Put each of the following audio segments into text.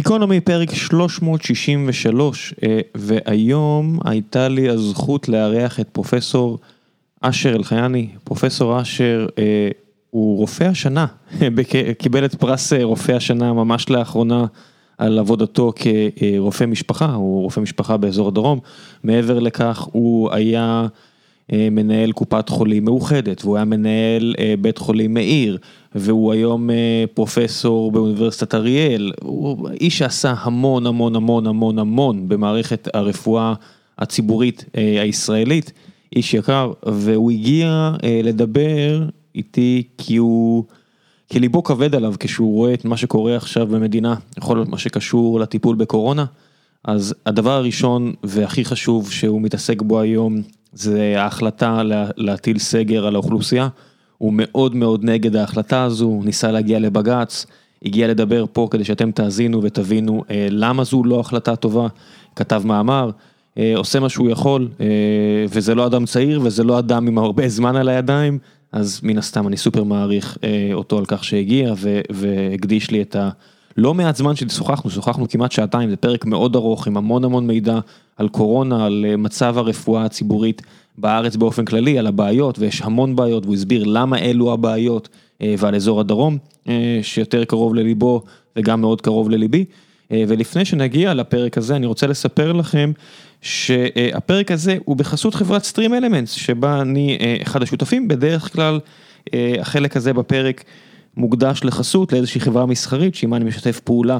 גיקונומי פרק 363 אה, והיום הייתה לי הזכות לארח את פרופסור אשר אלחייני, פרופסור אשר אה, הוא רופא השנה, קיבל את פרס אה, רופא השנה ממש לאחרונה על עבודתו כרופא משפחה, הוא רופא משפחה באזור הדרום, מעבר לכך הוא היה מנהל קופת חולים מאוחדת והוא היה מנהל בית חולים מאיר והוא היום פרופסור באוניברסיטת אריאל, הוא איש שעשה המון המון המון המון המון במערכת הרפואה הציבורית הישראלית, איש יקר, והוא הגיע לדבר איתי כי הוא, כי ליבו כבד עליו כשהוא רואה את מה שקורה עכשיו במדינה, יכול להיות מה שקשור לטיפול בקורונה, אז הדבר הראשון והכי חשוב שהוא מתעסק בו היום זה ההחלטה להטיל סגר על האוכלוסייה. הוא מאוד מאוד נגד ההחלטה הזו, ניסה להגיע לבג"ץ, הגיע לדבר פה כדי שאתם תאזינו ותבינו אה, למה זו לא החלטה טובה, כתב מאמר, אה, עושה מה שהוא יכול, אה, וזה לא אדם צעיר וזה לא אדם עם הרבה זמן על הידיים, אז מן הסתם אני סופר מעריך אותו על כך שהגיע והקדיש לי את ה... לא מעט זמן ששוחחנו, שוחחנו כמעט שעתיים, זה פרק מאוד ארוך עם המון המון מידע על קורונה, על מצב הרפואה הציבורית בארץ באופן כללי, על הבעיות, ויש המון בעיות, והוא הסביר למה אלו הבעיות, ועל אזור הדרום, שיותר קרוב לליבו וגם מאוד קרוב לליבי. ולפני שנגיע לפרק הזה, אני רוצה לספר לכם שהפרק הזה הוא בחסות חברת Stream Elements, שבה אני אחד השותפים, בדרך כלל החלק הזה בפרק מוקדש לחסות לאיזושהי חברה מסחרית, שעימה אני משתף פעולה.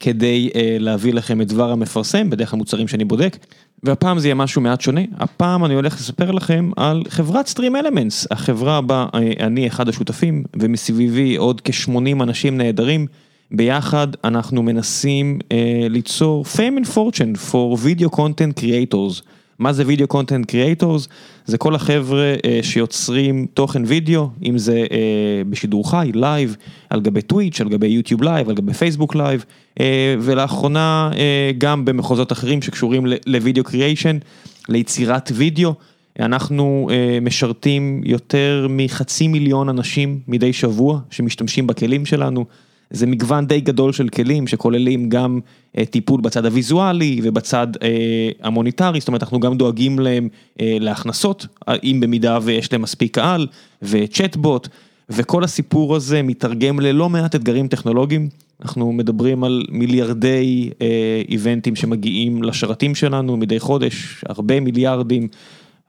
כדי אה, להביא לכם את דבר המפרסם בדרך המוצרים שאני בודק והפעם זה יהיה משהו מעט שונה, הפעם אני הולך לספר לכם על חברת Stream Elements, החברה בה אה, אני אחד השותפים ומסביבי עוד כ-80 אנשים נהדרים, ביחד אנחנו מנסים אה, ליצור fame and fortune for video content creators. מה זה video content creators? זה כל החבר'ה אה, שיוצרים תוכן וידאו, אם זה אה, בשידור חי, live, על גבי Twitch, על גבי YouTube Live, על גבי Facebook Live, אה, ולאחרונה גם במחוזות אחרים שקשורים ל video creation, ליצירת וידאו. אנחנו משרתים יותר מחצי מיליון אנשים מדי שבוע שמשתמשים בכלים שלנו. זה מגוון די גדול של כלים שכוללים גם טיפול בצד הוויזואלי ובצד המוניטרי, זאת אומרת אנחנו גם דואגים להם להכנסות, אם במידה ויש להם מספיק קהל, וצ'טבוט, וכל הסיפור הזה מתרגם ללא מעט אתגרים טכנולוגיים, אנחנו מדברים על מיליארדי איבנטים שמגיעים לשרתים שלנו מדי חודש, הרבה מיליארדים.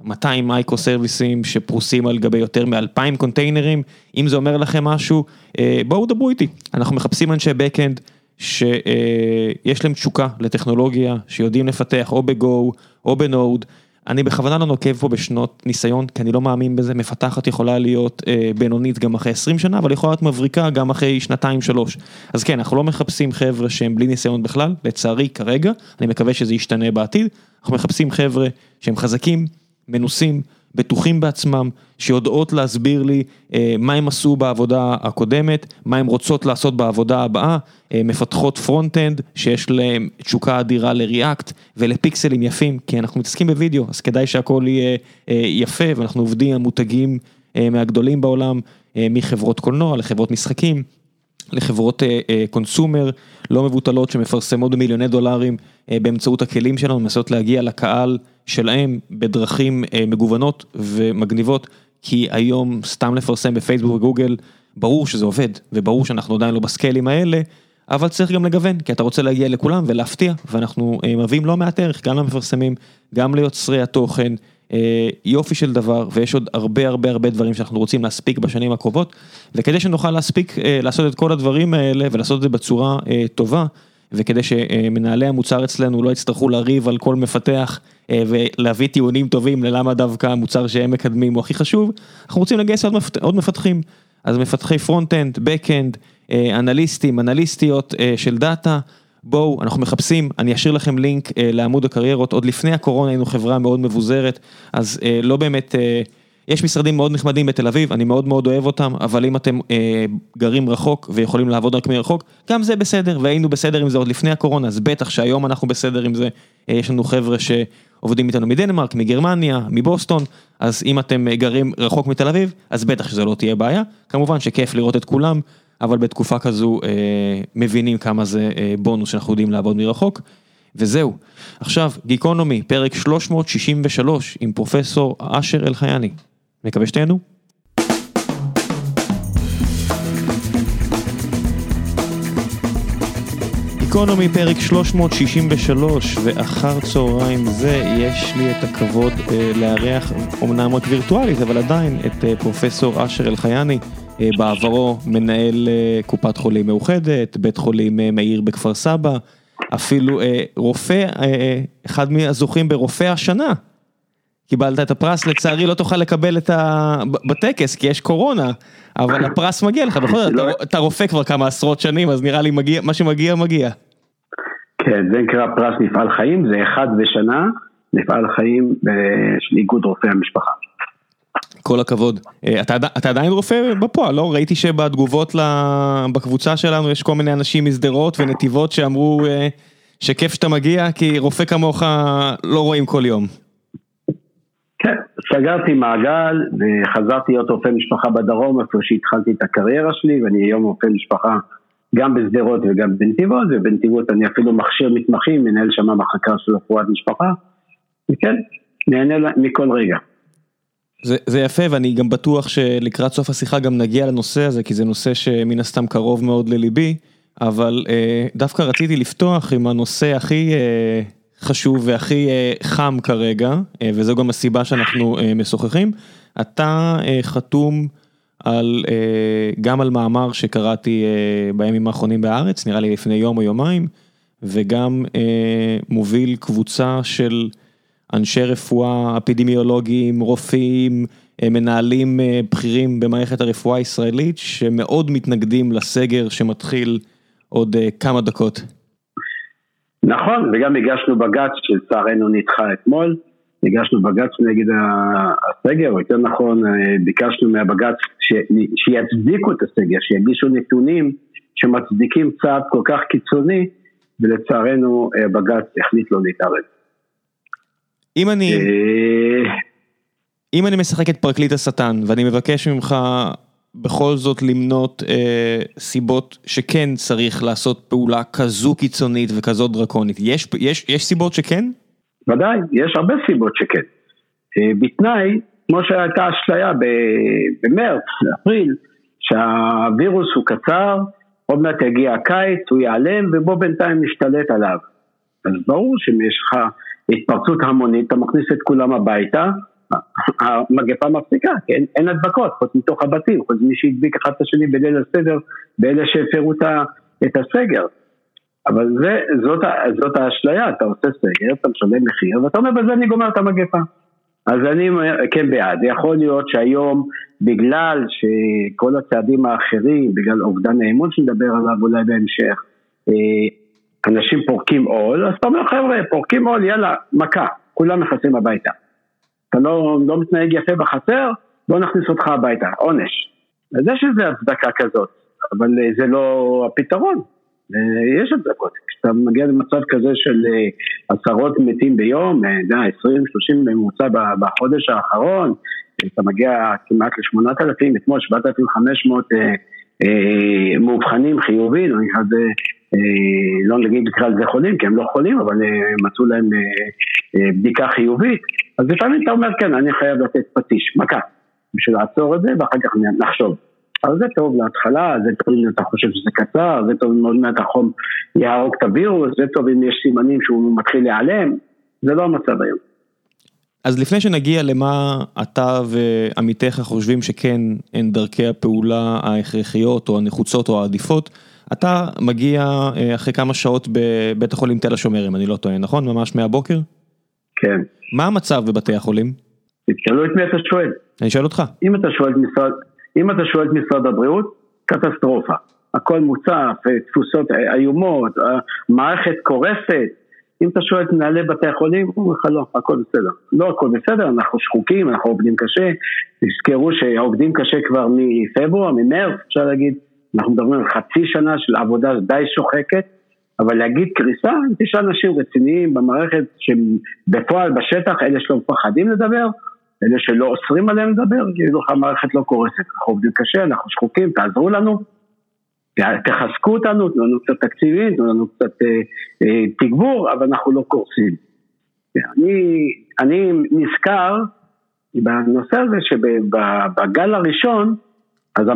200 מייקרו סרוויסים שפרוסים על גבי יותר מ-2,000 קונטיינרים, אם זה אומר לכם משהו, אה, בואו דברו איתי, אנחנו מחפשים אנשי backend שיש להם תשוקה לטכנולוגיה, שיודעים לפתח או בגו או ב Node, אני בכוונה לא נוקב פה בשנות ניסיון, כי אני לא מאמין בזה, מפתחת יכולה להיות אה, בינונית גם אחרי 20 שנה, אבל יכולה להיות מבריקה גם אחרי שנתיים שלוש. אז כן, אנחנו לא מחפשים חבר'ה שהם בלי ניסיון בכלל, לצערי כרגע, אני מקווה שזה ישתנה בעתיד, אנחנו מחפשים חבר'ה שהם חזקים. מנוסים, בטוחים בעצמם, שיודעות להסביר לי אה, מה הם עשו בעבודה הקודמת, מה הם רוצות לעשות בעבודה הבאה, אה, מפתחות front-end שיש להם תשוקה אדירה ל React ולפיקסלים יפים, כי אנחנו מתעסקים בווידאו, אז כדאי שהכל יהיה אה, יפה ואנחנו עובדים עם מותגים אה, מהגדולים בעולם, אה, מחברות קולנוע לחברות משחקים. לחברות קונסומר לא מבוטלות שמפרסמות במיליוני דולרים באמצעות הכלים שלנו, מנסות להגיע לקהל שלהם בדרכים מגוונות ומגניבות, כי היום סתם לפרסם בפייסבוק וגוגל, ברור שזה עובד, וברור שאנחנו עדיין לא בסקיילים האלה, אבל צריך גם לגוון, כי אתה רוצה להגיע לכולם ולהפתיע, ואנחנו מביאים לא מעט ערך, גם למפרסמים, גם ליוצרי התוכן. אה, יופי של דבר ויש עוד הרבה הרבה הרבה דברים שאנחנו רוצים להספיק בשנים הקרובות וכדי שנוכל להספיק אה, לעשות את כל הדברים האלה ולעשות את זה בצורה אה, טובה וכדי שמנהלי המוצר אצלנו לא יצטרכו לריב על כל מפתח ולהביא טיעונים טובים ללמה דווקא המוצר שהם מקדמים הוא הכי חשוב, אנחנו רוצים לגייס עוד מפתחים, אז מפתחי front-end, back-end, אנליסטים, אנליסטיות של דאטה. בואו, אנחנו מחפשים, אני אשאיר לכם לינק אה, לעמוד הקריירות, עוד לפני הקורונה היינו חברה מאוד מבוזרת, אז אה, לא באמת, אה, יש משרדים מאוד נחמדים בתל אביב, אני מאוד מאוד אוהב אותם, אבל אם אתם אה, גרים רחוק ויכולים לעבוד רק מרחוק, גם זה בסדר, והיינו בסדר עם זה עוד לפני הקורונה, אז בטח שהיום אנחנו בסדר עם זה, אה, יש לנו חבר'ה שעובדים איתנו מדנמרק, מגרמניה, מבוסטון, אז אם אתם גרים רחוק מתל אביב, אז בטח שזה לא תהיה בעיה, כמובן שכיף לראות את כולם. אבל בתקופה כזו אה, מבינים כמה זה אה, בונוס שאנחנו יודעים לעבוד מרחוק. וזהו. עכשיו, גיקונומי, פרק 363 עם פרופסור אשר אלחייני. מקווה שתהנו. גיקונומי פרק 363 ואחר צהריים זה יש לי את הכבוד אה, לארח אמנם רק וירטואלית אבל עדיין את אה, פרופסור אשר אלחייני בעברו מנהל אה, קופת חולים מאוחדת, בית חולים אה, מאיר בכפר סבא, אפילו אה, רופא, אה, אחד מהזוכים ברופא השנה. קיבלת את הפרס, לצערי לא תוכל לקבל את ה... בטקס, כי יש קורונה, אבל הפרס מגיע לך, בכל זאת, אתה, אתה רופא כבר כמה עשרות שנים, אז נראה לי מגיע, מה שמגיע, מגיע. כן, זה נקרא פרס מפעל חיים, זה אחד בשנה, מפעל חיים של איגוד רופאי המשפחה. כל הכבוד. אה, אתה, עדיין רופא בפועל, לא? ראיתי שבתגובות בקבוצה שלנו יש כל מיני אנשים משדרות ונתיבות שאמרו אה, שכיף שאתה מגיע, כי רופא כמוך לא רואים כל יום. כן, סגרתי מעגל וחזרתי להיות רופא משפחה בדרום, איפה שהתחלתי את הקריירה שלי, ואני היום רופא משפחה גם בשדרות וגם בנתיבות, ובנתיבות אני אפילו מכשיר מתמחים, מנהל שמה מחלקה של רפואת משפחה, וכן, נהנה מכל רגע. זה, יפה ואני גם בטוח שלקראת סוף השיחה גם נגיע לנושא הזה כי זה נושא שמן הסתם קרוב מאוד לליבי אבל אה, דווקא רציתי לפתוח עם הנושא הכי אה, חשוב והכי אה, חם כרגע אה, וזו גם הסיבה שאנחנו אה, משוחחים. אתה אה, חתום על, אה, גם על מאמר שקראתי אה, בימים האחרונים בארץ נראה לי לפני יום או יומיים וגם אה, מוביל קבוצה של אנשי רפואה, אפידמיולוגים, רופאים, אה, מנהלים אה, בכירים במערכת הרפואה הישראלית שמאוד מתנגדים לסגר שמתחיל עוד אה, כמה דקות. נכון, וגם הגשנו בג"ץ שלצערנו נדחה אתמול, הגשנו בג"ץ נגד הסגר, או יותר נכון ביקשנו מהבג"ץ שיצדיקו את הסגר, שיגישו נתונים שמצדיקים צעד כל כך קיצוני, ולצערנו בג"ץ החליט לא להתערב. אם אני, אה. אם אני משחק את פרקליט השטן ואני מבקש ממך בכל זאת למנות אה, סיבות שכן צריך לעשות פעולה כזו קיצונית וכזו דרקונית, יש, יש, יש סיבות שכן? ודאי, יש הרבה סיבות שכן. אה, בתנאי, כמו שהייתה אשליה במרץ, אפריל, שהווירוס הוא קצר, עוד מעט יגיע הקיץ, הוא ייעלם ובוא בינתיים נשתלט עליו. אז ברור שאם יש לך התפרצות המונית, אתה מכניס את כולם הביתה, המגפה מפסיקה, כן? אין הדבקות, חוץ מתוך הבתים, חוץ ממי שהדביק אחד את השני בליל הסדר, באלה שהפרו את הסגר. אבל זה, זאת, זאת האשליה, אתה עושה סגר, אתה משלם מחיר, ואתה אומר, בזה אני גומר את המגפה. אז אני כן בעד, יכול להיות שהיום בגלל שכל הצעדים האחרים, בגלל אובדן האמון שנדבר עליו אולי בהמשך, אה, אנשים פורקים עול, אז אתה אומר חבר'ה, פורקים עול, יאללה, מכה, כולם נכנסים הביתה. אתה לא, לא מתנהג יפה בחצר, בוא נכניס אותך הביתה, עונש. אז יש איזו הצדקה כזאת, אבל אה, זה לא הפתרון. אה, יש הצדקות, כשאתה מגיע למצב כזה של אה, עשרות מתים ביום, 20-30 בממוצע בחודש האחרון, אתה מגיע כמעט ל-8,000, אתמול 7,500 מאובחנים חיובים, אה, לא נגיד נקרא לזה חולים, כי הם לא חולים, אבל אה, מצאו להם אה, בדיקה חיובית, אז לפעמים אתה אומר, כן, אני חייב לתת פטיש, מכה, בשביל לעצור את זה, ואחר כך נחשוב. אבל זה טוב להתחלה, זה טוב אם אתה חושב שזה קצר, זה טוב אם עוד מעט החום יהרוג את הווירוס, זה טוב אם יש סימנים שהוא מתחיל להיעלם, זה לא המצב היום. אז לפני שנגיע למה אתה ועמיתיך חושבים שכן הן דרכי הפעולה ההכרחיות או הנחוצות או העדיפות, אתה מגיע אה, אחרי כמה שעות בבית החולים תל השומר, אם אני לא טועה, נכון? ממש מהבוקר? כן. מה המצב בבתי החולים? תשאלו את מי אתה שואל. אני שואל אותך. אם אתה שואל את משרד, אם אתה שואל את משרד הבריאות, קטסטרופה. הכל מוצף, תפוסות איומות, מערכת קורסת. אם אתה שואל את מנהלי בתי החולים, אומרים לך לא, הכל בסדר. לא הכל בסדר, אנחנו שחוקים, אנחנו עובדים קשה. תזכרו שעובדים קשה כבר מפברואר, ממרץ, אפשר להגיד. אנחנו מדברים על חצי שנה של עבודה די שוחקת, אבל להגיד קריסה, יש אנשים רציניים במערכת שבפועל בשטח, אלה שלא מפחדים לדבר, אלה שלא אוסרים עליהם לדבר, כאילו לך המערכת לא קורסת, אנחנו עובדים קשה, אנחנו שחוקים, תעזרו לנו. תחזקו אותנו, תנו לנו קצת תקציבים, תנו לנו קצת אה, אה, תגבור, אבל אנחנו לא קורסים. אני, אני נזכר בנושא הזה שבגל הראשון, אז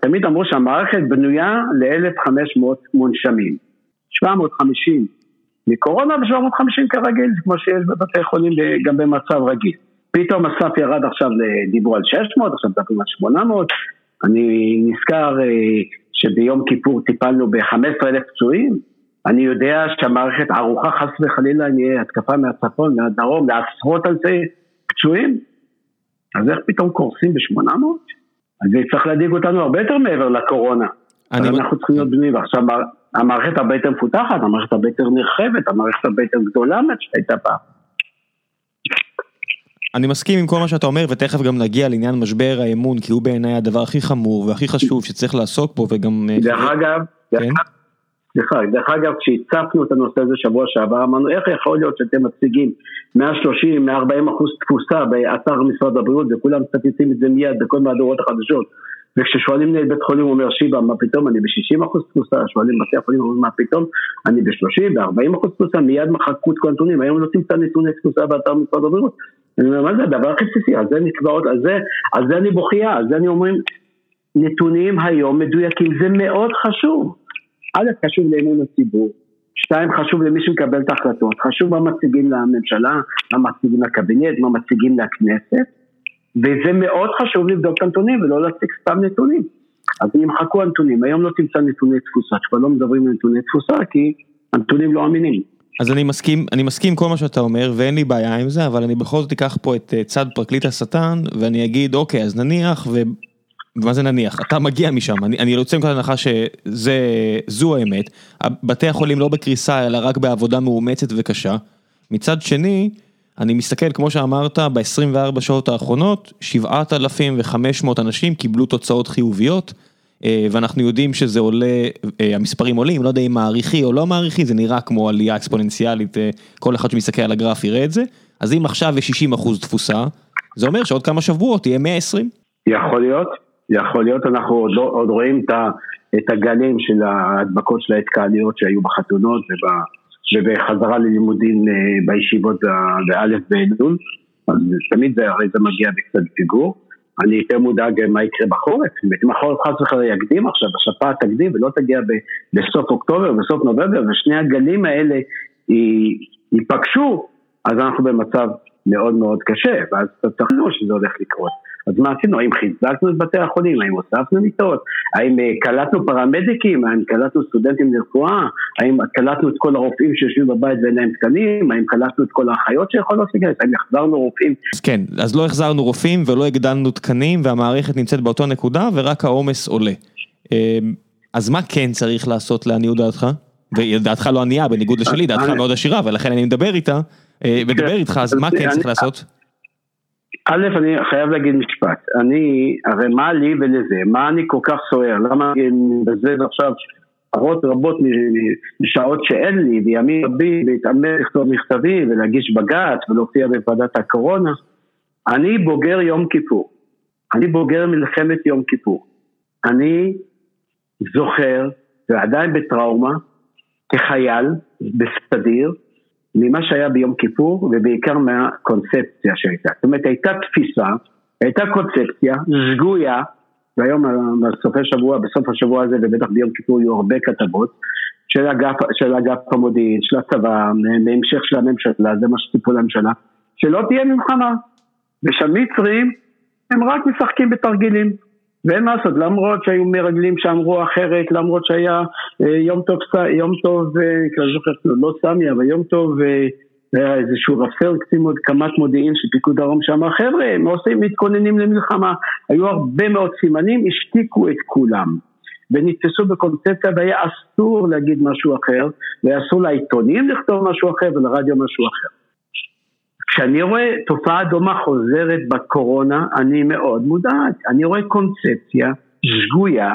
תמיד אמרו שהמערכת בנויה ל-1,500 מונשמים. 750 מקורונה ו-750 כרגיל, כמו שיש בבתי חולים גם במצב רגיל. פתאום הסף ירד עכשיו, דיברו על 600, עכשיו מדברים על 800. אני נזכר אה, שביום כיפור טיפלנו ב-15,000 פצועים. אני יודע שהמערכת ערוכה חס וחלילה אם יהיה התקפה מהצפון, מהדרום, לעשרות אלפי פצועים. אז איך פתאום קורסים ב-800? אז זה צריך להדאיג אותנו הרבה יותר מעבר לקורונה. אני... אנחנו צריכים להיות בנויים. עכשיו המערכת הרבה יותר מפותחת, המערכת הרבה יותר נרחבת, המערכת הרבה יותר גדולה ממה שהייתה פעם. אני מסכים עם כל מה שאתה אומר ותכף גם נגיע לעניין משבר האמון כי הוא בעיניי הדבר הכי חמור והכי חשוב שצריך לעסוק בו וגם... אה, דרך אגב, כן? סליחה, דרך אגב כשהצפנו את הנושא הזה שבוע שעבר אמרנו איך יכול להיות שאתם מציגים 130-140 אחוז תפוסה באתר משרד הבריאות וכולם מצטטים את זה מיד בכל מהדורות החדשות? וכששואלים מנהל בית חולים הוא אומר שיבא מה פתאום? אני ב-60 אחוז תפוסה, שואלים בתי החולים אומרים מה פתאום? אני ב-30 ב-40 אחוז תפוסה. מיד מחקו את כל הנתונים. היום לא תמצא נתוני תפוסה באתר משרד הבריאות. אני אומר מה זה הדבר הכי בסיסי? על זה נקבעות על זה, על זה אני בוכייה על זה אני אומרים נתונים היום מדויקים. זה מאוד חשוב א', חשוב לאמון הציבור, שתיים, חשוב למי שמקבל את ההחלטות, חשוב מה מציגים לממשלה, מה מציגים לקבינט, מה מציגים לכנסת, וזה מאוד חשוב לבדוק את הנתונים ולא להציג סתם נתונים. אז ימחקו הנתונים, היום לא תמצא נתוני תפוסה, כבר לא מדברים על נתוני תפוסה כי הנתונים לא אמינים. אז אני מסכים, אני מסכים כל מה שאתה אומר ואין לי בעיה עם זה, אבל אני בכל זאת אקח פה את אה, צד פרקליט השטן ואני אגיד אוקיי אז נניח מה זה נניח, אתה מגיע משם, אני, אני יוצא מכל הנחה שזו האמת, בתי החולים לא בקריסה אלא רק בעבודה מאומצת וקשה. מצד שני, אני מסתכל כמו שאמרת ב-24 שעות האחרונות, 7,500 אנשים קיבלו תוצאות חיוביות. אה, ואנחנו יודעים שזה עולה, אה, המספרים עולים, לא יודע אם מעריכי או לא מעריכי, זה נראה כמו עלייה אקספוננציאלית, אה, כל אחד שמסתכל על הגרף יראה את זה. אז אם עכשיו יש 60 אחוז תפוסה, זה אומר שעוד כמה שבועות יהיה 120. יכול להיות, יכול להיות, אנחנו עוד, לא, עוד רואים את, ה, את הגלים של ההדבקות של ההתקהליות שהיו בחתונות וב, ובחזרה ללימודים אה, בישיבות באלף באלול, אז תמיד זה, הרי זה מגיע בקצת פיגור. אני יותר מודאג מה יקרה בחורף, אם החורף חס וחלילה יקדים עכשיו, השפעת תקדים ולא תגיע ב, בסוף אוקטובר, בסוף נובמבר, ושני הגלים האלה ייפגשו, אז אנחנו במצב מאוד מאוד קשה, ואז לראות שזה הולך לקרות. אז מה עשינו? האם חיזקנו את בתי החולים? האם הוספנו מיטות? האם אה, קלטנו פרמדיקים? האם קלטנו סטודנטים לרפואה? האם קלטנו את כל הרופאים שיושבים בבית ואין להם תקנים? האם קלטנו את כל האחיות שיכולות להיכנס? האם החזרנו רופאים? אז כן, אז לא החזרנו רופאים ולא הגדלנו תקנים והמערכת נמצאת באותו נקודה ורק העומס עולה. אה, אז מה כן צריך לעשות לעניות דעתך? ודעתך לא ענייה בניגוד לשלי, דעתך מאוד עשירה ולכן אני מדבר איתה, אה, מדבר כן. איתך, אז מה כן צריך לעשות? א', אני חייב להגיד משפט, אני, הרי מה לי ולזה, מה אני כל כך סוער, למה אני מבזבז עכשיו שעות רבות משעות שאין לי, וימים רבים להתאמן לכתוב מכתבים ולהגיש בג"ץ ולהופיע בוועדת הקורונה, אני בוגר יום כיפור, אני בוגר מלחמת יום כיפור, אני זוכר, ועדיין בטראומה, כחייל בסדיר, ממה שהיה ביום כיפור ובעיקר מהקונספציה שהייתה. זאת אומרת הייתה תפיסה, הייתה קונספציה שגויה, והיום בסופי שבוע, בסוף השבוע הזה ובטח ביום כיפור יהיו הרבה כתבות של אגף, של אגף המודיעין, של הצבא, בהמשך של הממשלה, זה מה שציפו לממשלה, שלא תהיה מלחמה. ושהמצרים הם רק משחקים בתרגילים. ואין מה לעשות, למרות שהיו מרגלים שאמרו אחרת, למרות שהיה אה, יום טוב, יום טוב, אה, אני זוכר, לא סמי, אבל יום טוב, אה, היה איזשהו רפסר קצין קמ"ט מודיעין של פיקוד דרום שאמר, חבר'ה, הם עושים, מתכוננים למלחמה. היו הרבה מאוד סימנים, השתיקו את כולם. ונתפסו בקונספציה והיה אסור להגיד משהו אחר, והיה אסור לעיתונים לכתוב משהו אחר ולרדיו משהו אחר. כשאני רואה תופעה דומה חוזרת בקורונה, אני מאוד מודאג. אני רואה קונספציה שגויה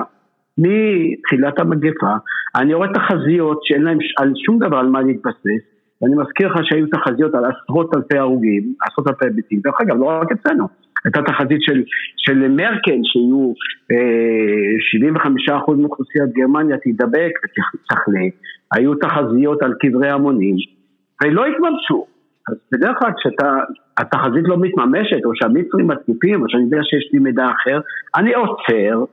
מתחילת המגפה, אני רואה תחזיות שאין להם על שום דבר על מה להתבסס, ואני מזכיר לך שהיו תחזיות על עשרות אלפי הרוגים, עשרות אלפי ביתים, דרך אגב, לא רק אצלנו, הייתה תחזית של, של מרקל שיהיו אה, 75% מאוכלוסיית גרמניה תידבק ותחלה, היו תחזיות על קברי המונים. ולא התממשו. אז בדרך כלל כשהתחזית לא מתממשת או שהמצרים מתקיפים או שאני יודע שיש לי מידע אחר, אני עוצר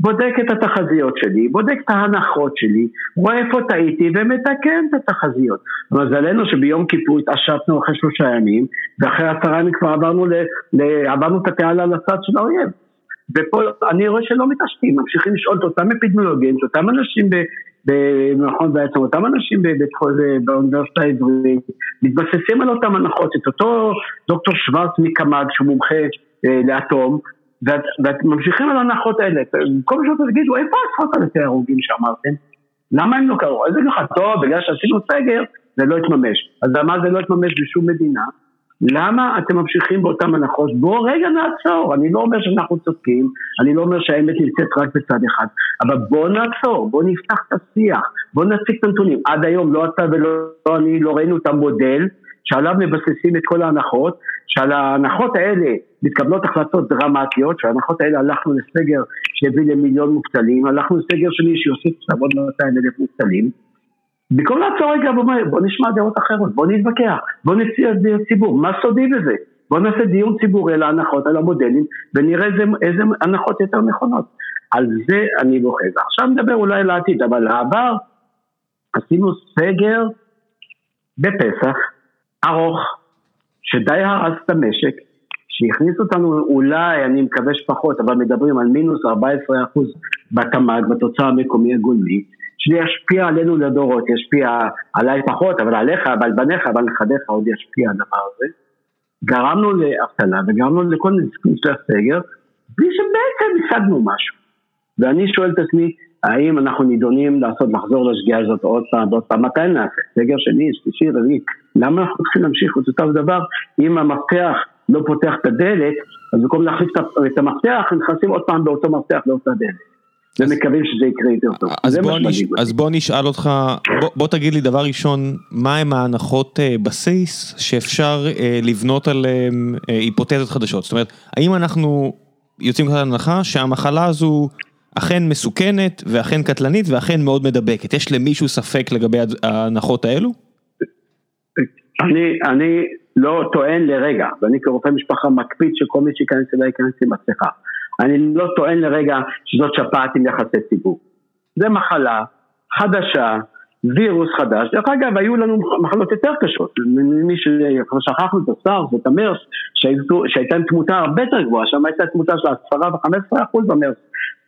בודק את התחזיות שלי, בודק את ההנחות שלי, רואה איפה טעיתי ומתקן את התחזיות. מזלנו שביום כיפור התעשתנו אחרי שלושה ימים, ואחרי עשרה ימים כבר עברנו, ל, ל, עברנו את התעלה לצד של האויב. ופה אני רואה שלא מתעשתים, ממשיכים לשאול את אותם אפידמיולוגים, את אותם אנשים במכון בעצם, אותם אנשים באוניברסיטה העברית, מתבססים על אותם הנחות, את אותו דוקטור שוורץ מקמ"ג שהוא מומחה אה, לאטום, ואת, ואת ממשיכים על ההנחות האלה, מה שאתה תגידו, איפה עשרות אלפי הרוגים שאמרתם? למה הם לא קרו? אז אגיד לך, טוב, בגלל שעשינו סגר, זה לא יתממש. אז למה זה לא יתממש בשום מדינה? למה אתם ממשיכים באותן הנחות? בואו רגע נעצור, אני לא אומר שאנחנו צודקים, אני לא אומר שהאמת נמצאת רק בצד אחד, אבל בואו נעצור, בואו נפתח את השיח, בואו נציג את הנתונים. עד היום לא אתה ולא אני לא ראינו את המודל שעליו מבססים את כל ההנחות, שעל ההנחות האלה מתקבלות החלטות דרמטיות, שההנחות האלה הלכנו לסגר שהביא למיליון מובטלים, הלכנו לסגר שני שיוסיף עוד 200 אלף מובטלים. במקום לעצור רגע בוא נשמע דעות אחרות, בוא נתווכח, בוא נציע ציבור, מה סודי בזה? בוא נעשה דיון ציבורי על ההנחות, על המודלים, ונראה איזה, איזה הנחות יותר נכונות. על זה אני בוחר. עכשיו נדבר אולי לעתיד, אבל לעבר עשינו סגר בפסח, ארוך, שדי הרס את המשק, שהכניס אותנו אולי, אני מקווה שפחות, אבל מדברים על מינוס 14% בתמ"ג, בתוצר המקומי הגולמי, שישפיע עלינו לדורות, ישפיע עליי פחות, אבל עליך, אבל בניך, אבל נכדיך עוד ישפיע הדבר הזה. גרמנו לאבטלה וגרמנו לכל נזקים של הסגר, בלי שבעצם השגנו משהו. ואני שואל את עצמי, האם אנחנו נידונים לעשות, לחזור לשגיאה הזאת עוד פעם ועוד פעם, מתי נעשה? סגר שני, שלישי, רביעי, למה אנחנו צריכים להמשיך את אותו דבר אם המפתח לא פותח את הדלת, אז במקום להחליף את המפתח, נכנסים עוד פעם באותו מפתח לאותה דלת. ומקווים שזה יקרה יותר טוב. אז בוא, נש... אז בוא נשאל אותך, בוא, בוא תגיד לי דבר ראשון, מה הם ההנחות uh, בסיס שאפשר uh, לבנות עליהן uh, היפותזות חדשות? זאת אומרת, האם אנחנו יוצאים כאן הנחה שהמחלה הזו אכן מסוכנת ואכן קטלנית ואכן מאוד מדבקת? יש למישהו ספק לגבי ההנחות האלו? אני, אני לא טוען לרגע, ואני כרופא משפחה מקפיד שכל מי שייכנס אליי ייכנס עם מסכה. אני לא טוען לרגע שזאת שפעת עם יחסי ציבור. זה מחלה חדשה, וירוס חדש. דרך אגב, היו לנו מחלות יותר קשות. מי ששכחנו את הסארס ואת המרס, שהייתה עם תמותה הרבה יותר גבוהה, שם הייתה תמותה של 10 ו-15% במרס.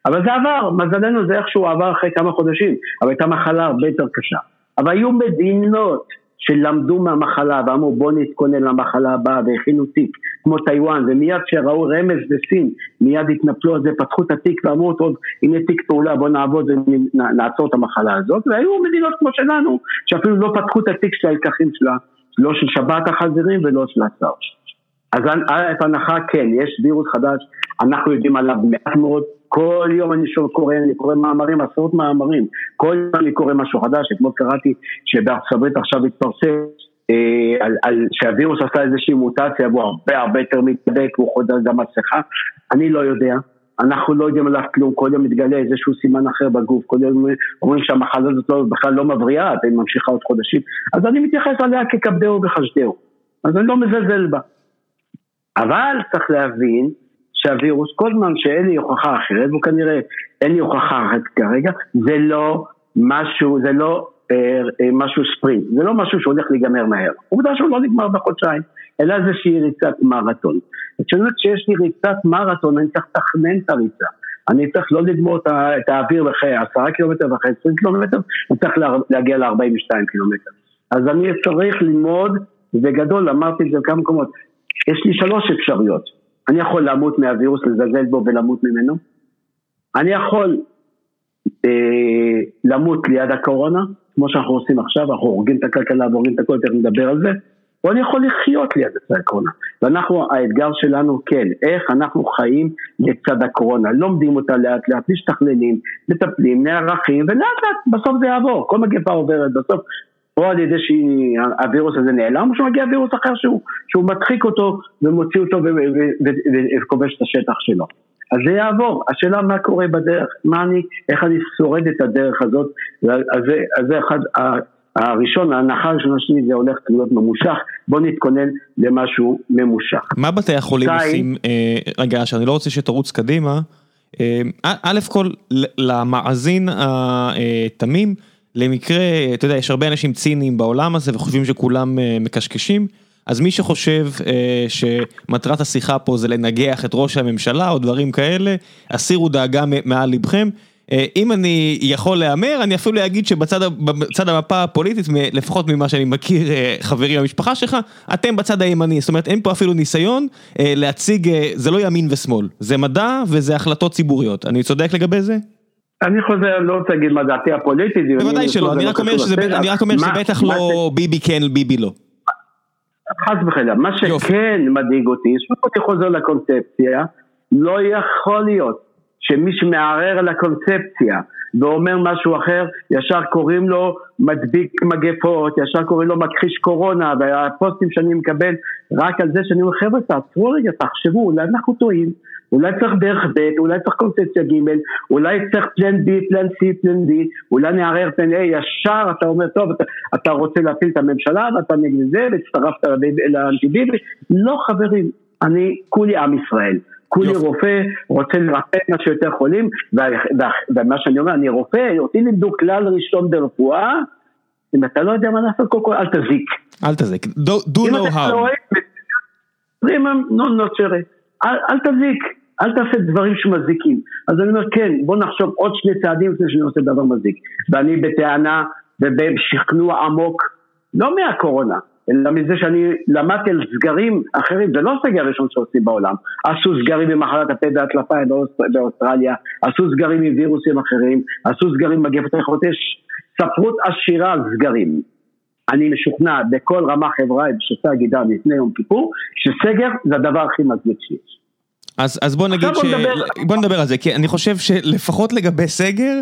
אבל זה עבר, מזלנו זה איכשהו עבר אחרי כמה חודשים, אבל הייתה מחלה הרבה יותר קשה. אבל היו מדינות שלמדו מהמחלה ואמרו בוא נתכונן למחלה הבאה והכינו תיק כמו טיוואן ומיד כשראו רמז בסין מיד התנפלו על זה פתחו את התיק ואמרו טוב הנה תיק פעולה בוא נעבוד ונעצור את המחלה הזאת והיו מדינות כמו שלנו שאפילו לא פתחו את התיק של הלקחים שלה לא של שבת החזירים ולא של השר אז א' הנחה כן יש וירוס חדש אנחנו יודעים עליו מעט מאוד כל יום אני שוב קורא, אני קורא מאמרים, עשרות מאמרים, כל יום אני קורא משהו חדש, אתמול קראתי שבארצות הברית עכשיו התפרסם אה, על, על שהווירוס עשה איזושהי מוטציה והוא הרבה הרבה יותר מתדבק, והוא חודר גם מסכה, אני לא יודע, אנחנו לא יודעים עליו כלום, כל יום מתגלה איזשהו סימן אחר בגוף, כל יום אומרים שהמחלה הזאת לא, בכלל לא מבריאה, והיא ממשיכה עוד חודשים, אז אני מתייחס אליה ככבדהו וחשדהו, אז אני לא מזלזל בה. אבל צריך להבין שהווירוס, כל זמן שאין לי הוכחה אחרת, והוא כנראה אין לי הוכחה אחרת כרגע, זה לא משהו, זה לא אה, אה, משהו ספרינט, זה לא משהו שהולך להיגמר מהר. עובדה שהוא לא נגמר בחודשיים, אלא איזושהי ריצת מרתון. זאת אומרת שיש לי ריצת מרתון, אני צריך לתכנן את הריצה. אני צריך לא לגמור את האוויר אחרי עשרה קילומטר ואחרי עשרים קילומטר, אני צריך להגיע ל-42 קילומטר. אז אני צריך ללמוד, בגדול אמרתי את זה בכמה מקומות, יש לי שלוש אפשרויות. אני יכול למות מהווירוס, לזלזל בו ולמות ממנו. אני יכול אה, למות ליד הקורונה, כמו שאנחנו עושים עכשיו, אנחנו הורגים את הכלכלה והורגים את הכל, תכף נדבר על זה. או אני יכול לחיות ליד הקורונה. ואנחנו, האתגר שלנו כן, איך אנחנו חיים לצד הקורונה. לומדים אותה לאט לאט, משתכללים, מטפלים, נערכים, ולאט לאט בסוף זה יעבור. כל מגפה עוברת, בסוף או על ידי שהווירוס הזה נעלם, או שמגיע וירוס אחר שהוא, שהוא מדחיק אותו ומוציא אותו וכובש את השטח שלו. אז זה יעבור, השאלה מה קורה בדרך, מה אני, איך אני שורד את הדרך הזאת, אז זה, אז זה אחד, הראשון, ההנחה הראשונה שלי זה הולך להיות ממושך, בוא נתכונן למשהו ממושך. מה בתי החולים עושים, אה, רגע, שאני לא רוצה שתרוץ קדימה, אה, א' כל למאזין התמים, למקרה, אתה יודע, יש הרבה אנשים ציניים בעולם הזה וחושבים שכולם אה, מקשקשים. אז מי שחושב אה, שמטרת השיחה פה זה לנגח את ראש הממשלה או דברים כאלה, הסירו דאגה מעל לבכם. אה, אם אני יכול להמר, אני אפילו אגיד שבצד המפה הפוליטית, לפחות ממה שאני מכיר אה, חברים במשפחה שלך, אתם בצד הימני, זאת אומרת אין פה אפילו ניסיון להציג, זה לא ימין ושמאל, זה מדע וזה החלטות ציבוריות, אני צודק לגבי זה? אני חוזר, לא רוצה להגיד מה דעתי הפוליטית. בוודאי שלא, אני רק אומר שזה בטח לא ביבי כן, ביבי לא. חס וחלילה, מה שכן מדאיג אותי, שוב אני חוזר לקונספציה, לא יכול להיות שמי שמערער על הקונספציה ואומר משהו אחר, ישר קוראים לו מדביק מגפות, ישר קוראים לו מכחיש קורונה, והפוסטים שאני מקבל רק על זה שאני אומר, חבר'ה, תעצרו רגע, תחשבו, אולי אנחנו טועים, אולי צריך דרך ב', אולי צריך קונספציה ג', אולי צריך פלן B, פלן C, פלן D, אולי נערער פלן A, ישר אתה אומר, טוב, אתה, אתה רוצה להפיל את הממשלה ואתה נגד זה, והצטרפת לאנטי ביבי, לא חברים, אני כולי עם ישראל. כולי רופא, רוצה לרפא מה שיותר חולים, ומה שאני אומר, אני רופא, אותי לימדו כלל ראשון ברפואה, אם אתה לא יודע מה לעשות, קודם כל אל תזיק. אל תזיק, do no harm. אל תזיק, אל תעשה דברים שמזיקים. אז אני אומר, כן, בוא נחשוב עוד שני צעדים לפני שאני עושה דבר מזיק. ואני בטענה ובשכנוע עמוק, לא מהקורונה, אלא מזה שאני למדתי על סגרים אחרים, זה לא סגר ראשון שעושים בעולם, עשו סגרים ממחלת הפה והטלפה באוסטרליה, עשו סגרים עם וירוסים אחרים, עשו סגרים במגפות אחרות, יש ספרות עשירה על סגרים. אני משוכנע בכל רמה חברה בשופטי הגידה לפני יום כיפור, שסגר זה הדבר הכי מזמיק שיש. אז, אז בוא נגיד ש... נדבר... בוא נדבר על זה, כי אני חושב שלפחות לגבי סגר,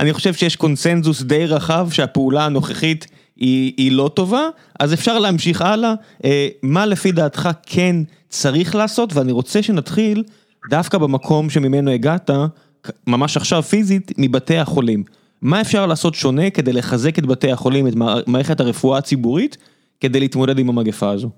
אני חושב שיש קונסנזוס די רחב שהפעולה הנוכחית היא, היא לא טובה, אז אפשר להמשיך הלאה. אה, מה לפי דעתך כן צריך לעשות, ואני רוצה שנתחיל דווקא במקום שממנו הגעת, ממש עכשיו פיזית, מבתי החולים. מה אפשר לעשות שונה כדי לחזק את בתי החולים, את מערכת הרפואה הציבורית, כדי להתמודד עם המגפה הזו?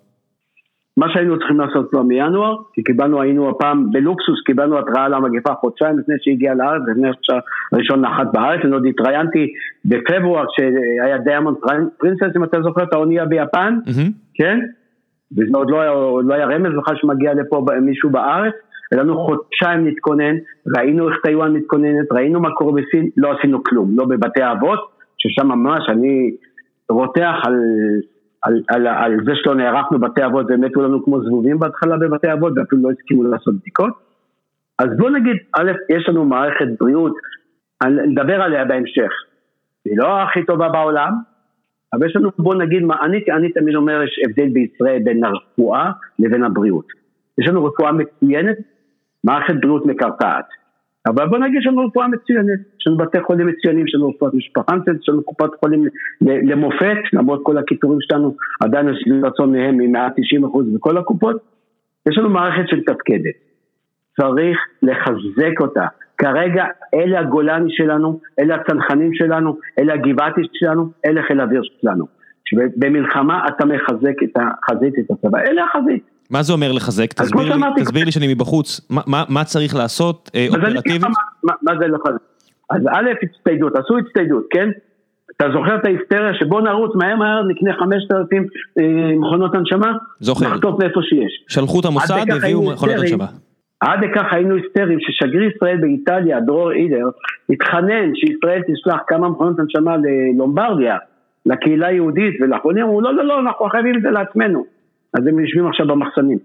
מה שהיינו צריכים לעשות כבר מינואר, כי קיבלנו, היינו הפעם בלוקסוס, קיבלנו התראה על המגפה חודשיים לפני שהגיעה לארץ, לפני שהראשון נחת בארץ, אני עוד התראיינתי בפברואר כשהיה Diamond Princess, אם אתה זוכר את האונייה ביפן, mm-hmm. כן? וזה עוד לא, היה, לא היה רמז בכלל שמגיע לפה מישהו בארץ, היה לנו חודשיים להתכונן, ראינו איך טיואן מתכוננת, ראינו מה קורה בסין, לא עשינו כלום, לא בבתי האבות, ששם ממש אני רותח על... על, על, על זה שלא נערכנו בתי אבות ומתו לנו כמו זבובים בהתחלה בבתי אבות ואפילו לא הסכימו לעשות בדיקות. אז בוא נגיד, א', יש לנו מערכת בריאות, נדבר עליה בהמשך, היא לא הכי טובה בעולם, אבל יש לנו, בוא נגיד, אני, אני תמיד אומר, יש הבדל בישראל בין הרפואה לבין הבריאות. יש לנו רפואה מצוינת, מערכת בריאות מקרטעת. אבל בוא נגיד שיש לנו רפואה מצוינת, יש לנו בתי חולים מצוינים, יש לנו רפואת משפחה יש לנו קופת חולים למופת, למרות כל הקיטורים שלנו, עדיין יש לי רצון מהם ממעט 90% בכל הקופות, יש לנו מערכת שמתפקדת, צריך לחזק אותה. כרגע אלה הגולני שלנו, אלה הצנחנים שלנו, אלה הגבעתי שלנו, אלה חיל האוויר שלנו. במלחמה אתה מחזק את החזית, את הצבא, אלה החזית. מה זה אומר לחזק? תסביר לי, תסביר לי שאני מבחוץ, מה, מה, מה צריך לעשות אה, אופרטיבית? מה, מה זה לחזק? אז א', הצטיידות, עשו הצטיידות, כן? אתה זוכר את ההיסטריה שבוא נרוץ מהר מהר נקנה 5,000 אה, מכונות הנשמה? זוכר. נחטוף מאיפה שיש. שלחו את המוסד, הביאו מכונות הנשמה. עד לכך היינו היסטריים ששגריר ישראל באיטליה, דרור אידר, התחנן שישראל תשלח כמה מכונות הנשמה ללומברדיה, לקהילה היהודית, ולאחרונים אמרו לא לא לא, אנחנו חייבים את זה לעצמנו. אז הם יושבים עכשיו במחסנים.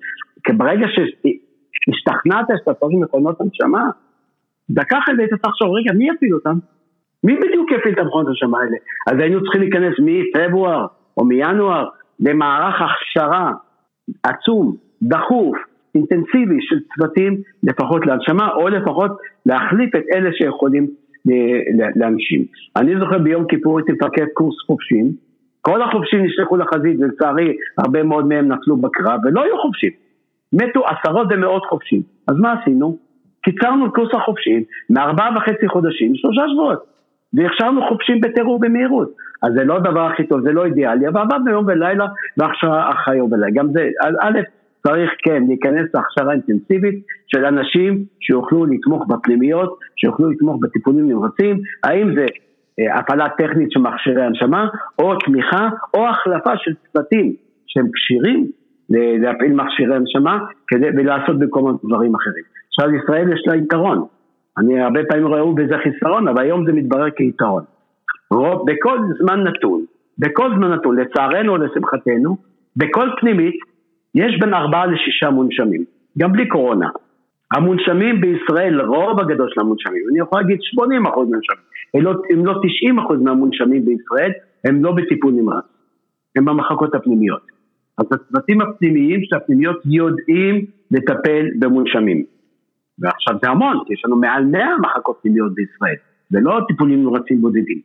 כי ברגע שהשתכנעת שאתה צריך מכונות הנשמה, דקה אחרי זה היית צריך לחשוב, רגע, מי יפעיל אותם? מי בדיוק יפעיל את המכונות הנשמה האלה? אז היינו צריכים להיכנס מפברואר או מינואר למערך הכשרה עצום, דחוף, אינטנסיבי של צוותים לפחות להנשמה, או לפחות להחליף את אלה שיכולים לאנשים. אני זוכר ביום כיפור הייתי מפקד קורס חופשים, כל החופשים נשלחו לחזית, ולצערי הרבה מאוד מהם נפלו בקרב, ולא היו חופשים. מתו עשרות ומאות חופשים. אז מה עשינו? קיצרנו את קורס החופשים מארבעה וחצי חודשים לשלושה שבועות. והכשרנו חופשים בטירוף במהירות. אז זה לא הדבר הכי טוב, זה לא אידיאלי, אבל עבדנו יום ולילה והכשרה אחרי יום ולילה. גם זה, א', צריך כן להיכנס להכשרה אינטנסיבית של אנשים שיוכלו לתמוך בפנימיות, שיוכלו לתמוך בטיפולים נמרצים, האם זה הפעלה טכנית של מכשירי הנשמה, או תמיכה, או החלפה של צוותים שהם כשירים להפעיל מכשירי הנשמה כדי, ולעשות במקום דברים אחרים. עכשיו לישראל יש לה יתרון, אני הרבה פעמים ראו בזה חיסרון, אבל היום זה מתברר כיתרון. רוב, בכל זמן נתון, בכל זמן נתון, לצערנו או לשמחתנו, בכל פנימית יש בין ארבעה לשישה מונשמים, גם בלי קורונה. המונשמים בישראל, רוב הגדול של המונשמים, אני יכול להגיד 80 אחוז מונשמים, אם לא, אם לא 90 אחוז מהמונשמים בישראל, הם לא בטיפול נמרץ, הם במחלקות הפנימיות. אז הצוותים הפנימיים של הפנימיות יודעים לטפל במונשמים. ועכשיו זה המון, כי יש לנו מעל 100 מחלקות פנימיות בישראל, ולא טיפולים נמרצים בודדים.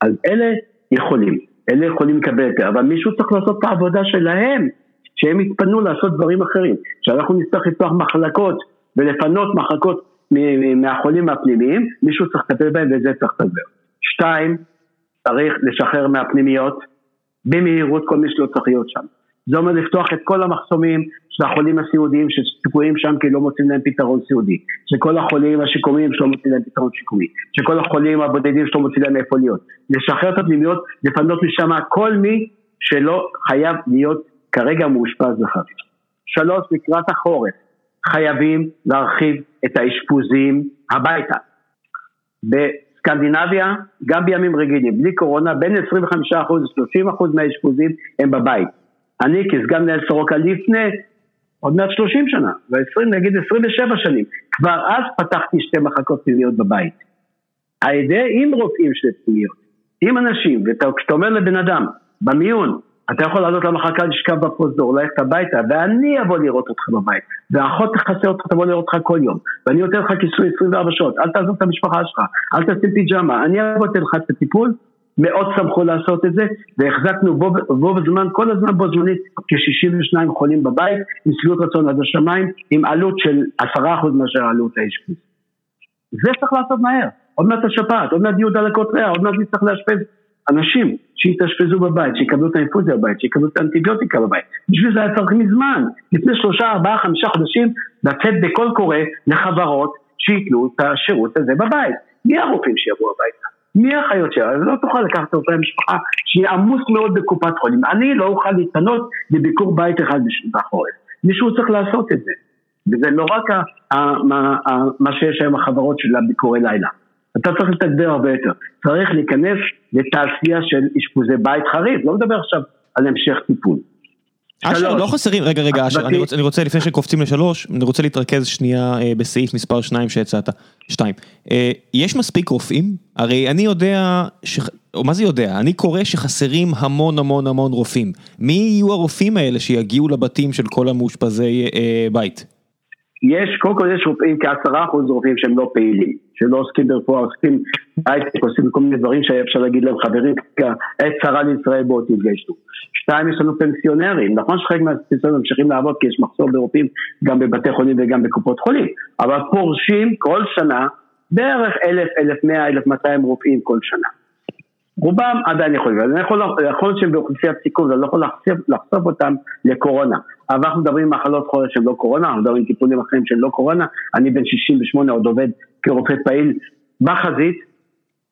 אז אלה יכולים, אלה יכולים לקבל יותר, אבל מישהו צריך לעשות את העבודה שלהם, שהם יתפנו לעשות דברים אחרים. כשאנחנו נצטרך לפתוח מחלקות ולפנות מחלקות מהחולים הפנימיים, מישהו צריך לטפל בהם וזה צריך לדבר. שתיים, צריך לשחרר מהפנימיות במהירות כל מי שלא צריך להיות שם. זה אומר לפתוח את כל המחסומים של החולים הסיעודיים שתקועים שם כי לא מוצאים להם פתרון סיעודי, שכל החולים השיקומיים שלא מוצאים להם פתרון שיקומי, שכל החולים הבודדים שלא מוצאים להם איפה להיות, לשחרר את הפנימיות, לפנות משם כל מי שלא חייב להיות כרגע מאושפז בחריף. שלוש, לקראת החורף, חייבים להרחיב את האשפוזים הביתה. בסקנדינביה, גם בימים רגילים, בלי קורונה, בין 25% ל-30% מהאשפוזים הם בבית. אני כסגן מנהל סורוקה לפני עוד מעט 30 שנה, ו-20, נגיד 27 שנים, כבר אז פתחתי שתי מחלקות פנימיות בבית. על ידי, עם רופאים של פנימיות, עם אנשים, וכשאתה אומר לבן אדם, במיון, אתה יכול לעלות למחלקה לשכב בפרוזדור, ללכת הביתה, ואני אבוא לראות אותך בבית, והאחות תכסה אותך, תבוא לראות אותך כל יום, ואני נותן לך כיסוי 24 שעות, אל תעזוב את המשפחה שלך, אל תשים פיג'מה, אני אבוא לך את הטיפול, מאוד שמחו לעשות את זה, והחזקנו בו, בו בזמן, כל הזמן בו זמנית, כ-62 חולים בבית, עם שביעות רצון עד השמיים, עם עלות של 10% מאשר עלות האשפוז. זה צריך לעשות מהר, עוד מעט השפעת, עוד מעט יהיו דלקות ריאה, עוד מעט נצטרך לאשפז אנשים שיתאשפזו בבית, שיקבלו את האינפוזיה בבית, שיקבלו את האנטיביוטיקה בבית. בשביל זה היה צריך מזמן, לפני שלושה, ארבעה, חמישה חודשים, לצאת בקול קורא לחברות שייתנו את השירות הזה בבית. מי הרופאים שיבואו הביתה? מי האחיות שלה? לא תוכל לקחת אותה למשפחה שהיא עמוס מאוד בקופת חולים. אני לא אוכל להתפנות לביקור בית אחד בחורף. מישהו צריך לעשות את זה. וזה לא רק מה שיש היום החברות של הביקורי לילה. אתה צריך לתגבר הרבה יותר. צריך להיכנס לתעשייה של אשפוזי בית חריף, לא מדבר עכשיו על המשך טיפול. אשר, לא חסרים, רגע, רגע, אשר, אני, רוצה, אני רוצה, לפני שקופצים לשלוש, אני רוצה להתרכז שנייה אה, בסעיף מספר שניים שהצעת, שתיים. אה, יש מספיק רופאים? הרי אני יודע, ש... או מה זה יודע? אני קורא שחסרים המון המון המון רופאים. מי יהיו הרופאים האלה שיגיעו לבתים של כל המאושפזי אה, בית? יש, קודם כל יש רופאים, כעשרה אחוז רופאים שהם לא פעילים, שלא עוסקים ברפואה, עוסקים בהייטק, עושים כל מיני דברים שהיה אפשר להגיד להם, חברים, עת צרה לישראל בואו תתגייסו. שתיים, יש לנו פנסיונרים, נכון שחלק מהפנסיונרים ממשיכים לעבוד כי יש מחסור ברופאים גם בבתי חולים וגם בקופות חולים, אבל פורשים כל שנה בערך אלף, אלף מאה, אלף מאתיים רופאים כל שנה. רובם עדיין יכולים, אני יכול, יכול להיות שהם באוכלוסיית סיכון, אני לא יכול לחשוף, לחשוף אותם לקורונה. אבל אנחנו מדברים מחלות חורף שהן לא קורונה, אנחנו מדברים טיפולים אחרים שהם לא קורונה, אני בן 68 עוד עובד כרופא פעיל. בחזית,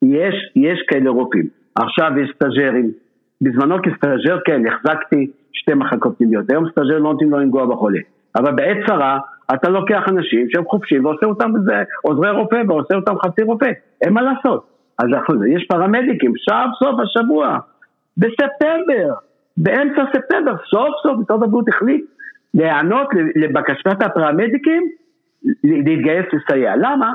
יש, יש כאלה רופאים. עכשיו יש סטאג'רים, בזמנו כסטאג'ר כן, החזקתי שתי מחלקות פנימיות, היום סטאג'ר לא נותנים לו לנגוע בחולה, אבל בעת צרה אתה לוקח אנשים שהם חופשיים ועושה אותם עוזרי רופא ועושה אותם חצי רופא, אין מה לעשות. אז יש פרמדיקים, סוף סוף השבוע, בספטמבר, באמצע ספטמבר, סוף סוף משרד הבריאות החליט להיענות לבקשת הפרמדיקים להתגייס לסייע. למה?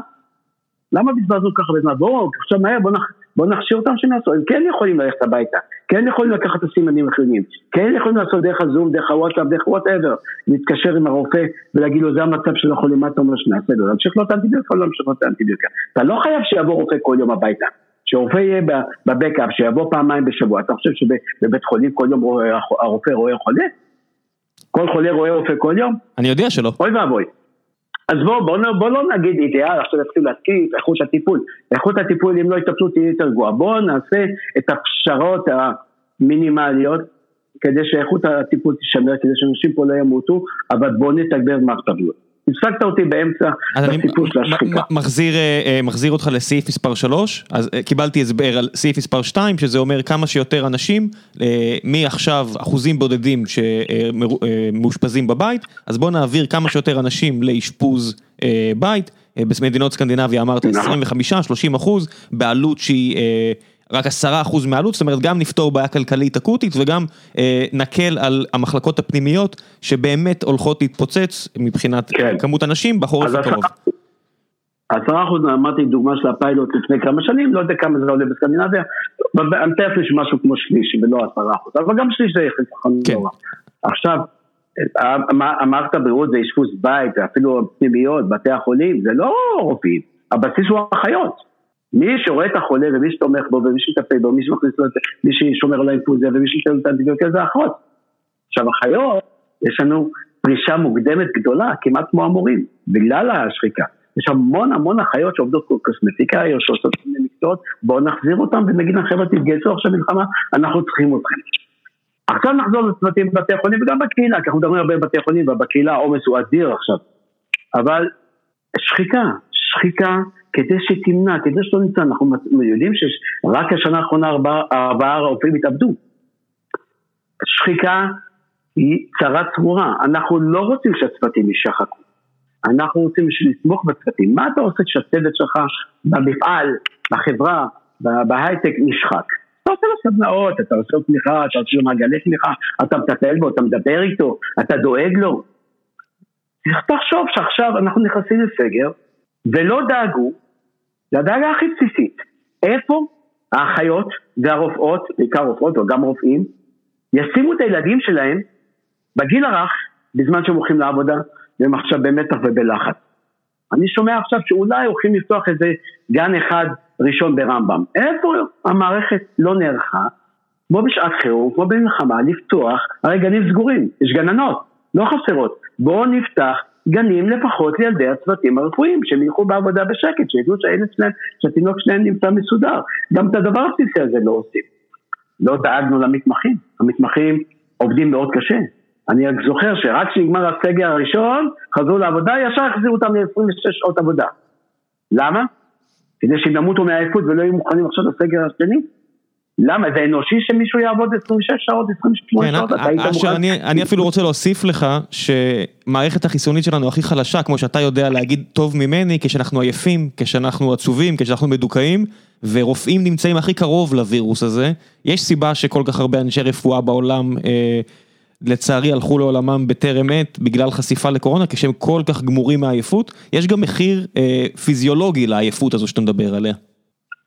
למה בזבזנו ככה בזמן? בואו, עכשיו מהר, בואו נח, בוא נכשיר אותם שהם יעשו, הם כן יכולים ללכת הביתה, כן יכולים לקחת את הסימנים החיוניים, כן יכולים לעשות דרך הזום, דרך הוואטסאפ, דרך whatever, להתקשר עם הרופא ולהגיד לו זה המצב של החולים, מה אתה אומר שנעשה לו, להמשיך לו את האנטיביוטיקה או לא להמשיך לו את האנטיביוטיקה. אתה לא חייב שיבוא רופא כל יום הביתה, שרופא יהיה בבקאפ, שיבוא פעמיים בשבוע, אתה חושב שבבית חולים כל יום הרופא רואה חולה? כל חולה רואה רופא כל יום? אני יודע שלא. אוי ואבוי. אז בואו בוא, בוא לא נגיד אידיאל, עכשיו נתחיל להתקיף, איכות הטיפול. איכות הטיפול, אם לא יטפלו, תהיה יותר גרועה. בואו נעשה את הפשרות המינימליות, כדי שאיכות הטיפול תישמר, כדי שאנשים פה לא ימותו, אבל בואו נתגבר מערכת הבריאות. הפסקת אותי באמצע הסיפור של השחיקה. מחזיר, אה, אה, מחזיר אותך לסעיף מספר 3, אז אה, קיבלתי הסבר על סעיף מספר 2, שזה אומר כמה שיותר אנשים, מעכשיו אחוזים בודדים שמאושפזים בבית, אז בואו נעביר כמה שיותר אנשים לאשפוז בית, במדינות סקנדינביה אמרת 25-30 נכון. אחוז, בעלות שהיא רק עשרה אחוז מהעלות, זאת אומרת גם נפתור בעיה כלכלית אקוטית וגם אה, נקל על המחלקות הפנימיות שבאמת הולכות להתפוצץ מבחינת כן. כמות אנשים בחורף הקרוב. עשרה אחוז, אמרתי דוגמה של הפיילוט לפני כמה שנים, לא יודע כמה זה עולה בסקנדינביה, אני מתאר לי שמשהו כמו שליש ולא עשרה אחוז, אבל גם שליש זה יחס כן. רע. עכשיו, מערכת הבריאות זה אשפוז בית, ואפילו פנימיות, בתי החולים, זה לא רופאים, הבסיס הוא אחיות. מי שרואה את החולה ומי שתומך בו ומי שמטפל בו, מי שמכניס לו את זה, מי ששומר על האינפוזיה ומי שנותן לו את האנטיביוטיה זה האחות. עכשיו אחיות, יש לנו פרישה מוקדמת גדולה, כמעט כמו המורים, בגלל השחיקה. יש המון המון אחיות שעובדות קוסמטיקה, או שעושות מיני מקצועות, בואו נחזיר אותם ונגיד להם חבר'ה תתגייסו עכשיו מלחמה, אנחנו צריכים אתכם. עכשיו נחזור לצוותים בבתי החולים וגם בקהילה, כי אנחנו מדברים הרבה בבתי חולים ובקהילה העומס הוא אדיר עכשיו. אבל שחיקה, שחיקה כדי שתמנע, כדי שלא נמצא, אנחנו יודעים שרק השנה האחרונה ארבעה ארבע רופאים התאבדו. שחיקה היא צרה צרורה, אנחנו לא רוצים שהצוותים יישחקו, אנחנו רוצים לתמוך בצוותים. מה אתה עושה כשהצוות שלך במפעל, בחברה, בהייטק נשחק? אתה עושה לו סדנאות, אתה עושה לו תמיכה, אתה עושה לו מעגלי תמיכה, אתה מטפל בו, אתה מדבר איתו, אתה דואג לו. תחשוב שעכשיו אנחנו נכנסים לסגר, ולא דאגו, זה הדאגה הכי בסיסית, איפה האחיות והרופאות, בעיקר רופאות או גם רופאים, ישימו את הילדים שלהם בגיל הרך, בזמן שהם הולכים לעבודה, והם עכשיו במתח ובלחץ. אני שומע עכשיו שאולי הולכים לפתוח איזה גן אחד ראשון ברמב"ם. איפה המערכת לא נערכה, כמו בשעת חירום, כמו במלחמה, לפתוח, הרי גנים סגורים, יש גננות, לא חסרות. בואו נפתח גנים לפחות לילדי הצוותים הרפואיים, שהם ילכו בעבודה בשקט, שידעו שהילד שלהם, שהתינוק שלהם נמצא מסודר. גם את הדבר הבסיסי הזה לא עושים. לא דאגנו למתמחים, המתמחים עובדים מאוד קשה. אני רק זוכר שרק כשנגמר הסגר הראשון, חזרו לעבודה, ישר החזירו אותם ל-26 שעות עבודה. למה? כדי שהם ימותו מעייפות ולא יהיו מוכנים עכשיו לסגר השני? למה? זה אנושי שמישהו יעבוד 26 שעות, 28 כן, שעות? אתה היית מוכן? אני, אני אפילו רוצה להוסיף לך שמערכת החיסונית שלנו הכי חלשה, כמו שאתה יודע להגיד טוב ממני, כשאנחנו עייפים, כשאנחנו עצובים, כשאנחנו מדוכאים, ורופאים נמצאים הכי קרוב לווירוס הזה. יש סיבה שכל כך הרבה אנשי רפואה בעולם, אה, לצערי הלכו לעולמם בטרם עת בגלל חשיפה לקורונה, כשהם כל כך גמורים מעייפות. יש גם מחיר אה, פיזיולוגי לעייפות הזו שאתה מדבר עליה.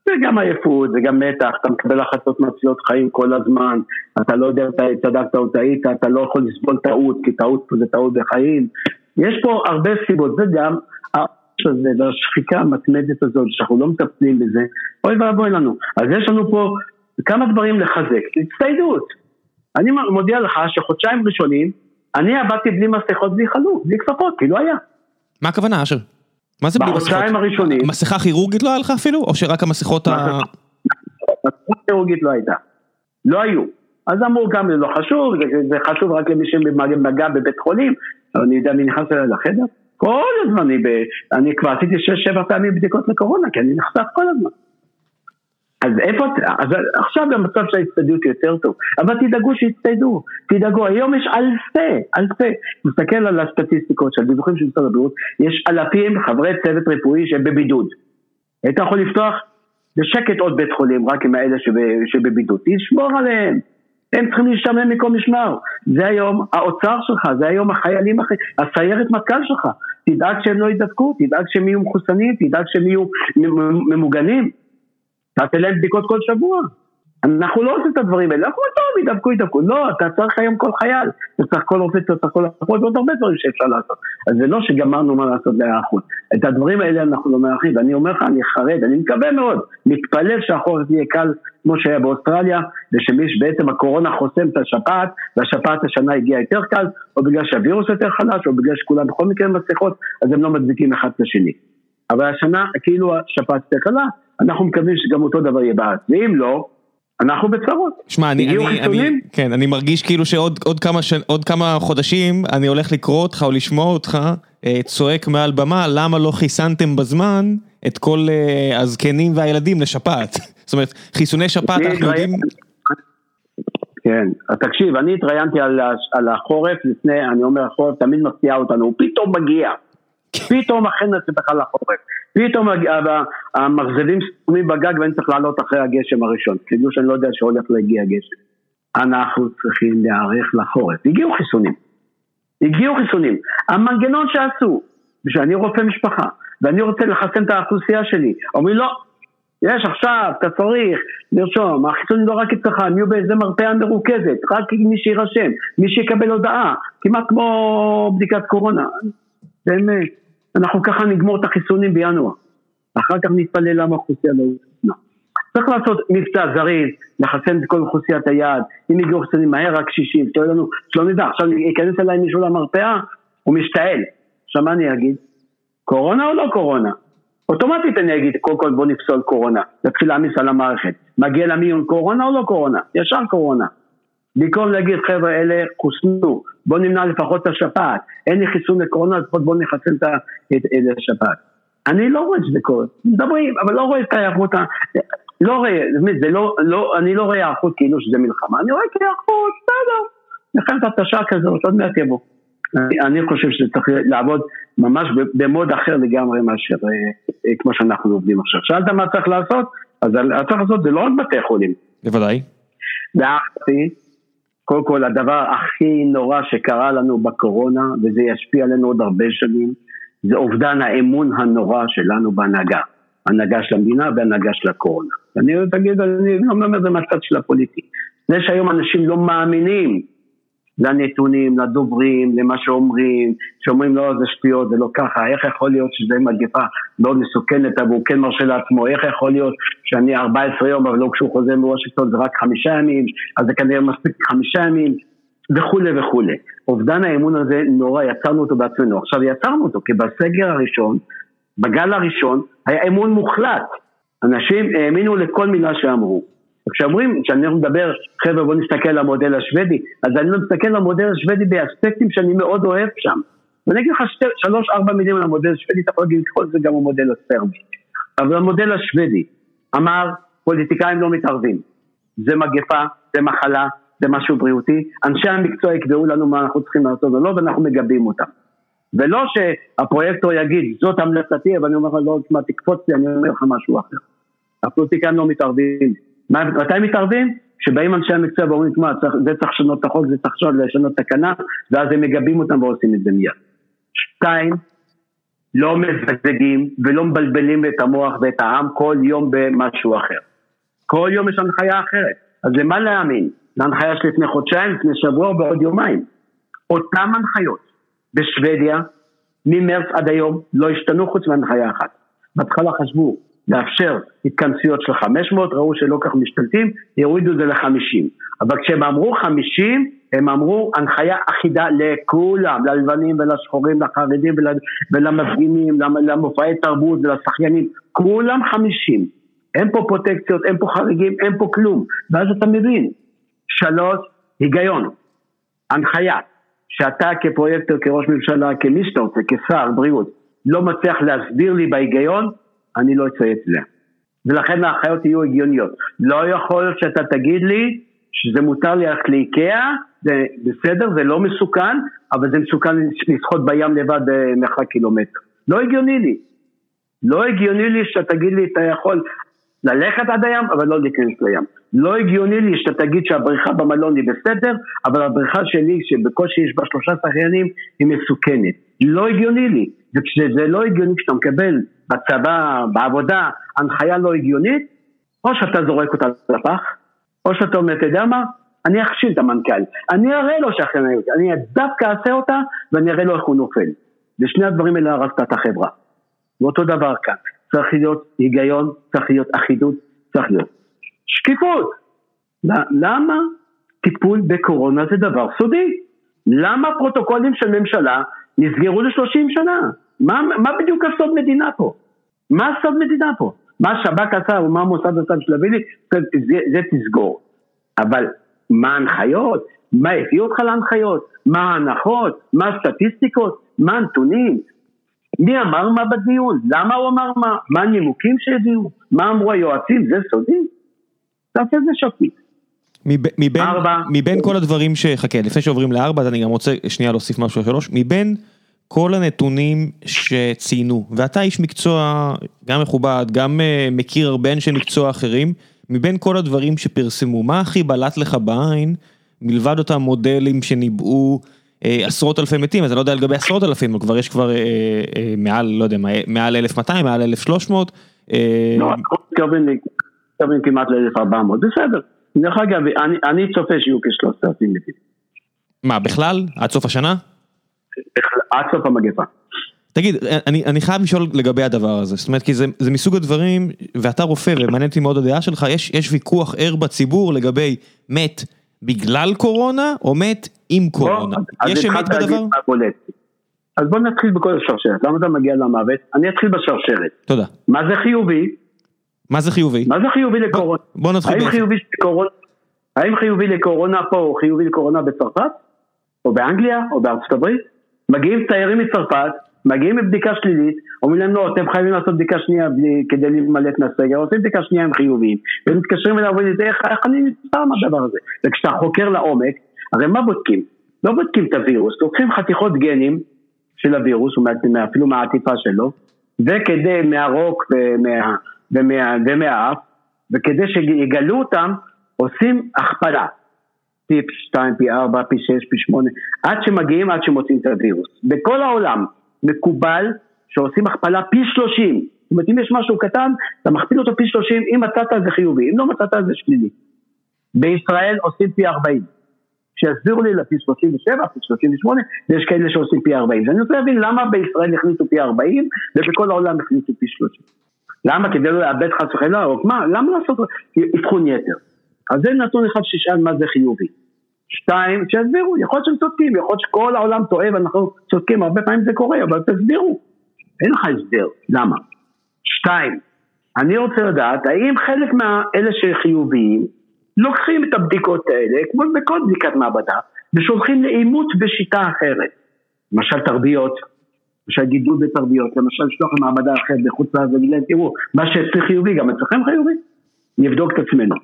זה גם עייפות, זה גם מתח, אתה מקבל החלטות מצילות חיים כל הזמן, אתה לא יודע אם צדקת או טעית, אתה לא יכול לסבול טעות, כי טעות פה זה טעות בחיים. יש פה הרבה סיבות, זה גם הזה והשחיקה המתמדת הזאת, שאנחנו לא מטפלים בזה, אוי ואבוי לנו. אז יש לנו פה כמה דברים לחזק, הצטיידות. אני מודיע לך שחודשיים ראשונים, אני עבדתי בלי מסכות, בלי חלוק, בלי כפפות, כי לא היה. מה הכוונה, אשר? מה זה בלי מסכות? בחודשיים הראשונים. מסכה כירורגית לא היה לך אפילו? או שרק המסכות ה... מסכה כירורגית לא הייתה. לא היו. אז אמרו גם זה לא חשוב, זה, זה חשוב רק למי שמגע בבית חולים, אבל אני יודע מי נכנס אליי לחדר. כל הזמן אני, ב... אני כבר עשיתי 6-7 פעמים בדיקות לקורונה, כי אני נחשף כל הזמן. אז איפה, אז עכשיו במצב של ההצטיידות יותר טוב, אבל תדאגו שיצטיידו, תדאגו, היום יש אלפי, אלפי, תסתכל על הסטטיסטיקות של דיווחים של משרד הבריאות, יש אלפים חברי צוות רפואי שהם בבידוד. היית יכול לפתוח? בשקט עוד בית חולים, רק עם האלה שב, שבבידוד, תשמור עליהם, הם צריכים להשתמם מכל משמר, זה היום האוצר שלך, זה היום החיילים, הסיירת מטכ"ל שלך, תדאג שהם לא ידבקו, תדאג שהם יהיו מחוסנים, תדאג שהם יהיו ממוגנים. תעשה להם בדיקות כל שבוע. אנחנו לא עושים את הדברים האלה, אנחנו טוב, ידבקו, ידבקו. לא, אתה צריך היום כל חייל, אתה צריך כל רופא, אתה צריך כל אחות, ועוד הרבה דברים שאפשר לעשות. אז זה לא שגמרנו מה לעשות להיערכות. את הדברים האלה אנחנו לא מארחים, ואני אומר לך, אני חרד, אני מקווה מאוד, מתפלל שהחורף יהיה קל כמו שהיה באוסטרליה, ושבעצם הקורונה חוסם את השפעת, והשפעת השנה הגיעה יותר קל, או בגלל שהווירוס יותר חלש, או בגלל שכולם בכל מקרה מסכות, אז הם לא מדביקים אחד את השני. אבל השנה, כאילו השפעת יותר קלה, אנחנו מקווים שגם אותו דבר יהיה בארץ. ואם לא, אנחנו בצרות. שמע, אני, אני, אני, כן, אני מרגיש כאילו שעוד עוד כמה, ש... עוד כמה חודשים אני הולך לקרוא אותך או לשמוע אותך אה, צועק מעל במה, למה לא חיסנתם בזמן את כל אה, הזקנים והילדים לשפעת? זאת אומרת, חיסוני שפעת אנחנו יודעים... כן, תקשיב, אני התראיינתי על, על החורף לפני, אני אומר החורף תמיד מפתיע אותנו, הוא פתאום מגיע. פתאום אכן נצא בכלל לחורף. פתאום המרזבים סתומים בגג ואני צריך לעלות אחרי הגשם הראשון. תדעו שאני לא יודע שהולך להגיע גשם. אנחנו צריכים להיערך לחורף. הגיעו חיסונים. הגיעו חיסונים. המנגנון שעשו, שאני רופא משפחה, ואני רוצה לחסן את האוכלוסייה שלי, אומרים לא, יש עכשיו, אתה צריך לרשום, החיסונים לא רק אצלך, הם יהיו באיזה מרפאה מרוכזת, רק מי שיירשם, מי שיקבל הודעה, כמעט כמו בדיקת קורונה. באמת. אנחנו ככה נגמור את החיסונים בינואר. אחר כך נתפלל למה האוכלוסייה לא התחסנה. צריך לעשות מבצע זריז, לחסן את כל אוכלוסיית היעד, אם יגיעו חיסונים מהר רק 60, שלא לנו, שלא נדע, עכשיו ייכנס אליי מישהו למרפאה, הוא משתעל. עכשיו מה אני אגיד? קורונה או לא קורונה? אוטומטית אני אגיד, קודם כל בוא נפסול קורונה, נתחיל להעמיס על המערכת. מגיע למיון קורונה או לא קורונה? ישר קורונה. במקום להגיד חבר'ה אלה חוסנו, בוא נמנע לפחות את השפעת, אין לי חיסון לקורונה, לפחות בוא נחסן את השפעת. אני לא רואה שזה קורה, מדברים, אבל לא רואה את ההיערכות, לא רואה, זה לא, לא, אני לא רואה היערכות כאילו שזה מלחמה, אני רואה כהיערכות, בסדר, מלחמת התשה כזאת, עוד מעט יבוא. אני, אני חושב שזה צריך לעבוד ממש במוד אחר לגמרי מאשר אה, אה, כמו שאנחנו עובדים עכשיו. שאלת מה צריך לעשות? אז צריך לעשות זה לא רק בתי חולים. בוודאי. ואחתי, קודם כל הדבר הכי נורא שקרה לנו בקורונה, וזה ישפיע עלינו עוד הרבה שנים, זה אובדן האמון הנורא שלנו בהנהגה. הנהגה של המדינה והנהגה של הקורונה. אני תגיד, אני לא אומר את זה מהצד של הפוליטי. זה שהיום אנשים לא מאמינים לנתונים, לדוברים, למה שאומרים, שאומרים לא זה שטויות, זה לא ככה, איך יכול להיות שזה מגפה מאוד מסוכנת, אבל הוא כן מרשה לעצמו, איך יכול להיות שאני 14 יום, אבל לא כשהוא חוזר מוושינגטון זה רק חמישה ימים, אז זה כנראה מספיק חמישה ימים, וכולי וכולי. אובדן האמון הזה נורא, יצרנו אותו בעצמנו. עכשיו יצרנו אותו, כי בסגר הראשון, בגל הראשון, היה אמון מוחלט. אנשים האמינו לכל מילה שאמרו. וכשאומרים, כשאני מדבר, חבר'ה בוא נסתכל על המודל השוודי, אז אני לא מסתכל על המודל השוודי באספקטים שאני מאוד אוהב שם. ואני אגיד לך שלוש ארבע מילים על המודל השוודי, אתה יכול להגיד כל זה גם המודל הסרבי. אבל המודל השוודי אמר, פוליטיקאים לא מתערבים. זה מגפה, זה מחלה, זה משהו בריאותי, אנשי המקצוע יקבעו לנו מה אנחנו צריכים לעשות או לא, ואנחנו מגבים אותם. ולא שהפרויקטור יגיד, זאת המלצתי, אבל אני אומר לך, לא, תקפוץ לי, אני אומר לך משהו אחר. הפוליטיקאים לא מתערבים. מתי מתערבים? כשבאים אנשי המקצוע ואומרים, תשמע, זה צריך לשנות את החוק, זה צריך לשנות תקנה, ואז הם מגבים אותם ועושים את זה מיד. שתיים, לא מזגזגים ולא מבלבלים את המוח ואת העם כל יום במשהו אחר. כל יום יש הנחיה אחרת. אז למה להאמין? להנחיה של לפני חודשיים, לפני שבוע או בעוד יומיים. אותן הנחיות בשוודיה, ממרץ עד היום, לא השתנו חוץ מהנחיה אחת. בהתחלה חשבו לאפשר התכנסויות של 500, ראו שלא כך משתלטים, יורידו את זה ל-50. אבל כשהם אמרו 50, הם אמרו הנחיה אחידה לכולם, ללבנים ולשחורים, לחרדים ולמפגינים, למופעי תרבות ולשחיינים, כולם 50. אין פה פרוטקציות, אין פה חריגים, אין פה כלום. ואז אתה מבין, שלוש, היגיון, הנחיה, שאתה כפרויקטור, כראש ממשלה, כמי שאתה רוצה, כשר בריאות, לא מצליח להסביר לי בהיגיון, אני לא אציית לה. ולכן ההנחיות יהיו הגיוניות. לא יכול להיות שאתה תגיד לי שזה מותר ללכת לאיקאה, זה בסדר, זה לא מסוכן, אבל זה מסוכן לשחות בים לבד במרחק קילומטר. לא הגיוני לי. לא הגיוני לי שאתה תגיד לי, אתה יכול ללכת עד הים, אבל לא להיכנס לים. לא הגיוני לי שאתה תגיד שהבריכה במלון היא בסדר, אבל הבריכה שלי, שבקושי יש בה שלושה שחיינים, היא מסוכנת. לא הגיוני לי. וכשזה לא הגיוני, כשאתה מקבל בצבא, בעבודה, הנחיה לא הגיונית, או שאתה זורק אותה לפח, או שאתה אומר, אתה יודע מה? אני אכשיל את המנכ"ל, אני אראה לו שהאחריות, אני דווקא אעשה אותה ואני אראה לו איך הוא נופל. ושני הדברים האלה הרסת את החברה. ואותו דבר כאן, צריך להיות היגיון, צריך להיות אחידות, צריך להיות שקיפות. למה טיפול בקורונה זה דבר סודי? למה פרוטוקולים של ממשלה נסגרו ל-30 שנה? מה, מה בדיוק הסוד מדינה פה? מה הסוד מדינה פה? מה השב"כ עשה ומה המוסד עשה בשביל להביא לי? זה, זה, תסגור. אבל מה ההנחיות? מה הביא אותך להנחיות? מה ההנחות? מה הסטטיסטיקות? מה הנתונים? מי אמר מה בדיון? למה הוא אמר מה? מה הנימוקים שהביאו? מה אמרו היועצים? זה סודי? תעשה את זה שקית. מבין, מבין כל הדברים ש... חכה, לפני שעוברים לארבע, אז אני גם רוצה שנייה להוסיף משהו שלוש. מבין כל הנתונים שציינו, ואתה איש מקצוע גם מכובד, גם uh, מכיר הרבה אנשי מקצוע אחרים, מבין כל הדברים שפרסמו, מה הכי בלט לך בעין, מלבד אותם מודלים שניבאו אה, עשרות אלפי מתים, אז אני לא יודע לגבי עשרות אלפים, אבל כבר יש כבר אה, אה, מעל, לא יודע, מעל 1200, מעל 1300. אה, לא, מתכוון כמעט ל-1400, בסדר. דרך אגב, אני, אני צופה שיהיו כ-3,000 מתים. מה, בכלל? עד סוף השנה? עד סוף המגפה. תגיד, אני, אני חייב לשאול לגבי הדבר הזה, זאת אומרת, כי זה, זה מסוג הדברים, ואתה רופא ומעניין אותי מאוד הדעה שלך, יש, יש ויכוח ער בציבור לגבי מת בגלל קורונה, או מת עם קורונה. בוא, יש אמת בדבר? אז בוא נתחיל בכל השרשרת, למה אתה מגיע למוות? אני אתחיל בשרשרת. תודה. מה זה חיובי? מה זה חיובי? מה זה חיובי לקורונה? בוא, בוא נתחיל האם חיובי, לקורונה, האם חיובי לקורונה פה או חיובי לקורונה בצרפת? או באנגליה? או בארצות הברית? מגיעים תיירים מצרפת, מגיעים לבדיקה שלילית, אומרים להם לא, אתם חייבים לעשות בדיקה שנייה כדי להימלט מהסגר, עושים בדיקה שנייה עם חיוביים, ומתקשרים אליו ואומרים, איך, איך אני נצטר מהדבר הזה? וכשאתה חוקר לעומק, הרי מה בודקים? לא בודקים את הווירוס, לוקחים חתיכות גנים של הווירוס, אפילו מהעטיפה שלו, וכדי מהרוק ומה, ומה, ומהאף, וכדי שיגלו אותם, עושים הכפלה. פי 2, פי 4, פי 6, פי 8, עד שמגיעים, עד שמוצאים את הווירוס. בכל העולם מקובל שעושים הכפלה פי 30. זאת אומרת, אם יש משהו קטן, אתה מכפיל אותו פי 30, אם מצאת זה חיובי, אם לא מצאת זה שלילי. בישראל עושים פי 40. שיסבירו לי לפי 37, פי 38, ויש כאלה שעושים פי 40. ואני רוצה להבין למה בישראל החליטו פי 40 ובכל העולם החליטו פי 30. למה? כדי לא לאבד חס וחלילה, או מה? למה לעשות אבחון יתר? אז זה נתון אחד שישאל מה זה חיובי. שתיים, שיסבירו, יכול להיות שהם צודקים, יכול להיות שכל העולם טועה ואנחנו צודקים, הרבה פעמים זה קורה, אבל תסבירו. אין לך הסבר, למה? שתיים, אני רוצה לדעת, האם חלק מהאלה שחיוביים לוקחים את הבדיקות האלה, כמו בכל בדיקת מעבדה, ושולחים לאימות בשיטה אחרת. למשל תרביות, למשל גידול בתרביות, למשל לשלוח למעבדה אחרת בחוץ לארץ ולהגיד להם, תראו, מה שאצלי חיובי, גם אצלכם חיובי? נבדוק את עצמנו.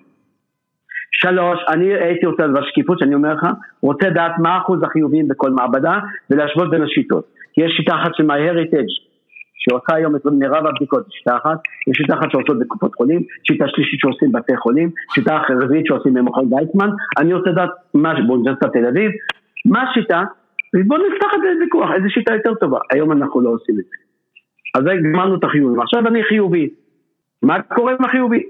שלוש, אני הייתי רוצה לדעת שקיפות שאני אומר לך, רוצה לדעת מה אחוז החיוביים בכל מעבדה ולהשוות בין השיטות. יש שיטה אחת של MyHeritage שעושה היום את מירב הבדיקות, שיטה אחת, יש שיטה אחת שעושות בקופות חולים, שיטה שלישית שעושים בתי חולים, שיטה רביעית שעושים במכון ויצמן, אני רוצה לדעת מה באוניברסיטת תל אביב, מה השיטה, ובואו נפתח את זה לוויכוח, איזה שיטה יותר טובה, היום אנחנו לא עושים את זה. אז גמרנו את החיובי, ועכשיו אני חיובי, מה קורה עם החיובי?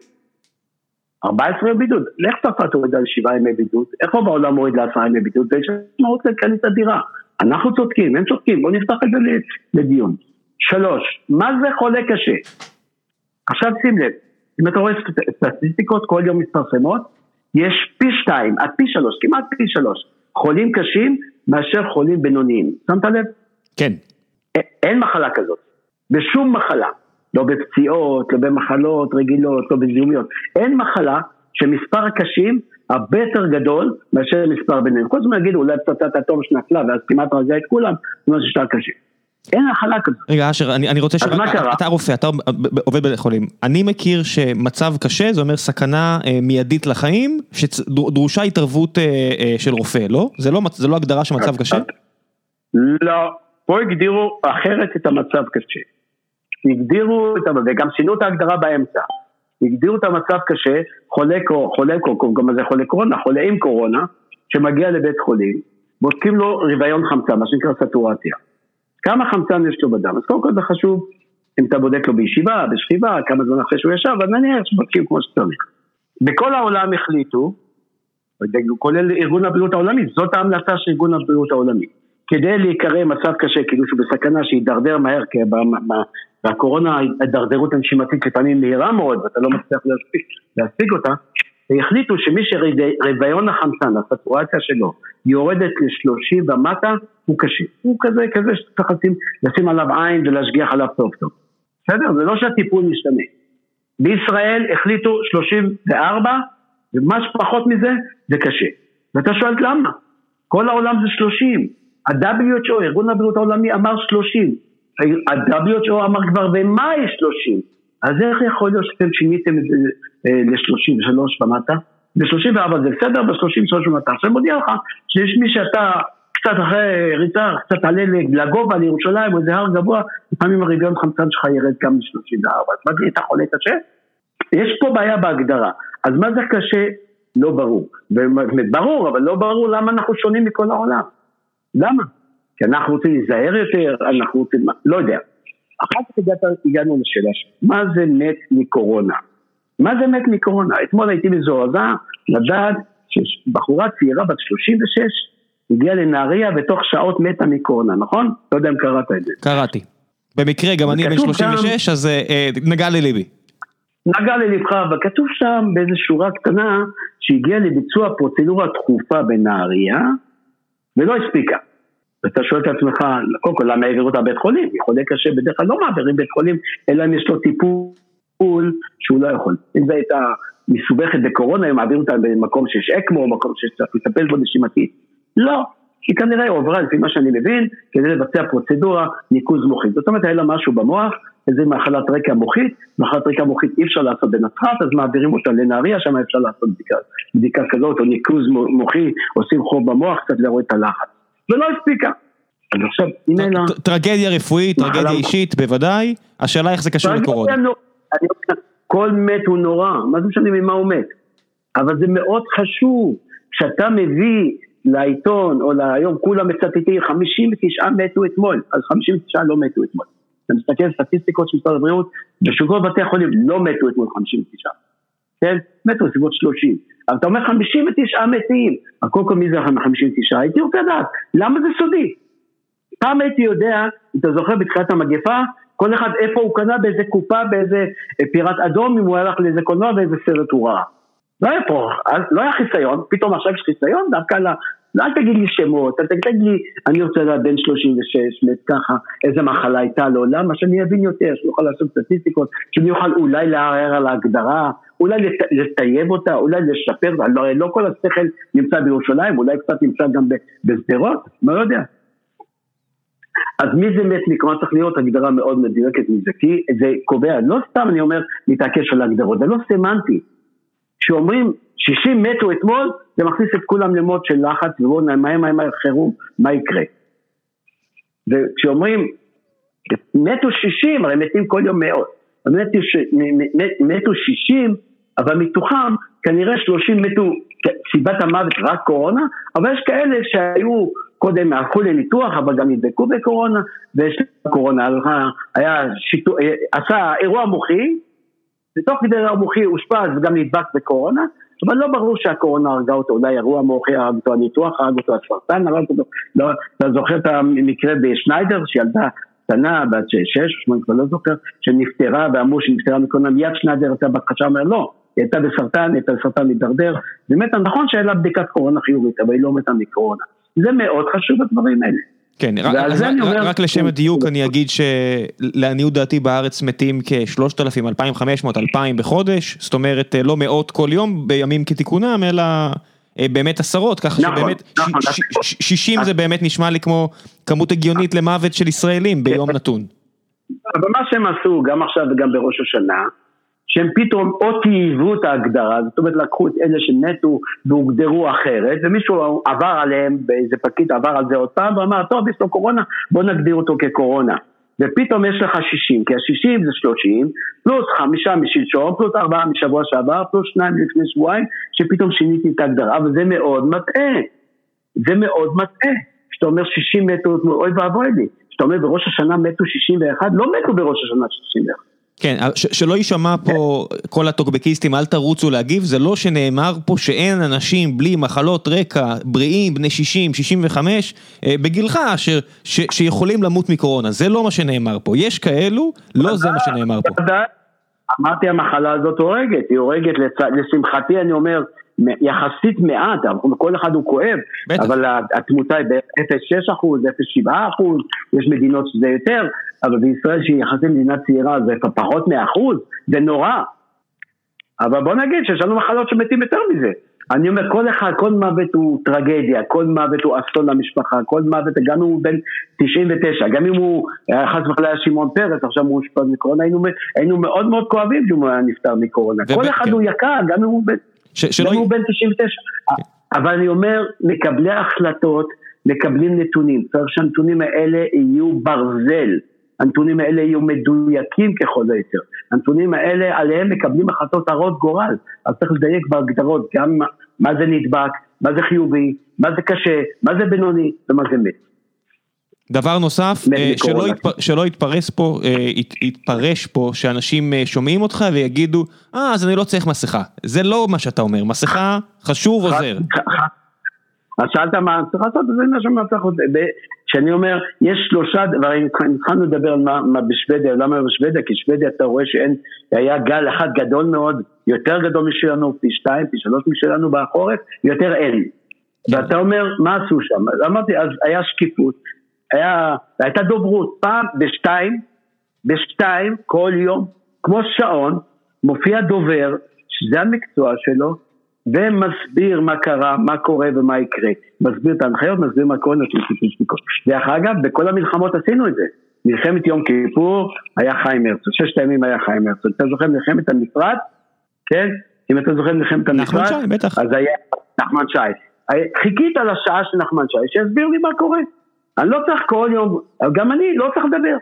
14 ימי בידוד, לך צרפת הוריד על 7 ימי בידוד, איפה בעולם הוריד ל-10 ימי בידוד, ויש משמעות להיכנס לדירה. אנחנו צודקים, הם צודקים, בואו נפתח את זה לדיון. שלוש, מה זה חולה קשה? עכשיו שים לב, אם אתה רואה סטטיסטיקות כל יום מתפרסמות, יש פי שתיים, עד פי שלוש, כמעט פי שלוש, חולים קשים מאשר חולים בינוניים. שמת לב? כן. אין מחלה כזאת, בשום מחלה, לא בפציעות, לא במחלות רגילות, לא בזיהומיות, אין מחלה שמספר הקשים הרבה יותר גדול מאשר מספר בינוניים. כל הזמן יגידו אולי פצצת אטום שנפלה ואז כמעט הרגה את כולם, זאת אומרת שיותר קשים. אין הכלה כזאת. רגע אשר, אני, אני רוצה ש... אז מה קרה? אתה רופא, אתה עובד בבית חולים. אני מכיר שמצב קשה זה אומר סכנה אה, מיידית לחיים, שדרושה התערבות אה, אה, של רופא, לא? זה לא, זה לא הגדרה של מצב קשה? לא, פה הגדירו אחרת את המצב קשה. הגדירו, וגם שינו את ההגדרה באמצע. הגדירו את המצב קשה, חולה, חולה, גם זה חולה קורונה, חולה עם קורונה, שמגיע לבית חולים, בודקים לו רוויון חמצן, מה שנקרא סטורציה. כמה חמצן יש לו בדם. אז קודם כל זה חשוב אם אתה בודק לו בישיבה, בשכיבה, כמה זמן אחרי שהוא ישב, אז נניח שבודקים כמו שצריך. בכל העולם החליטו, כולל ארגון הבריאות העולמי, זאת ההמלצה של ארגון הבריאות העולמי. כדי להיקרא מצב קשה, כאילו שהוא בסכנה שידרדר מהר, כי בקורונה ההידרדרות הנשימתית לפעמים מהירה מאוד ואתה לא מצליח להשיג, להשיג אותה, והחליטו שמי שרוויון החמצן, הסטורציה שלו, יורדת ל-30 ומטה, הוא קשה. הוא כזה, כזה שצריך לשים, לשים עליו עין ולהשגיח עליו טוב טוב. בסדר? זה לא שהטיפול משתנה. בישראל החליטו 34, ומה שפחות מזה, זה קשה. ואתה שואל למה? כל העולם זה 30. ה-WHO, ארגון הבריאות העולמי, אמר 30. ה-WHO אמר כבר במאי 30. אז איך יכול להיות שאתם שיניתם את זה אה, ל-33 ומטה? ב-34 זה בסדר, ב-33 ומטה. עכשיו מודיע לך שיש מי שאתה קצת אחרי ריצה, קצת תעלה לגובה לירושלים או איזה הר גבוה, לפעמים הרביון חמצן שלך ירד גם ל-34. אז מה זה, אתה חולה קשה? יש פה בעיה בהגדרה. אז מה זה קשה? לא ברור. ברור, אבל לא ברור למה אנחנו שונים מכל העולם. למה? כי אנחנו רוצים להיזהר יותר, אנחנו רוצים, לא יודע. אחר כך הגעת, הגענו לשאלה מה זה מת מקורונה? מה זה מת מקורונה? אתמול הייתי מזועזע לדעת שבחורה צעירה בת 36 הגיעה לנהריה ותוך שעות מתה מקורונה, נכון? לא יודע אם קראת את זה. קראתי. במקרה גם אני בן 36 אז אה, אה, נגע לליבי. נגע ללבך, אבל כתוב שם באיזו שורה קטנה שהגיעה לביצוע פרוצדורה דחופה בנהריה ולא הספיקה. ואתה שואל את עצמך, קודם כל למה העבירו אותה בית חולים? חולה קשה בדרך כלל לא מעבירים בית חולים, אלא אם יש לו טיפול שהוא לא יכול. אם זו הייתה מסובכת בקורונה, הם מעבירים אותה במקום שיש אקמו, מקום שצריך לטפל בו נשימתית. לא, היא כנראה הועברה, לפי מה שאני מבין, כדי לבצע פרוצדורה ניקוז מוחית. זאת אומרת, היה לה משהו במוח, איזה מחלת רקע מוחית, מחלת רקע מוחית אי אפשר לעשות בנצרת, אז מעבירים אותה לנהריה, שם אפשר לעשות בדיקה, בדיקה כזאת, או ניקוז מוחי, עושים חור במוח, קצת להוריד את הלחץ. ולא הספיקה. אז עכשיו, הנה לה... טרגדיה רפואית, טרגדיה אישית, בוודאי, השאלה איך זה קשור לקורונה. כל מת הוא נורא, מה זה משנה ממה הוא מת? אבל זה מאוד חשוב, כשאתה מביא לעיתון, או להיום כולם מצטטים, 59 מתו אתמול, אז 59 לא מתו אתמול. אתה מסתכל על סטטיסטיקות של משרד הבריאות, בשוקות בתי החולים לא מתו אתמול 59, כן? מתו בסביבות 30. אבל אתה אומר 59 מתים, אז קודם כל מי זה 59? הייתי רוצה לדעת, למה זה סודי? פעם הייתי יודע, אם אתה זוכר בתחילת המגפה, כל אחד איפה הוא קנה באיזה קופה, באיזה פיראט אדום, אם הוא הלך לאיזה קולנוע ואיזה סרט הוא ראה. לא היה פה, לא היה חיסיון, פתאום עכשיו יש חיסיון, דווקא אל תגיד לי שמות, אל תגיד לי, אני רוצה לדעת בן 36, מת ככה, איזה מחלה הייתה לו, למה? שאני אבין יותר, שאני אוכל לעשות סטטיסטיקות, שאני אוכל אולי לערער על ההגדרה, אולי לטייב אותה, אולי לשפר, לא, לא כל השכל נמצא בירושלים, אולי קצת נמצא גם בשדרות, לא יודע. אז מי זה מת מקרון צריך להיות הגדרה מאוד מדויקת מזה, כי זה קובע, לא סתם אני אומר להתעקש על ההגדרות, זה לא סמנטי. כשאומרים 60 מתו אתמול, זה מכניס את כולם למוד של לחץ, ובואו מהר מהר מהר חירום, מה יקרה? וכשאומרים מתו 60, הרי מתים כל יום מאות, מתו, מתו 60, אבל מתוכם כנראה 30 מתו, סיבת המוות רק קורונה, אבל יש כאלה שהיו קודם הלכו לניתוח, אבל גם נדבקו בקורונה, ויש קורונה, היה שיתו, עשה אירוע מוחי, ותוך כדי אירוע מוחי אושפז וגם נדבק בקורונה, אבל לא ברור שהקורונה הרגה אותו, אולי אירוע מוחי הרג אותו, הניתוח הרג אותו, הסרטן הרג אותו, לא, אתה זוכר את המקרה בשניידר, שילדה קטנה, בת שש, שמונה, כבר לא זוכר, שנפטרה, ואמרו שנפטרה מקורונה, מיד שניידר הייתה בקשה, אומר לא, היא הייתה בסרטן, הייתה בסרטן מידרדר, באמת נכון שהיה לה בדיקת קורונה חיובית, אבל היא לא מתה מקורונה. זה מאוד חשוב הדברים האלה. כן, רק, לשם הדיוק אני אגיד שלעניות דעתי בארץ מתים כ-3,000, 2,500, 2,000 בחודש, זאת אומרת לא מאות כל יום בימים כתיקונם, אלא אה, באמת עשרות, ככה נכון, שבאמת נכון, 60 נכון. זה באמת נשמע לי כמו כמות הגיונית למוות של ישראלים ביום נתון. אבל מה שהם עשו גם עכשיו וגם בראש השנה, שהם פתאום או טייבו את ההגדרה, זאת אומרת לקחו את אלה שמתו והוגדרו אחרת, ומישהו עבר עליהם, באיזה פקיד עבר על זה עוד פעם, ואמר, טוב, יש לו קורונה, בוא נגדיר אותו כקורונה. ופתאום יש לך 60, כי ה-60 זה 30, פלוס חמישה משלשום, פלוס ארבעה משבוע שעבר, פלוס שניים לפני שבועיים, שפתאום שיניתי את ההגדרה, אבל זה מאוד מטעה. זה מאוד מטעה. כשאתה אומר 60 מתו, אוי ואבוי לי. כשאתה אומר בראש השנה מתו 61, לא מתו בראש השנה 61. כן, שלא יישמע פה כל הטוקבקיסטים, אל תרוצו להגיב, זה לא שנאמר פה שאין אנשים בלי מחלות רקע, בריאים, בני 60, 65, בגילך, שיכולים למות מקורונה, זה לא מה שנאמר פה, יש כאלו, לא זה מה שנאמר פה. אמרתי המחלה הזאת הורגת, היא הורגת, לשמחתי אני אומר, יחסית מעט, כל אחד הוא כואב, בטח. אבל התמותה היא ב-0.6 אחוז, 0.7 אחוז, יש מדינות שזה יותר, אבל בישראל שהיא יחסית מדינה צעירה זה פחות מאחוז, זה נורא. אבל בוא נגיד שיש לנו מחלות שמתים יותר מזה. אני אומר, כל אחד, כל מוות הוא טרגדיה, כל מוות הוא אסון למשפחה, כל מוות, גם אם הוא בן 99, גם אם הוא חס וחלילה שמעון פרס, עכשיו הוא אושפז מקורונה, היינו, היינו מאוד מאוד כואבים שהוא היה נפטר מקורונה. כל אחד כן. הוא יקר, גם אם הוא בן... ש- גם הוא בן 99. כן. אבל אני אומר, מקבלי ההחלטות מקבלים נתונים. צריך שהנתונים האלה יהיו ברזל. הנתונים האלה יהיו מדויקים ככל היותר. הנתונים האלה, עליהם מקבלים החלטות הרות גורל. אז צריך לדייק בהגדרות גם מה זה נדבק, מה זה חיובי, מה זה קשה, מה זה בינוני ומה זה מת. דבר נוסף, אה, שלא, יתפ... שלא יתפרס פה, אה, ית, יתפרש פה שאנשים אה, שומעים אותך ויגידו, אה, אז אני לא צריך מסכה. זה לא מה שאתה אומר, מסכה חשוב עוזר. אז שאלת מה צריך לעשות, אומר מה צריך לעשות. כשאני אומר, יש שלושה דברים, התחלנו לדבר על מה, מה בשוודיה, למה בשוודיה, כי שוודיה אתה רואה שאין, היה גל אחד גדול מאוד, יותר גדול משלנו, פי שתיים, פי שלוש משלנו בחורף, יותר אין. ואתה אומר, מה עשו שם? אמרתי, אז היה שקיפות. היה, הייתה דוברות, פעם בשתיים, בשתיים כל יום, כמו שעון, מופיע דובר, שזה המקצוע שלו, ומסביר מה קרה, מה קורה ומה יקרה. מסביר את ההנחיות, מסביר מה קורה. דרך אגב, בכל המלחמות עשינו את זה. מלחמת יום כיפור היה חיים הרצוג, ששת הימים היה חיים הרצוג. אתה זוכר מלחמת המפרץ? כן? אם אתה זוכר מלחמת המפרץ, נחמן שי, בטח. אז היה נחמן שי. חיכית לשעה של נחמן שי, שיסביר לי מה קורה. אני לא צריך כל יום, גם אני לא צריך לדבר.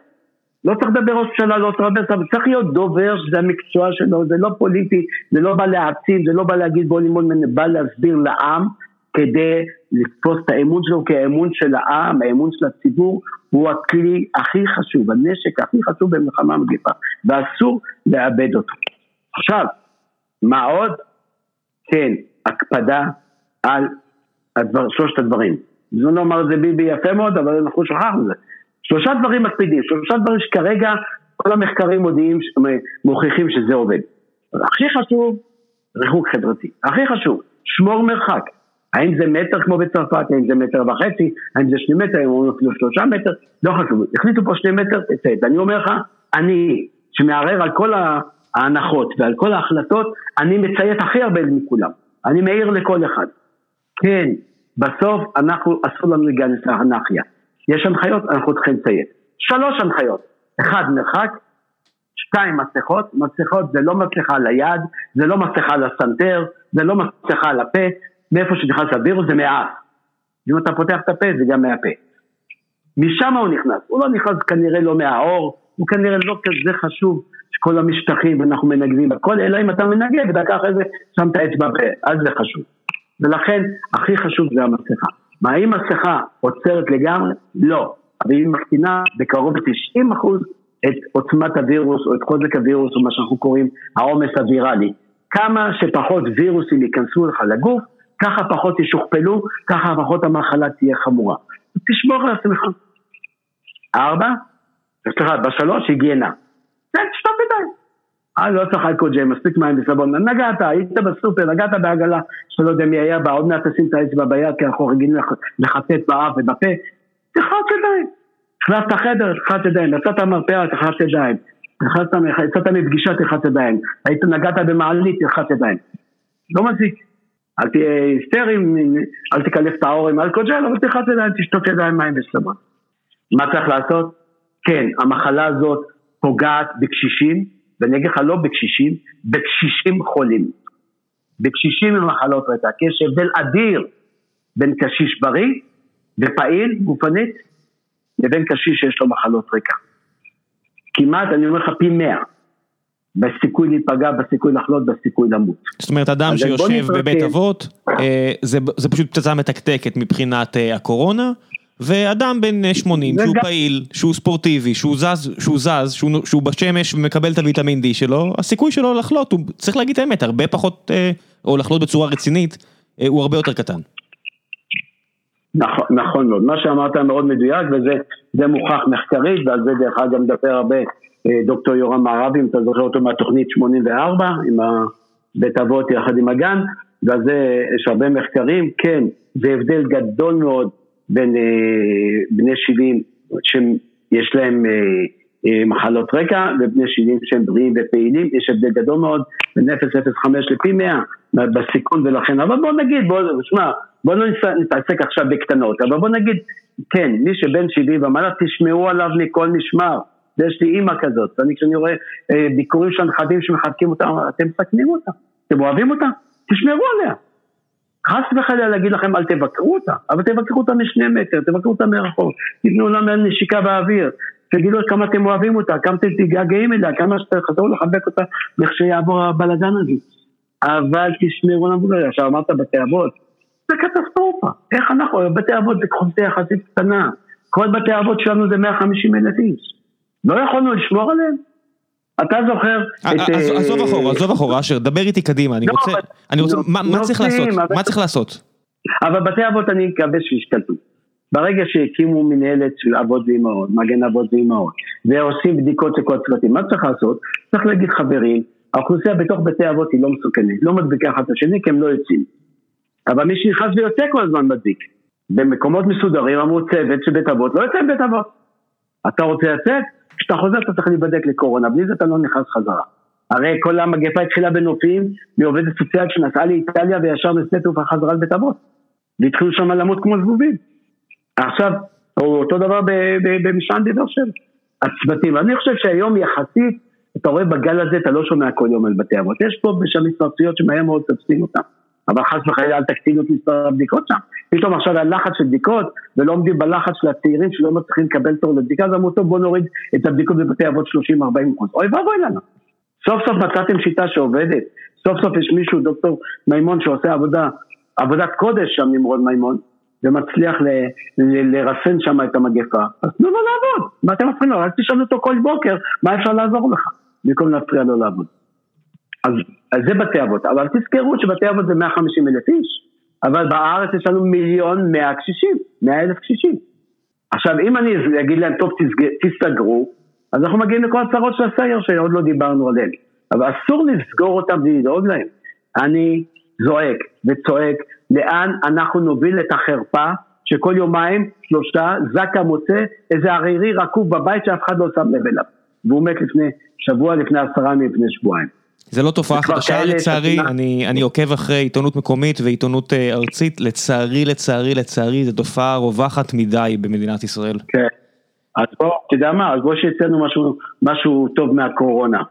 לא צריך לדבר ראש ממשלה, לא צריך לדבר, צריך להיות דובר שזה המקצוע שלו, זה לא פוליטי, זה לא בא להעצים, זה לא בא להגיד בוא ללמוד ממנו, בא להסביר לעם כדי לתפוס את האמון שלו, כי האמון של העם, האמון של הציבור, הוא הכלי הכי חשוב, הנשק הכי חשוב במלחמה מגיפה, ואסור לאבד אותו. עכשיו, מה עוד? כן, הקפדה על הדבר, שלושת הדברים. בזמנו אמר את זה ביבי יפה מאוד, אבל אנחנו שכחנו את זה. שלושה דברים מקפידים, שלושה דברים שכרגע כל המחקרים מודיעים, מוכיחים שזה עובד. הכי חשוב, ריחוק חברתי. הכי חשוב, שמור מרחק. האם זה מטר כמו בצרפת, האם זה מטר וחצי, האם זה שני מטר, האם זה אפילו שלושה מטר, לא חשוב. החליטו פה שני מטר, תצא. ואני אומר לך, אני, שמערער על כל ההנחות ועל כל ההחלטות, אני מציית הכי הרבה מכולם. אני מעיר לכל אחד. כן, בסוף אנחנו, אסור לנו להיכנס לאנרכיה. יש הנחיות, אנחנו צריכים לציית. שלוש הנחיות, אחד מרחק, שתיים מסכות, מסכות זה לא מסכה ליד, זה לא מסכה לסנטר, זה לא מסכה לפה, מאיפה שנכנס הווירוס זה מהאף. אם אתה פותח את הפה זה גם מהפה. משם הוא נכנס, הוא לא נכנס כנראה לא מהאור, הוא כנראה לא כזה חשוב שכל המשטחים ואנחנו מנגבים הכל, אלא אם אתה מנגב ודקה אחרי זה שם את האצבע בפה, אז זה חשוב. ולכן הכי חשוב זה המסכה. מה, האם מסכה עוצרת לגמרי? לא. אבל היא מקטינה בקרוב ל-90% את עוצמת הווירוס או את חוזק הווירוס או מה שאנחנו קוראים העומס הוויראלי. כמה שפחות וירוסים ייכנסו לך לגוף, ככה פחות ישוכפלו, ככה פחות המחלה תהיה חמורה. תשמור על עצמך. ארבע, סליחה, בשלוש היגיינה. כן, תשטוף ידיים. אה, לא צריך אלכוג'ל, מספיק מים וסבון. נגעת, היית בסופר, נגעת בעגלה, שלא יודע מי היה בה, עוד מעט תשים את האצבע ביד, כי אנחנו רגילים לחטט באף ובפה. תחלץ ידיים. נכנסת חדר, תחלץ ידיים. יצאת מרפאה, תחלץ ידיים. יצאת מפגישה, תחלץ ידיים. היית נגעת במעלית, תחלץ ידיים. לא מזיק. אל תהיה היסטרי, אל תקלף את האור עם אלכוג'ל, אבל תחלץ ידיים, תשתוק ידיים מים וסבון. מה צריך לעשות? כן, המחלה הזאת פוגעת בקשישים, ואני אגיד לך לא בקשישים, בקשישים חולים. בקשישים עם מחלות רקע, כי יש הבדל אדיר בין קשיש בריא ופעיל גופנית לבין קשיש שיש לו מחלות רקע. כמעט, אני אומר לך, פי מאה. בסיכוי להיפגע, בסיכוי לחלות, בסיכוי למות. זאת אומרת, אדם שיושב בבית אבות, אה, זה, זה פשוט פצצה מתקתקת מבחינת אה, הקורונה, ואדם בן 80 שהוא פעיל, שהוא ספורטיבי, שהוא זז, שהוא זז, שהוא בשמש ומקבל את הוויטמין D שלו, הסיכוי שלו לחלות, הוא צריך להגיד את האמת, הרבה פחות, או לחלות בצורה רצינית, הוא הרבה יותר קטן. נכון, נכון מאוד, מה שאמרת מאוד מדויק וזה מוכח מחקרית ועל זה דרך אגב מדבר הרבה דוקטור יורם מערבי, אם אתה זוכר אותו מהתוכנית 84, עם בית אבות יחד עם הגן, ועל זה יש הרבה מחקרים, כן, זה הבדל גדול מאוד בין אה, בני 70 שיש להם אה, אה, מחלות רקע ובני 70 שהם בריאים ופעילים, יש הבדל גדול מאוד בין 0.05 לפי 100 בסיכון ולכן, אבל בוא נגיד, בוא, שמע, בוא לא נתעסק עכשיו בקטנות, אבל בוא נגיד, כן, מי שבין 70 ומעלה, תשמעו עליו מכל משמר. ויש לי אימא כזאת, ואני כשאני רואה אה, ביקורים של הנכדים שמחבקים אותם, אתם מסכנים אותה, אתם אוהבים אותה, תשמרו עליה. חס וחלילה להגיד לכם אל תבקרו אותה, אבל תבקרו אותה משני מטר, תבקרו אותה מרחוב, תיתנו לה נשיקה באוויר, תגידו כמה אתם אוהבים אותה, כמה אתם תגעגעים אליה, כמה שתחזרו לחבק אותה לכשיעבור הבלאגן הזה. אבל תשמרו למבוגר, עכשיו אמרת בתי אבות, זה קטסטרופה, איך אנחנו, בתי אבות זה קבוצה יחסית קטנה, כל בתי האבות שלנו זה 150 אלף איש. לא יכולנו לשמור עליהם? אתה זוכר אה, את... אה, עזוב אחורה, עזוב אחורה, אשר, דבר איתי קדימה, אני לא, רוצה, אני רוצה, מה צריך לעשות? מה צריך לעשות? אבל בתי אבות אני מקווה שישתלטו. ברגע שהקימו מנהלת של אבות ואימהות, מגן אבות ואימהות, ועושים בדיקות לכל צוותים, מה צריך לעשות? צריך להגיד חברים, האוכלוסייה בתוך בתי אבות היא לא מסוכנת, לא מדביקה אחד את השני כי הם לא יוצאים. אבל מי שנכנס ויוצא כל הזמן מדביק. במקומות מסודרים אמרו צוות של בית אבות, לא יוצא מבית אבות. אתה רוצה לצאת? כשאתה חוזר אתה צריך להיבדק לקורונה, בלי זה אתה לא נכנס חזרה. הרי כל המגפה התחילה בנופים, מעובדת סוציאלית שנסעה לאיטליה וישר משדה תעופה חזרה לבית אבות. והתחילו שם למות כמו זבובים. עכשיו, אותו דבר במשען בבאר שבע. הצוותים, אני חושב שהיום יחסית, אתה רואה בגל הזה, אתה לא שומע כל יום על בתי אבות. יש פה ושם התפרצויות שמהר מאוד תופסים אותם. אבל חס וחלילה אל תקטינו את מספר הבדיקות שם. פתאום עכשיו היה לחץ של בדיקות, ולא עומדים בלחץ של הצעירים שלא מצליחים לקבל תור לבדיקה, אז אמרו טוב בוא נוריד את הבדיקות בבתי אבות 30-40 אחוז. אוי ואבוי לנו. סוף סוף מצאתם שיטה שעובדת, סוף סוף יש מישהו, דוקטור מימון, שעושה עבודה, עבודת קודש שם נמרוד מימון, ומצליח ל, ל, לרסן שם את המגפה, אז תנו לו לעבוד. מה אתם מפריעים לו? רק תשאלו אותו כל בוקר, מה אפשר לעזור לך? במקום להפריע לו לעבוד. אז, אז זה בתי אבות, אבל תזכרו שבתי אבות זה 150 אלף איש, אבל בארץ יש לנו מיליון 100 קשישים, 100 אלף קשישים. עכשיו אם אני אגיד להם טוב תסגרו, אז אנחנו מגיעים לכל הצרות של הסגר שעוד לא דיברנו עליהן, אבל אסור לסגור אותם בלי לדאוג להם. אני זועק וצועק לאן אנחנו נוביל את החרפה שכל יומיים, שלושה, זקה מוצא איזה ערירי רקוב בבית שאף אחד לא שם לב אליו. והוא מת לפני שבוע, לפני עשרה לפני שבועיים. זה לא תופעה חדשה לצערי, אני, אני עוקב אחרי עיתונות מקומית ועיתונות uh, ארצית, לצערי, לצערי, לצערי, זו תופעה רווחת מדי במדינת ישראל. כן, אז בוא, אתה יודע מה, אז בוא שיצאנו משהו, משהו טוב מהקורונה.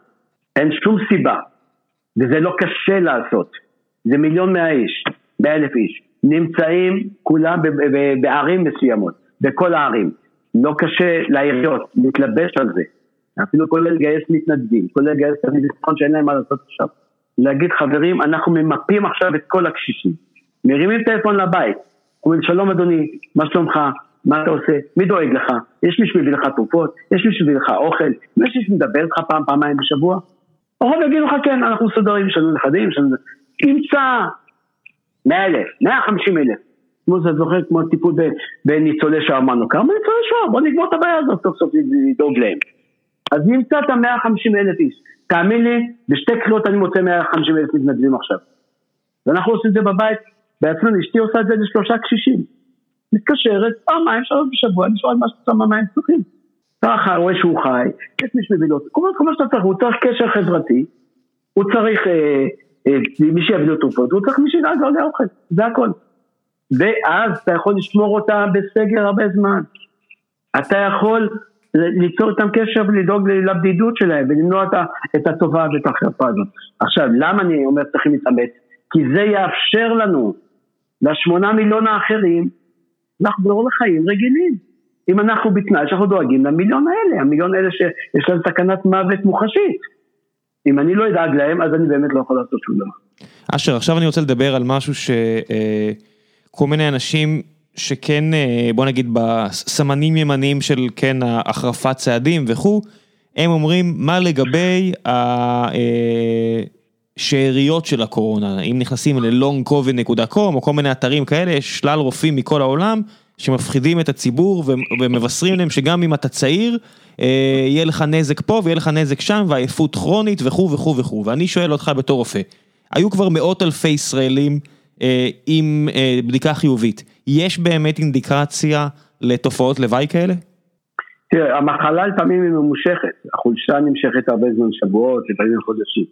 אין שום סיבה, וזה לא קשה לעשות. זה מיליון מאה איש, מאה אלף איש, נמצאים כולם בערים מסוימות, בכל הערים. לא קשה לעיריות להתלבש על זה. אפילו כולל לגייס מתנדבים, כולל לגייס תלמיד ביטחון שאין להם מה לעשות עכשיו. להגיד חברים, אנחנו ממפים עכשיו את כל הקשישים. מרימים טלפון לבית, אומרים שלום אדוני, מה שלומך, מה אתה עושה, מי דואג לך, יש מי שמביא לך תרופות, יש מי שמביא לך אוכל, יש מי שמדבר איתך פעם, פעמיים בשבוע. הרוב יגידו לך כן, אנחנו מסודרים, יש לנו נכדים, יש לנו... תמצא 100 אלף, 150 אלף. כמו שאתה זוכר, כמו טיפול בניצולי שואה, אמרנו, כמה ניצולי שואה, בוא נגמור את הבעיה הזאת, סוף סוף לדאוג להם. אז נמצא את ה-150 אלף איש. תאמין לי, בשתי קריאות אני מוצא 150 אלף מתנדבים עכשיו. ואנחנו עושים את זה בבית, בעצמנו, אשתי עושה את זה לשלושה קשישים. מתקשרת, פעמיים, שלוש בשבוע, אני שואל מה שאתה מה הם צריכים. ככה רואה שהוא חי, יש מי שמביא לו, כל מה שאתה צריך, הוא צריך קשר חברתי, הוא צריך אה, אה, מי שיביא לו תרופות, הוא צריך מי שידאג לו לאוכל, זה הכל. ואז אתה יכול לשמור אותה בסגר הרבה זמן. אתה יכול ליצור איתם קשר ולדאוג לבדידות שלהם ולמנוע את התופעה ואת החרפה הזאת. עכשיו, למה אני אומר צריכים להתאמץ? כי זה יאפשר לנו, לשמונה מיליון האחרים, לחזור לחיים רגילים. אם אנחנו בתנאי שאנחנו דואגים למיליון האלה, המיליון האלה שיש להם סכנת מוות מוחשית. אם אני לא אדאג להם, אז אני באמת לא יכול לעשות שום דבר. אשר, עכשיו אני רוצה לדבר על משהו שכל אה, מיני אנשים שכן, בוא נגיד, בסמנים ימניים של כן החרפת צעדים וכו', הם אומרים מה לגבי השאריות של הקורונה, אם נכנסים ל-longcovid.com או כל מיני אתרים כאלה, יש שלל רופאים מכל העולם שמפחידים את הציבור ומבשרים להם שגם אם אתה צעיר, יהיה לך נזק פה ויהיה לך נזק שם ועייפות כרונית וכו' וכו' וכו', ואני שואל אותך בתור רופא, היו כבר מאות אלפי ישראלים עם בדיקה חיובית, יש באמת אינדיקציה לתופעות לוואי כאלה? תראה, המחלה לפעמים היא ממושכת, החולשה נמשכת הרבה זמן, שבועות, לפעמים חודשים.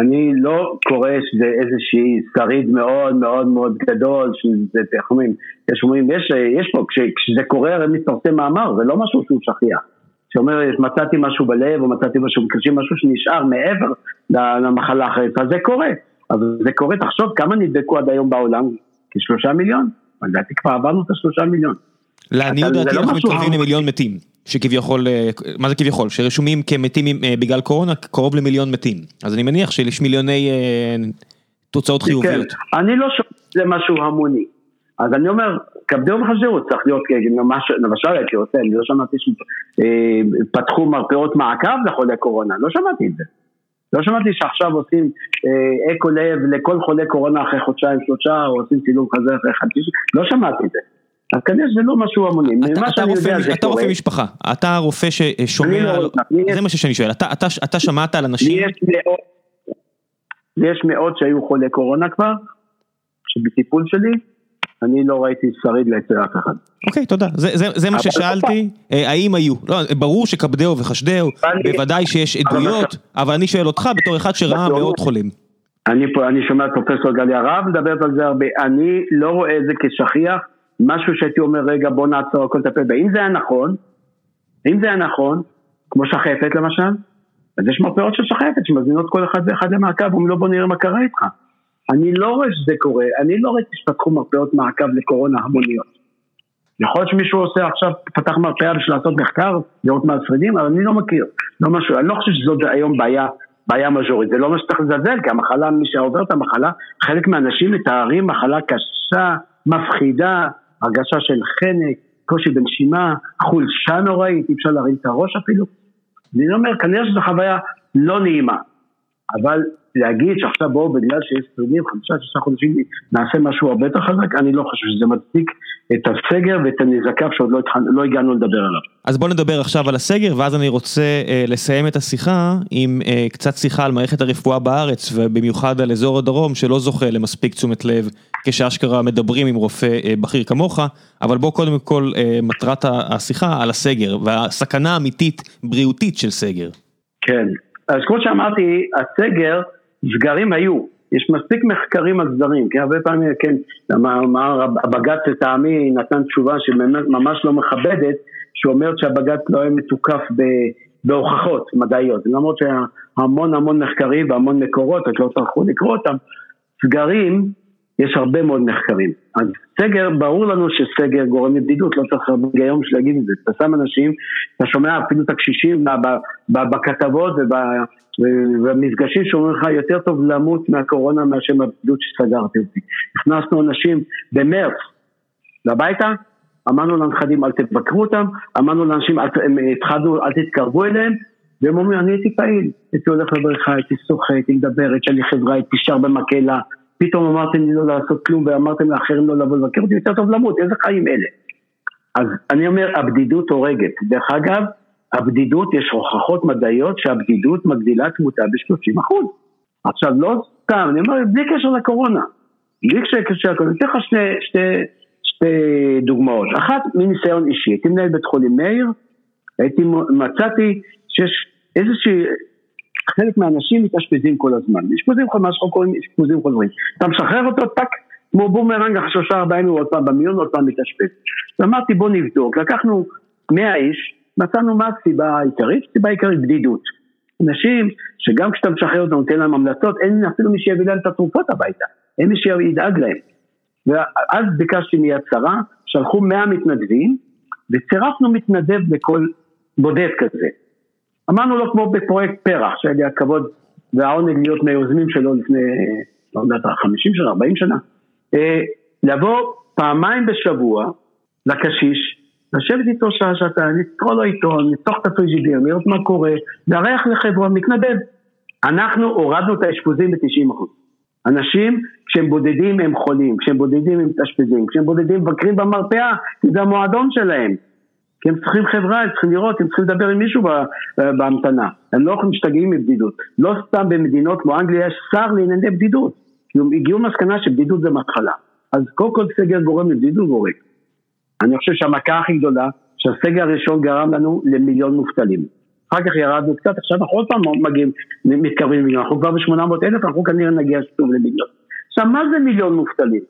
אני לא קורא שזה איזושהי שריד מאוד מאוד מאוד גדול, שזה, איך אומרים, יש אומרים, יש, יש פה, כש, כשזה קורה הרי מתפרסם מאמר, זה לא משהו שהוא שכיח. שאומר, מצאתי משהו בלב, או מצאתי משהו משהו שנשאר מעבר למחלה אחרת, אז זה קורה. אז זה קורה, תחשוב כמה נדבקו עד היום בעולם, כשלושה מיליון, לדעתי כבר עברנו את השלושה מיליון. לעניות דעתי לא אנחנו מתקרבים למיליון מתים. שכביכול, מה זה כביכול? שרשומים כמתים בגלל קורונה, קרוב למיליון מתים. אז אני מניח שיש מיליוני תוצאות חיוביות. כן, אני לא שומע שזה משהו המוני. אז אני אומר, כבדי ובחשדרו צריך להיות, למשל הייתי רוצה, אני לא שמעתי שפתחו מרפאות מעקב לחולי קורונה, לא שמעתי את זה. לא שמעתי שעכשיו עושים אקו לב לכל חולה קורונה אחרי חודשיים שלושה, או עושים צילום חזה אחרי חצי, לא שמעתי את זה. אז כנראה שזה לא משהו המוני, ממה שאני יודע זה. אתה רופא משפחה, אתה רופא ששומע, זה מה שאני שואל, אתה שמעת על אנשים? יש מאות שהיו חולי קורונה כבר, שבטיפול שלי, אני לא ראיתי שריד אצל אף אחד. אוקיי, תודה, זה מה ששאלתי, האם היו, ברור שכבדהו וחשדהו, בוודאי שיש עדויות, אבל אני שואל אותך בתור אחד שראה מאות חולים. אני שומע את פרופסור גליה רב מדברת על זה הרבה, אני לא רואה את זה כשכיח. משהו שהייתי אומר רגע בוא נעצור הכל לטפל בה, אם זה היה נכון, אם זה היה נכון, כמו שחפת למשל, אז יש מרפאות של שחפת שמזמינות כל אחד ואחד למעקב, אומרים לו בוא נראה מה קרה איתך. אני לא רואה שזה קורה, אני לא ראיתי שפתחו מרפאות מעקב לקורונה המוניות. יכול להיות שמישהו עושה עכשיו, פתח מרפאה בשביל לעשות מחקר, לראות מה השרידים, אבל אני לא מכיר, לא משהו, אני לא חושב שזאת היום בעיה, בעיה מז'ורית, זה לא מה שצריך לזלזל, כי המחלה, מי שעובר את המחלה, חלק מהאנשים מתארים מחלה קשה, מפחידה, הרגשה של חנק, קושי בנשימה, חולשה נוראית, אי אפשר להרים את הראש אפילו. אני אומר, כנראה שזו חוויה לא נעימה, אבל להגיד שעכשיו בואו בגלל שיש שרידים, חמישה, שישה חודשים נעשה משהו הרבה יותר חזק, אני לא חושב שזה מצדיק את הסגר ואת הנזקיו שעוד לא, לא הגענו לדבר עליו. אז בואו נדבר עכשיו על הסגר, ואז אני רוצה אה, לסיים את השיחה עם אה, קצת שיחה על מערכת הרפואה בארץ, ובמיוחד על אזור הדרום, שלא זוכה למספיק תשומת לב, כשאשכרה מדברים עם רופא אה, בכיר כמוך, אבל בואו קודם כל אה, מטרת השיחה על הסגר, והסכנה האמיתית בריאותית של סגר. כן, אז כמו שאמרתי, הסגר, סגרים היו, יש מספיק מחקרים על סגרים, כי הרבה פעמים, כן, אמר הבג"ץ לטעמי נתן תשובה שממש לא מכבדת, שאומרת שהבג"ץ לא היה מתוקף בהוכחות מדעיות, למרות שהיה המון המון מחקרים והמון מקורות, רק לא טרחו לקרוא אותם, סגרים יש הרבה מאוד מחקרים. אז סגר, ברור לנו שסגר גורם לבדידות, לא צריך הרבה היגיון בשביל להגיד את זה. אתה שם אנשים, אתה שומע אפילו את הקשישים בכתבות ובמפגשים שאומרים לך יותר טוב למות מהקורונה מאשר מהבדידות שסגרתי אותי. הכנסנו אנשים במרץ לביתה, אמרנו לנכדים אל תבקרו אותם, אמרנו לאנשים, התחלנו אל תתקרבו אליהם, והם אומרים אני הייתי פעיל, הייתי הולך לבריכה, הייתי שוחה, הייתי מדבר, הייתי חברה, הייתי שר במקהלה פתאום אמרתם לי לא לעשות כלום ואמרתם לאחרים לא לבוא לבקר אותי, יותר טוב למות, איזה חיים אלה? אז אני אומר, הבדידות הורגת. דרך אגב, הבדידות, יש הוכחות מדעיות שהבדידות מגדילה תמותה ב-30%. עכשיו, לא סתם, אני אומר, בלי קשר לקורונה. בלי קשר לקורונה. אני אתן לך שתי, שתי, שתי דוגמאות. אחת, מניסיון אישי. הייתי מנהל בית חולים מאיר, הייתי, מצאתי שיש איזושהי חלק מהאנשים מתאשפזים כל הזמן, אשפוזים כל מה שאנחנו קוראים אשפוזים חוזרים. אתה משחרר אותו, טאק, כמו בומרנג אחרי שלושה ארבעה ימים עוד פעם במיון, עוד פעם מתאשפז. ואמרתי בוא נבדוק, לקחנו מאה איש, מצאנו מה הסיבה העיקרית, סיבה עיקרית בדידות. אנשים שגם כשאתה משחרר אותם נותן להם המלצות, אין אפילו מי שיביא להם את התרופות הביתה, אין מי שידאג להם. ואז ביקשתי מיד שרה, שלחו מאה מתנדבים, וצירפנו מתנדב לכל בודד כזה. אמרנו לו כמו בפרויקט פרח, שהיה לי הכבוד והעונג להיות מהיוזמים שלו לפני, לא יודעת, 50 שנה, 40 שנה, אה, לבוא פעמיים בשבוע לקשיש, לשבת איתו שעה שעתיים, לקרוא לו עיתון, לפתוח את הפריג'ידיר, לראות מה קורה, לארח לחברון, מתנדב. אנחנו הורדנו את האשפוזים ב-90%. אנשים, כשהם בודדים הם חולים, כשהם בודדים הם מתאשפזים, כשהם בודדים מבקרים במרפאה, כי זה המועדון שלהם. כי הם צריכים חברה, הם צריכים לראות, הם צריכים לדבר עם מישהו בהמתנה. הם לא יכולים משתגעים מבדידות. לא סתם במדינות כמו אנגליה יש שר לענייני בדידות. כי הם הגיעו למסקנה שבדידות זה מתחלה. אז קודם כל סגר גורם לבדידות והורג. אני חושב שהמכה הכי גדולה, שהסגר הראשון גרם לנו למיליון מובטלים. אחר כך ירדנו קצת, עכשיו אנחנו עוד פעם מגיעים, מתקרבים למיליון, אנחנו כבר ב-800 אלף, אנחנו כנראה נגיע שוב למיליון. עכשיו, מה זה מיליון מובטלים?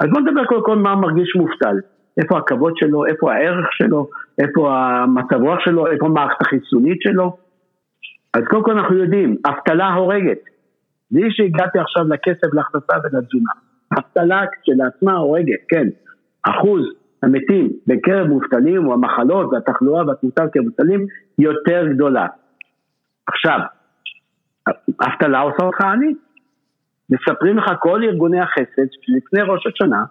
אז בוא נדבר קודם כל מה מרגיש מובטל. איפה הכבוד שלו, איפה הערך שלו, איפה המצב רוח שלו, איפה המערכת החיסונית שלו. אז קודם כל אנחנו יודעים, אבטלה הורגת. בלי שהגעתי עכשיו לכסף, להכנסה ולתזונה. אבטלה כשלעצמה הורגת, כן. אחוז המתים בקרב מובטלים, או המחלות והתחלואה והתמותה כמובטלים, יותר גדולה. עכשיו, אבטלה עושה אותך עני. מספרים לך כל ארגוני החסד שלפני ראש השנה,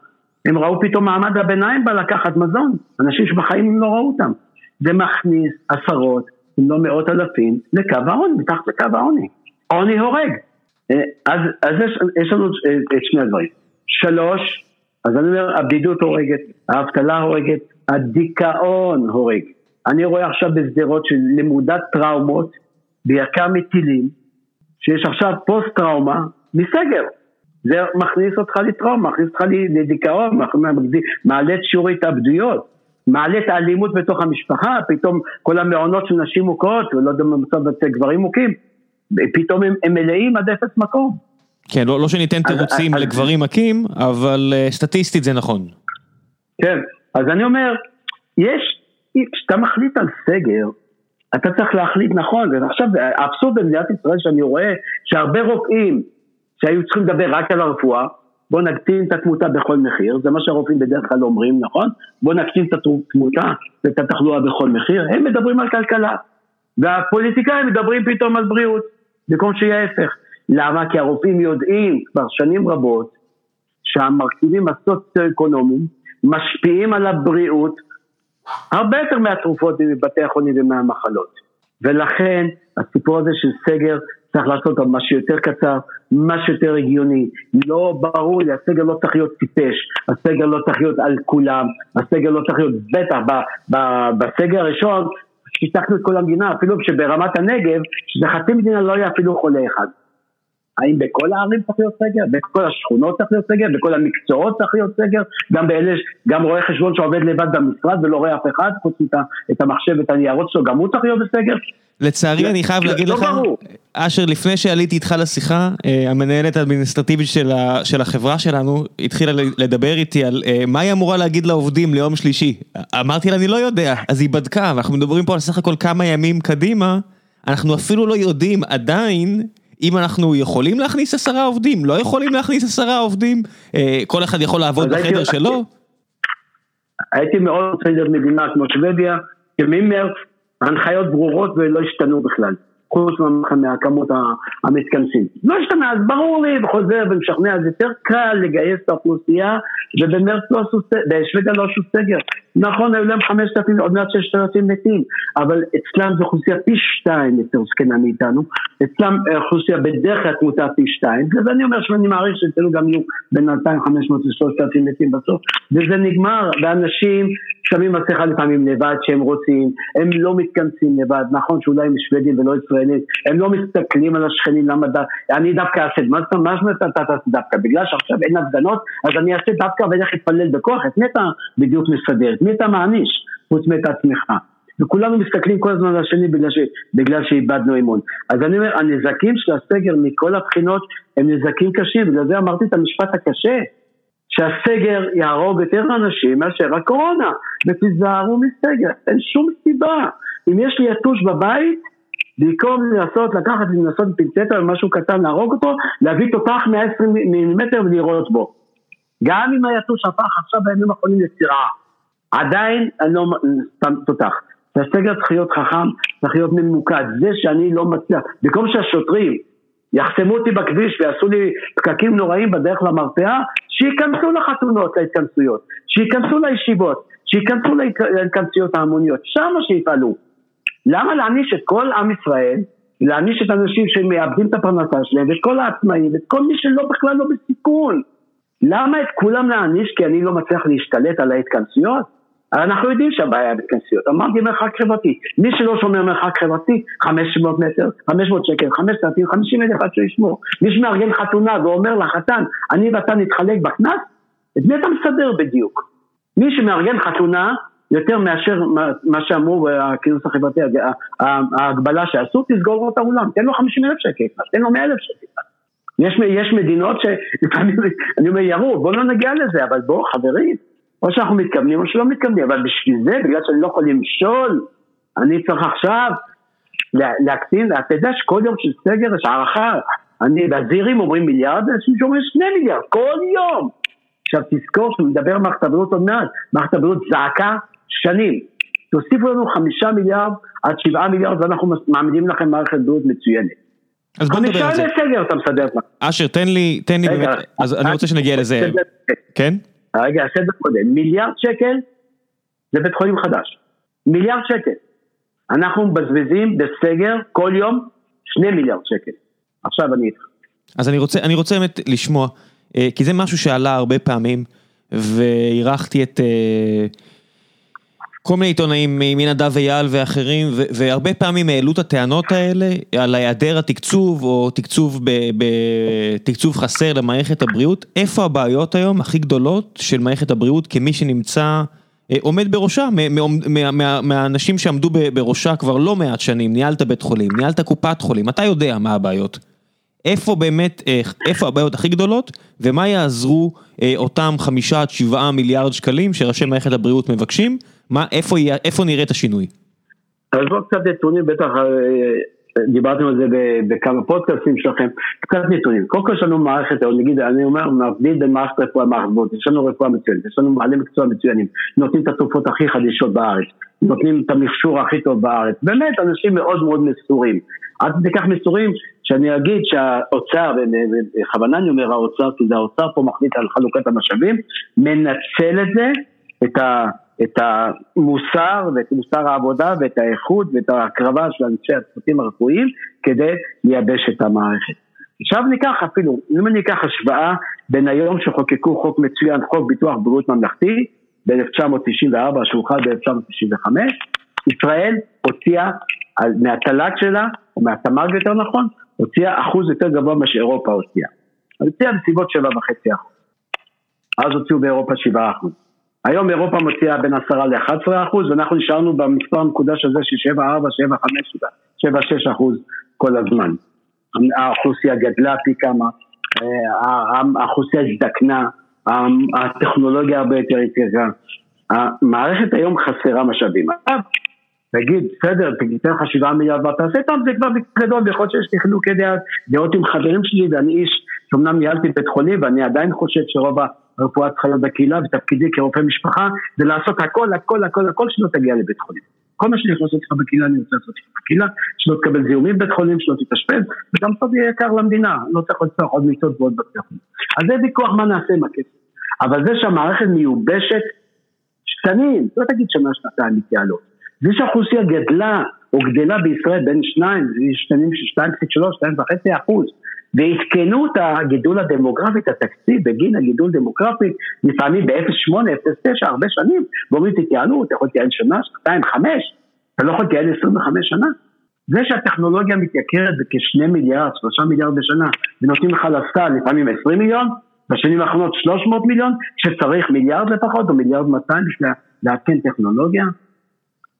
הם ראו פתאום מעמד הביניים בא לקחת מזון, אנשים שבחיים לא ראו אותם. זה מכניס עשרות, אם לא מאות אלפים, לקו העוני, מתחת לקו העוני. עוני הורג. אה, אז, אז יש, יש לנו אה, את שני הדברים. שלוש, אז אני אומר, הבדידות הורגת, האבטלה הורגת, הדיכאון הורג. אני רואה עכשיו בשדרות של לימודת טראומות, בעיקר מטילים, שיש עכשיו פוסט טראומה מסגר. זה מכניס אותך לטראומה, מכניס אותך לדיכאון, מעלה את שיעור ההתאבדויות, מעלה את האלימות בתוך המשפחה, פתאום כל המעונות של נשים מוכות, ולא יודע מה מצב אצל גברים מוכים, פתאום הם, הם מלאים עד אפס מקום. כן, לא, לא שניתן תירוצים לגברים מכים, אבל uh, סטטיסטית זה נכון. כן, אז אני אומר, יש, כשאתה מחליט על סגר, אתה צריך להחליט נכון, ועכשיו האבסורד במדינת ישראל שאני רואה שהרבה רופאים שהיו צריכים לדבר רק על הרפואה, בוא נקטין את התמותה בכל מחיר, זה מה שהרופאים בדרך כלל אומרים, נכון? בוא נקטין את התמותה ואת התחלואה בכל מחיר, הם מדברים על כלכלה. והפוליטיקאים מדברים פתאום על בריאות, במקום שיהיה ההפך. למה? כי הרופאים יודעים כבר שנים רבות שהמרכיבים הסוציו-אקונומיים משפיעים על הבריאות הרבה יותר מהתרופות מבתי החולים ומהמחלות. ולכן הסיפור הזה של סגר צריך לעשות אותו מה שיותר קצר, מה שיותר הגיוני. לא ברור לי, הסגר לא צריך להיות טיפש, הסגר לא צריך להיות על כולם, הסגר לא צריך להיות, בטח, ב, ב, בסגר הראשון שיתקנו את כל המדינה, אפילו שברמת הנגב, שזה חצי מדינה לא היה אפילו חולה אחד. האם בכל הערים צריך להיות סגר? בכל השכונות צריך להיות סגר? בכל המקצועות צריך להיות סגר? גם באלה, גם רואה חשבון שעובד לבד במשרד ולא רואה אף אחד, חוץ את המחשב ואת הניירות שלו, גם הוא צריך להיות בסגר? לצערי אני חייב להגיד לא לך, אשר לפני שעליתי איתך לשיחה, אה, המנהלת האדמיניסטרטיבית של החברה שלנו התחילה לדבר איתי על אה, מה היא אמורה להגיד לעובדים ליום שלישי. אמרתי לה אני לא יודע, אז היא בדקה, ואנחנו מדברים פה על סך הכל כמה ימים קדימה, אנחנו אפילו לא יודעים עדיין אם אנחנו יכולים להכניס עשרה עובדים, לא יכולים להכניס עשרה עובדים, אה, כל אחד יכול לעבוד בחדר שלו. הייתי מאוד רוצה להיות מדינה כמו שוודיה, שממרץ ההנחיות ברורות ולא השתנו בכלל. חוץ מהכמות המתכנסים. לא השתנה, אז ברור לי, וחוזר ומשכנע, אז יותר קל לגייס את האוכלוסייה, ובמרץ לא עשו, סגר, בשוודיה לא עשו סגר. נכון, היו להם 5,000, עוד מעט 6,000 מתים, אבל אצלם זו אוכלוסייה פי שתיים יותר זקנה מאיתנו, אצלם אוכלוסייה בדרך כלל תמותה פי שתיים, ואני אומר שאני מעריך שאצלנו גם יהיו בין 2,500 ל-3,000 מתים בסוף, וזה נגמר, ואנשים שמים מסכה לפעמים לבד שהם רוצים, הם לא מתכנסים לבד, נכון שאולי הם שוודים ולא ישראלים, הם לא מסתכלים על השכנים, למה דווקא, אני דווקא אעשה, מה זאת אומרת אתה תעשה דווקא? בגלל שעכשיו אין הפגנות, אז אני אעשה דווקא ואני אלך בכוח, את אתה בדיוק מסדר? את מי אתה מעניש? חוץ מאת עצמך. וכולנו מסתכלים כל הזמן על השני בגלל, ש... בגלל שאיבדנו אמון. אז אני אומר, הנזקים של הסגר מכל הבחינות הם נזקים קשים, בגלל זה אמרתי את המשפט הקשה. שהסגר יהרוג יותר אנשים מאשר הקורונה, ותיזהרו מסגר, אין שום סיבה. אם יש לי יתוש בבית, במקום לנסות לקחת ולנסות פינצטה או משהו קטן להרוג אותו, להביא תותח 120 מילימטר ולירות בו. גם אם היתוש הפך עכשיו בימים האחרונים לסירה, עדיין אני לא שם תותח. והסגר צריך להיות חכם, צריך להיות ממוקד. זה שאני לא מצליח, במקום שהשוטרים יחסמו אותי בכביש ויעשו לי פקקים נוראים בדרך למרפאה, שייכנסו לחתונות, להתכנסויות, שייכנסו לישיבות, שייכנסו להתכנסויות ההמוניות, שמה שיפעלו. למה להעניש את כל עם ישראל, להעניש את האנשים שמאבדים את הפרנסה שלהם, ואת כל העצמאים, ואת כל מי שלא בכלל לא בסיכון? למה את כולם להעניש כי אני לא מצליח להשתלט על ההתכנסויות? אנחנו יודעים שהבעיה בהתכנסויות, אמרתי מרחק חברתי, מי שלא שומר מרחק חברתי, 500 מטר, 500 שקל, 5,000, 50 אלף עד שישמור, מי שמארגן חתונה ואומר לחתן, אני ואתה נתחלק בקנס, את מי אתה מסדר בדיוק? מי שמארגן חתונה, יותר מאשר מה שאמרו בכינוס החברתי, ההגבלה שעשו, תסגור לו את האולם, תן לו 50 אלף שקל, תן לו 100 אלף שקל. יש, יש מדינות שלפעמים, אני אומר, ירו, בואו לא נגיע לזה, אבל בואו חברים, או שאנחנו מתכוונים או שלא מתכוונים, אבל בשביל זה, בגלל שאני לא יכול למשול, אני צריך עכשיו להקטין, אתה יודע שכל יום של סגר יש הערכה, אני, והזהירים אומרים מיליארד, אנשים שאומרים שני מיליארד, כל יום. עכשיו תזכור שמדבר מערכת הבריאות עוד מעט, מערכת הבריאות זעקה שנים. תוסיפו לנו חמישה מיליארד עד שבעה מיליארד ואנחנו מעמידים לכם מערכת בריאות מצוינת. אז בוא נדבר על זה. חמישה לסגר אתה מסדר. אשר, תן לי, תן לי באמת, אז אני רוצה שנגיע לזה. כן? רגע, סדר קודם, מיליארד שקל זה בית חולים חדש. מיליארד שקל. אנחנו מבזבזים בסגר כל יום שני מיליארד שקל. עכשיו אני איתך. אז אני רוצה, אני רוצה באמת לשמוע, אה, כי זה משהו שעלה הרבה פעמים, ואירחתי את... כל מיני עיתונאים מנדב אייל ואחרים, והרבה פעמים העלו את הטענות האלה על היעדר התקצוב או תקצוב, תקצוב חסר למערכת הבריאות. איפה הבעיות היום הכי גדולות של מערכת הבריאות כמי שנמצא, אה, עומד בראשה, מהאנשים שעמדו בראשה כבר לא מעט שנים, ניהלת בית חולים, ניהלת קופת חולים, אתה יודע מה הבעיות. איפה באמת, אה, איפה הבעיות הכי גדולות, ומה יעזרו אה, אותם חמישה עד שבעה מיליארד שקלים שראשי מערכת הבריאות מבקשים, מה, איפה, איפה נראה את השינוי? אז בואו קצת נתונים, בטח אה, דיברתם על זה בכמה פודקאסטים שלכם, קצת נתונים. קודם כל יש לנו מערכת, נגיד, אני אומר, מבדיל בין מערכת רפואה למערכת יש לנו רפואה מצוינת, יש לנו מעלי מקצוע מצוינים, נותנים את התרופות הכי חדישות בארץ, נותנים את המכשור הכי טוב בארץ, באמת אנשים מאוד מאוד מסורים. עד כדי מסורים, שאני אגיד שהאוצר, ובכוונה אני אומר האוצר, כי זה האוצר פה מחליט על חלוקת המשאבים, מנצל את זה, את ה... את המוסר ואת מוסר העבודה ואת האיכות ואת ההקרבה של אנשי הצוותים הרפואיים כדי לייבש את המערכת. עכשיו ניקח אפילו, אם אני אקח השוואה בין היום שחוקקו חוק מצוין, חוק ביטוח בריאות ממלכתי ב-1994 שהוחל ב-1995, ישראל הוציאה מהתל"ג שלה, או מהתמ"ג יותר נכון, הוציאה אחוז יותר גבוה ממה שאירופה הוציאה. הוציאה בסביבות 7.5 אחוז. אז הוציאו באירופה 7 אחוז. היום אירופה מוציאה בין 10 ל-11 אחוז, ואנחנו נשארנו במספר המקודש הזה של 7, 4, 7, 5, 7, 6 אחוז כל הזמן. האוכלוסייה גדלה פי כמה, אה, האוכלוסייה הזדקנה, הטכנולוגיה הרבה יותר יקרה. המערכת היום חסרה משאבים. תגיד, בסדר, תיתן לך 7 מיליארד ואתה עושה טוב, זה כבר גדול, ויכול להיות שיש לי חילוקי דעות עם חברים שלי, ואני איש שאומנם ניהלתי בית חולים, ואני עדיין חושב שרוב צריכה להיות בקהילה, ותפקידי כרופא משפחה זה לעשות הכל, הכל, הכל, הכל שלא תגיע לבית חולים. כל מה שאני יכול לעשות לך בקהילה, אני רוצה לעשות לך בקהילה, שלא תקבל זיהומים בבית חולים, שלא תתאשפז, וגם בסוף יהיה יקר למדינה, לא צריך לפתוח עוד מיטות ועוד בתי חולים. אז זה ויכוח מה נעשה עם הכסף. אבל זה שהמערכת מיובשת שנים, לא תגיד שנה, שנתיים מתייעלות. זה שהאוכלוסייה גדלה או גדלה בישראל בין שניים, שנים של 2.3, 2.5 אחוז, ועדכנו את הגידול הדמוגרפי, את התקציב בגין הגידול הדמוגרפי, לפעמים ב-0.8, 0.9, הרבה שנים, ואומרים תתייעלו, אתה יכול להתייעל שנה, שנתיים, חמש, אתה לא יכול להתייעל 25 שנה. זה שהטכנולוגיה מתייקרת בכ-2 מיליארד, 3 מיליארד בשנה, ונותנים לך לסל לפעמים 20 מיליון, בשנים האחרונות 300 מיליון, שצריך מיליארד לפחות, או מיליארד 200 בשביל לעדכן טכנולוגיה.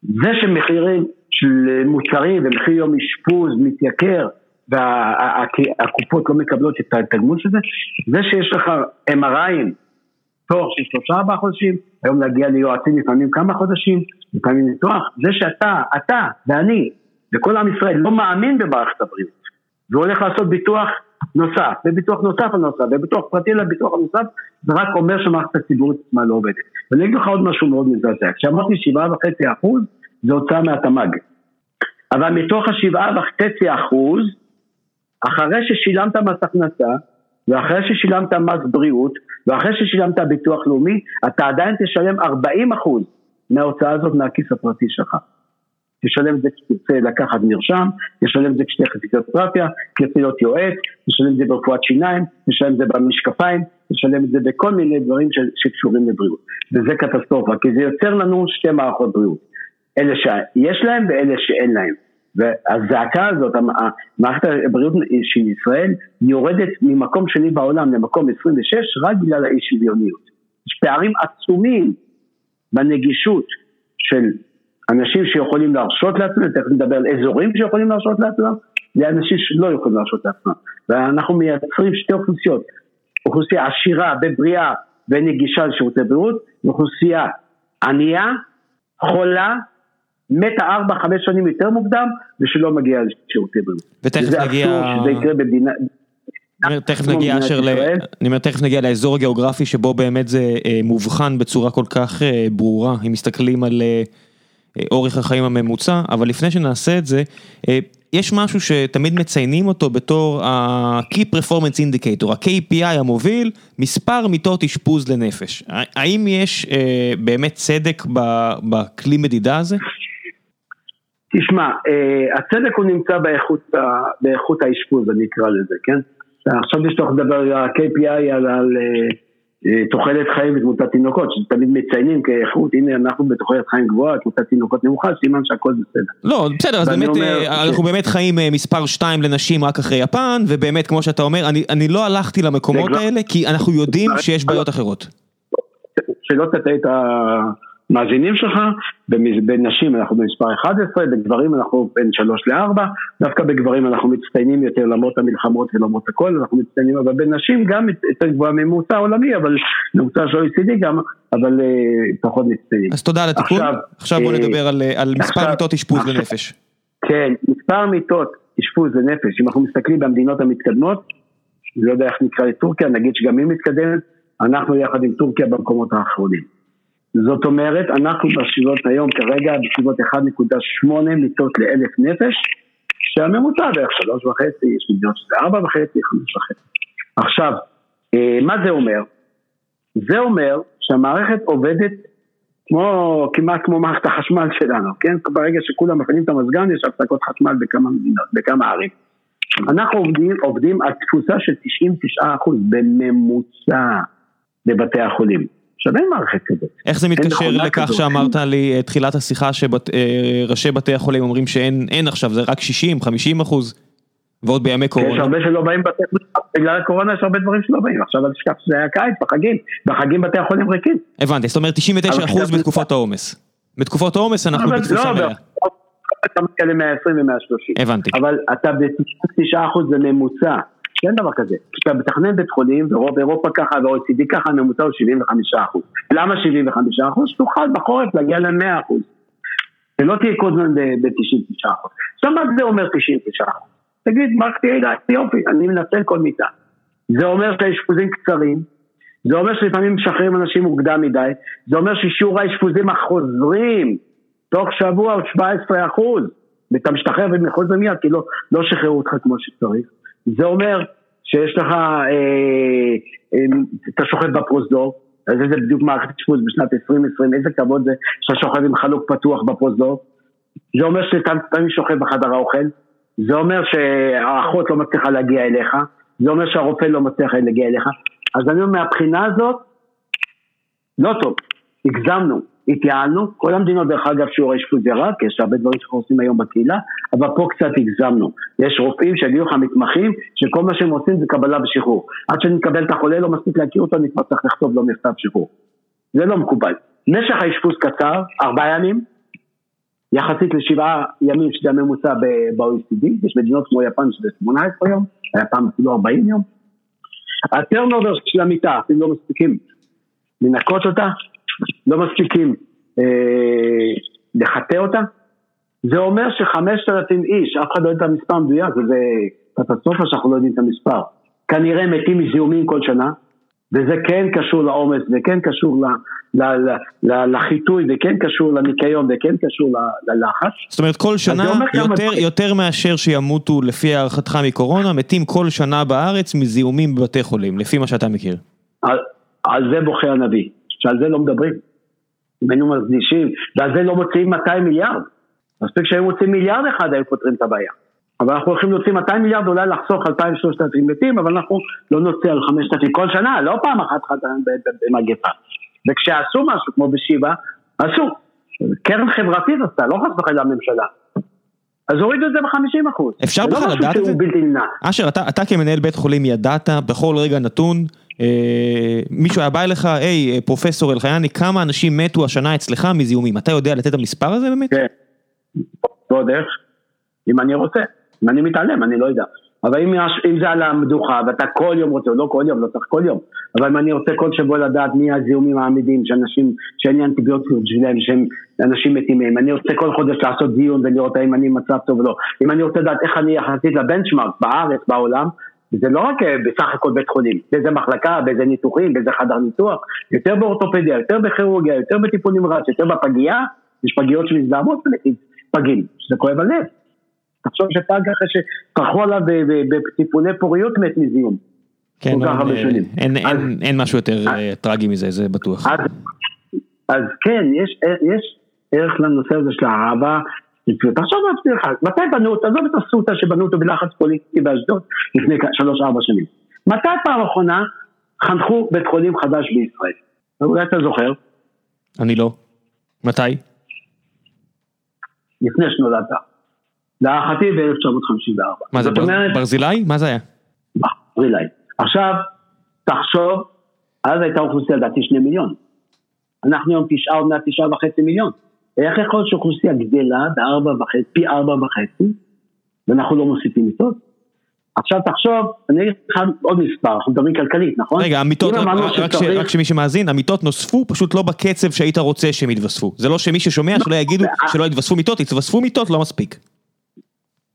זה שמחירים של מוצרים ומחיר יום אשפוז מתייקר, והקופות לא מקבלות את התגמול של זה, זה שיש לך MRIים תוך של שלושה ארבעה חודשים, היום להגיע ליועצים לפעמים כמה חודשים, לפעמים ניתוח, זה שאתה, אתה ואני וכל עם ישראל לא מאמין במערכת הבריאות, והולך לעשות ביטוח נוסף, וביטוח נוסף על נוסף, וביטוח פרטי לביטוח הנוסף, זה רק אומר שמערכת הציבורית עצמה לא עובדת. ואני אגיד לך עוד משהו מאוד מזעזע, כשאמרתי שבעה וחצי אחוז, זה הוצאה מהתמ"ג. אבל מתוך השבעה וחצי אחוז, אחרי ששילמת מס הכנסה, ואחרי ששילמת מס בריאות, ואחרי ששילמת ביטוח לאומי, אתה עדיין תשלם 40% מההוצאה הזאת מהכיס הפרטי שלך. תשלם את זה כשתרצה לקחת מרשם, תשלם את זה כשתלך לפיזיותרפיה, כשתרצה להיות יועץ, תשלם את זה ברפואת שיניים, תשלם את זה במשקפיים, תשלם את זה בכל מיני דברים שקשורים לבריאות. וזה קטסטרופה, כי זה יוצר לנו שתי מערכות בריאות. אלה שיש להם ואלה שאין להם. והזעקה הזאת, מערכת הבריאות של ישראל יורדת ממקום שני בעולם למקום 26 רק בגלל האי שוויוניות. יש פערים עצומים בנגישות של אנשים שיכולים להרשות לעצמם, תכף נדבר על אזורים שיכולים להרשות לעצמם, לאנשים שלא יכולים להרשות לעצמם. ואנחנו מייצרים שתי אוכלוסיות, אוכלוסייה עשירה בבריאה ונגישה לשירותי בריאות, ואוכלוסייה ענייה, חולה, מתה ארבע, חמש שנים יותר מוקדם, ושלא מגיעה לשירותי בריאות. ותכף נגיע... זה אסור שזה יקרה במדינה... תכף נגיע אשר. אני אומר תכף נגיע לאזור הגיאוגרפי שבו באמת זה אה, מובחן בצורה כל כך אה, ברורה, אם מסתכלים על אה, אורך החיים הממוצע, אבל לפני שנעשה את זה, יש משהו שתמיד מציינים אותו בתור ה-Key Performance Indicator, ה-KPI המוביל, מספר מיטות אשפוז לנפש. האם יש באמת צדק בכלי מדידה הזה? תשמע, הצדק הוא נמצא באיכות, באיכות האשפוז, אני אקרא לזה, כן? עכשיו יש לך לדבר על ה-KPI על, על uh, תוחלת חיים ותמותת תינוקות, שתמיד מציינים כאיכות, הנה אנחנו בתוחלת חיים גבוהה, תמותת תינוקות נמוכה, סימן שהכל בסדר. לא, בסדר, אז באמת, אומר, אה, אנחנו באמת חיים מספר 2 לנשים רק אחרי יפן, ובאמת, כמו שאתה אומר, אני, אני לא הלכתי למקומות האלה, כי אנחנו יודעים שיש בעיות אחרות. שלא תטעה את ה... מאזינים שלך, בנשים אנחנו במספר 11, בגברים אנחנו בין 3 ל-4, דווקא בגברים אנחנו מצטיינים יותר למרות המלחמות ולמרות הכל, אנחנו מצטיינים, אבל בנשים גם יותר גבוהה מממוצע עולמי, אבל ממוצע של OECD גם, אבל uh, פחות מצטיינים. אז תודה על התיקון, עכשיו, עכשיו בוא uh, נדבר על, על מספר מיטות אשפוז לנפש. כן, מספר מיטות אשפוז לנפש, אם אנחנו מסתכלים במדינות המתקדמות, לא יודע איך נקרא לטורקיה, נגיד שגם היא מתקדמת, אנחנו יחד עם טורקיה במקומות האחרונים. זאת אומרת, אנחנו בסביבות היום כרגע בסביבות 1.8 מיטות לאלף נפש, שהממוצע בערך שלוש וחצי, יש מדינות שזה ארבע וחצי, חמש וחצי. עכשיו, אה, מה זה אומר? זה אומר שהמערכת עובדת כמו, כמעט כמו מערכת החשמל שלנו, כן? ברגע שכולם מפעילים את המזגן יש הפסקות חשמל בכמה מדינות, בכמה ערים. אנחנו עובדים, עובדים על תפוסה של 99% בממוצע בבתי החולים. עכשיו אין מערכת כזאת. איך זה מתקשר לכך שאמרת לי אה, תחילת השיחה שראשי אה, בתי החולים אומרים שאין עכשיו, זה רק 60, 50 אחוז, ועוד בימי קורונה. יש הרבה שלא באים בתי חולים, בגלל הקורונה יש הרבה דברים שלא באים, עכשיו אל תשכח שזה היה קיץ, בחגים, בחגים בתי החולים ריקים. הבנתי, זאת אומרת 99 אחוז בתקופת העומס. בתקופות העומס אנחנו בתפוסה מלאה. אתה מגיע ל-120 ו-130. הבנתי. אבל אתה ב-99% זה ממוצע. שאין דבר כזה. כשאתה מתכנן בית חולים, ורוב אירופה ככה ו-OECD ככה, הממוצע הוא 75%. למה 75%? שתוכל בחורף להגיע ל-100%. ולא תהיה כל זמן ב-99%. עכשיו מה זה אומר 99%? תגיד, מערכת יעילה, יופי, אני מנצל כל מיטה. זה אומר שהאשפוזים קצרים, זה אומר שלפעמים משחררים אנשים מוקדם מדי, זה אומר ששיעור האשפוזים החוזרים תוך שבוע הוא 17 אחוז, ואתה משתחרר ומחוז מיד כי לא, לא שחררו אותך כמו שצריך. זה אומר שיש לך, אה, אה, אתה שוכב בפרוזדור, אז זה בדיוק מערכת אשפוז בשנת 2020, איזה כבוד זה שאתה שוכב עם חלוק פתוח בפרוזדור. זה אומר שאתה תמיד שוכב בחדר האוכל, זה אומר שהאחות לא מצליחה להגיע אליך, זה אומר שהרופא לא מצליח להגיע אליך. אז אני אומר, מהבחינה הזאת, לא טוב, הגזמנו. התייעלנו, כל המדינות דרך אגב שיעור האשפוז ירד, כי יש הרבה דברים שאנחנו עושים היום בקהילה, אבל פה קצת הגזמנו. יש רופאים שיגידו לך מתמחים, שכל מה שהם עושים זה קבלה ושחרור. עד שאני מקבל את החולה לא מספיק להכיר אותו, אני כבר צריך לכתוב לו מכתב שחרור. זה לא מקובל. משך האשפוז קצר, ארבעה ימים, יחסית לשבעה ימים שזה הממוצע ב-OECD, יש מדינות כמו יפן שזה 18 יום, היה פעם אפילו 40 יום. הטרנובר של המיטה, אפילו לא מספיקים לנקות אותה, לא מספיקים אה, לחטא אותה, זה אומר שחמשת אלפים איש, אף אחד לא יודע את המספר המדויק, וזה קטסטרופה שאנחנו לא יודעים את המספר. כנראה מתים מזיהומים כל שנה, וזה כן קשור לעומס, וכן קשור ל, ל, ל, ל, לחיטוי, וכן קשור לניקיון, וכן קשור ללחץ. זאת אומרת כל שנה יותר, יותר מאשר שימותו לפי הערכתך מקורונה, מתים כל שנה בארץ מזיהומים בבתי חולים, לפי מה שאתה מכיר. על, על זה בוכה הנביא, שעל זה לא מדברים. אם היינו מקדישים, ועל זה לא מוציאים 200 מיליארד. מספיק שהיו מוציאים מיליארד אחד, היו פותרים את הבעיה. אבל אנחנו הולכים להוציא 200 מיליארד, אולי לחסוך 2,000-3,000 מתים, אבל אנחנו לא נוציא על 5,000 כל שנה, לא פעם אחת במגפה. וכשעשו משהו, כמו בשיבא, עשו. קרן חברתית עשתה, לא חס וחלילה הממשלה. אז הורידו את זה ב-50 אחוז. אפשר בכלל לא לדעת את זה? אשר, אתה, אתה כמנהל בית חולים ידעת בכל רגע נתון, מישהו היה בא אליך, היי, פרופסור אלחייני, כמה אנשים מתו השנה אצלך מזיהומים? אתה יודע לתת את המספר הזה באמת? כן. ועוד איך, אם אני רוצה. אם אני מתעלם, אני לא יודע. אבל אם, אם זה על המדוכה ואתה כל יום רוצה, לא כל יום, לא צריך כל יום, אבל אם אני רוצה כל שבוע לדעת מי הזיהומים העמידים שאנשים, שאין לי אנטיביוטיות שלהם, שהם אנשים מתים מהם, אני רוצה כל חודש לעשות דיון ולראות האם אני מצב טוב או לא, אם אני רוצה לדעת איך אני יחסית לבנצ'מארק בארץ, בעולם, זה לא רק אה, בסך הכל בית חולים, באיזה מחלקה, באיזה ניתוחים, באיזה חדר ניתוח, יותר באורתופדיה, יותר בכירורגיה, יותר בטיפול נמרץ, יותר בפגייה, יש פגיות שמזדהמות פגים, שזה כואב הלב. תחשוב שפג אחרי שפרחו עליו בטיפולי פוריות מת מזיהום. כן, אין, אין, אז, אין, אין משהו יותר אה, טרגי מזה, זה בטוח. אז, אז כן, יש, יש ערך לנושא הזה של האהבה. תחשוב לעצמך, מתי בנו, תעזוב את הסוטה שבנו אותו בלחץ פוליטי באשדוד לפני שלוש-ארבע שנים. מתי פעם אחרונה חנכו בית חולים חדש בישראל? אולי אתה זוכר? אני לא. מתי? לפני שנולדת. להערכתי ב-1954. מה זה, בר, אומרת, ברזילי? מה זה היה? ברזילי. עכשיו, תחשוב, אז הייתה אוכלוסייה לדעתי שני מיליון. אנחנו היום תשעה, עוד מעט תשעה וחצי מיליון. איך יכול להיות שאוכלוסייה גדלה בארבע וחצי, פי ארבע וחצי, ואנחנו לא מוסיפים מיטות? עכשיו תחשוב, אני אגיד לך עוד מספר, אנחנו מדברים כלכלית, נכון? רגע, המיטות, רק, רק, שצריך... רק שמי שמאזין, המיטות נוספו, פשוט לא בקצב שהיית רוצה שהם יתווספו. זה לא שמי ששומע, שלא יגידו שלא יתווספו מיטות, יתווספו מיטות, לא מספיק.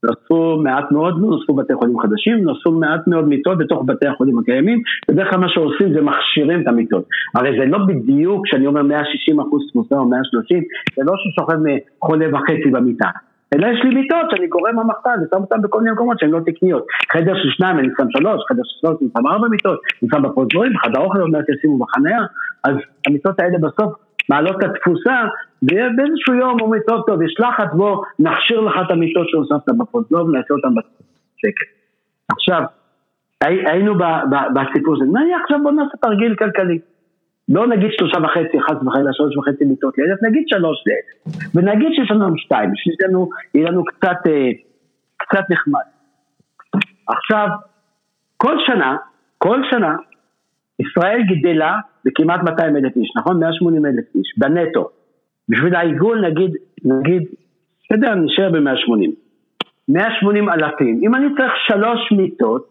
נוספו מעט מאוד, נוספו בתי חולים חדשים, נוספו מעט מאוד מיטות בתוך בתי החולים הקיימים, בדרך כלל מה שעושים זה מכשירים את המיטות. הרי זה לא בדיוק, כשאני אומר 160 אחוז תמוסה או 130, זה לא ששוכב חולה וחצי במיטה. אלא יש לי מיטות שאני גורם המחסן ושם אותן בכל מיני מקומות שהן לא תקניות. חדר של שניים אני שם שלוש, חדר של שלוש אני שם ארבע מיטות, אני שם בפרוזורים, בחדר אוכל עוד מעט ישימו בחניה, אז המיטות האלה בסוף מעלות את התפוסה, ובאיזשהו יום אומרים, טוב טוב, יש לחץ, בוא נכשיר לך את המיטות שהוספת בפוזלוב, נעשה אותן בשקט. עכשיו, היינו בסיפור הזה, נניח עכשיו בוא נעשה תרגיל כלכלי. לא נגיד שלושה וחצי, חס וחלילה שלוש וחצי מיטות לאלף, נגיד שלוש לאלף. ונגיד שיש לנו שתיים, בשבילנו יהיה לנו קצת, אה, קצת נחמד. עכשיו, כל שנה, כל שנה, ישראל גדלה בכמעט 200 אלף איש, נכון? 180 אלף איש, בנטו. בשביל העיגול נגיד, נגיד, יודע, נשאר ב-180. 180 אלפים. אם אני צריך שלוש מיטות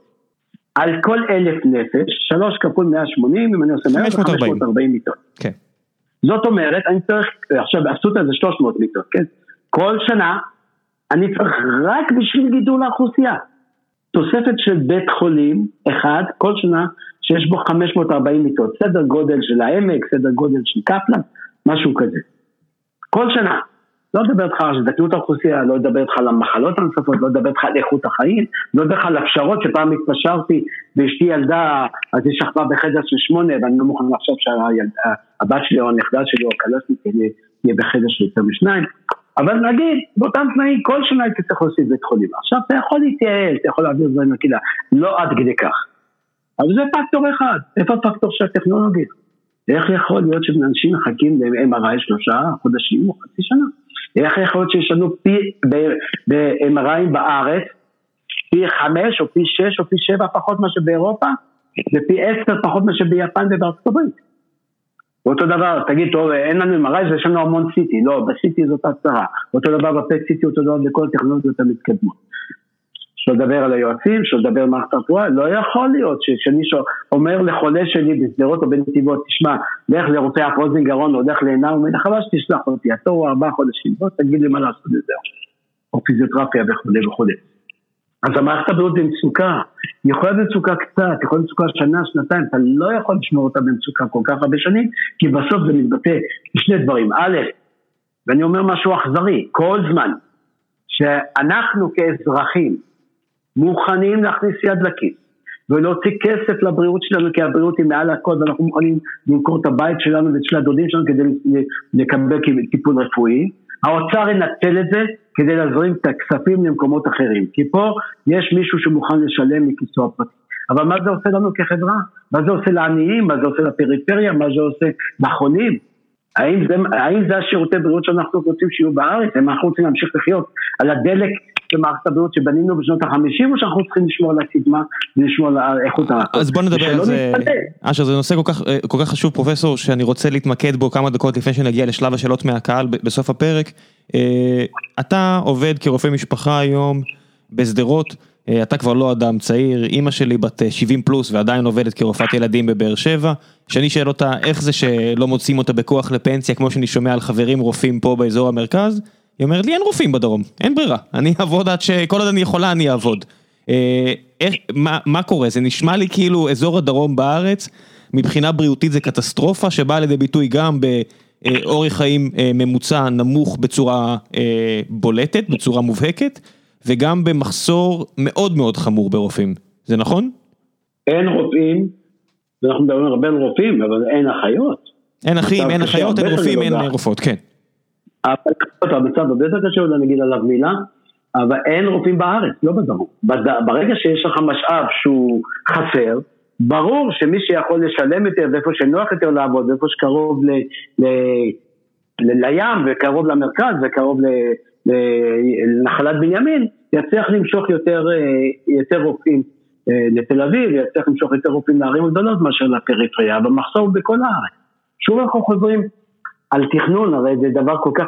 על כל אלף נפש, שלוש כפול 180, אם אני עושה 540 מיטות. כן. זאת אומרת, אני צריך, עכשיו אסותא זה 300 מיטות, כן? כל שנה אני צריך רק בשביל גידול האוכלוסייה. תוספת של בית חולים אחד כל שנה שיש בו 540 מיטות, סדר גודל של העמק, סדר גודל של קפלן, משהו כזה. כל שנה. לא לדבר איתך על הזדקנות האוכלוסייה, לא לדבר איתך על המחלות הנוספות, לא לדבר איתך על איכות החיים, לא לדבר איתך על הפשרות שפעם התפשרתי ואשתי ילדה, אז היא שכבה בחדר של שמונה ואני לא מוכן לחשוב שהבת שלי או הנכדה שלי או שלי תהיה בחדר של יותר משניים. אבל נגיד, באותם תנאים כל שנה הייתי צריך להוסיף בית חולים. עכשיו אתה יכול להתייעל, אתה יכול להעביר דברים לקהילה, לא עד כדי כך. אבל זה פקטור אחד, איפה הפקטור של הטכנולוגיה? איך יכול להיות שאנשים מחכים ל-MRI שלושה חודשים או חצי שנה? איך יכול להיות שיש לנו פי, ב-MRI בארץ, פי חמש או פי שש או פי שבע פחות מאשר באירופה, ופי עשר פחות מאשר ביפן ובארצות הברית? אותו דבר, תגיד, טוב, אין לנו MRI, יש לנו המון CT, לא, ב-CT זאת הצהרה. אותו דבר בפט CT, אותו דבר בכל הטכנולוגיות המתקדמות. שלא לדבר על היועצים, שלא לדבר על מערכת הרפואה, לא יכול להיות שמישהו אומר לחולה שלי בשדרות או בנתיבות, תשמע, לך לרופא אוזן גרון או לך לעינה, הוא חבל שתשלח אותי, התור הוא ארבעה חודשים, בוא תגיד לי מה לעשות לזה, או פיזיותרפיה וכולי וכולי. אז המערכת הבריאות במצוקה, היא יכולה להיות במצוקה קצת, יכולה להיות במצוקה שנה, שנתיים, אתה לא יכול לשמור אותה במצוקה כל כך הרבה שנים, כי בסוף זה מתבטא בשני דברים. א', ואני אומר משהו אכזרי, כל זמן שאנחנו כאזרחים מוכנים להכניס יד לכיס ולהוציא כסף לבריאות שלנו כי הבריאות היא מעל הכל ואנחנו מוכנים למכור את הבית שלנו ואת של הדודים שלנו כדי לקבל טיפול רפואי האוצר ינצל את זה כדי להזרים את הכספים למקומות אחרים כי פה יש מישהו שמוכן לשלם מכיסו הפרטי אבל מה זה עושה לנו כחברה? מה זה עושה לעניים? מה זה עושה לפריפריה? מה זה עושה לחולים? האם זה, האם זה השירותי בריאות שאנחנו רוצים שיהיו בארץ? האם אנחנו רוצים להמשיך לחיות על הדלק של מערכת הבריאות שבנינו בשנות החמישים, או שאנחנו צריכים לשמור על הקדמה ולשמור על איכות ה... אז בוא נדבר על זה, אשר זה נושא כל כך, כל כך חשוב פרופסור, שאני רוצה להתמקד בו כמה דקות לפני שנגיע לשלב השאלות מהקהל בסוף הפרק. אה, אתה עובד כרופא משפחה היום בשדרות. אה, אתה כבר לא אדם צעיר, אימא שלי בת 70 אה, פלוס ועדיין עובדת כרופאת ילדים בבאר שבע, שאני שואל אותה איך זה שלא מוצאים אותה בכוח לפנסיה כמו שאני שומע על חברים רופאים פה באזור המרכז, היא אומרת לי אין רופאים בדרום, אין ברירה, אני אעבוד עד שכל עוד אני יכולה אני אעבוד. אה, איך, מה, מה קורה? זה נשמע לי כאילו אזור הדרום בארץ, מבחינה בריאותית זה קטסטרופה שבאה לידי ביטוי גם באורך חיים ממוצע נמוך בצורה בולטת, בצורה מובהקת. וגם במחסור מאוד מאוד חמור ברופאים, זה נכון? אין רופאים, ואנחנו מדברים הרבה על רופאים, אבל אין אחיות. אין אחים, אין אחיות, אין רופאים, אין רופאות, כן. המצב הרבה יותר קשה, עוד אני אגיד עליו מילה, אבל אין רופאים בארץ, לא בדרום. ברגע שיש לך משאב שהוא חסר, ברור שמי שיכול לשלם יותר, ואיפה שנוח יותר לעבוד, ואיפה שקרוב ל, ל, ל, לים, וקרוב למרכז, וקרוב ל, לנחלת בנימין, יצליח למשוך יותר, אה, יותר רופאים אה, לתל אביב, יצליח למשוך יותר רופאים לערים הגדולות מאשר לפריפריה, אבל מחסור בכל הארץ. שוב אנחנו חוזרים על תכנון, הרי זה דבר כל כך,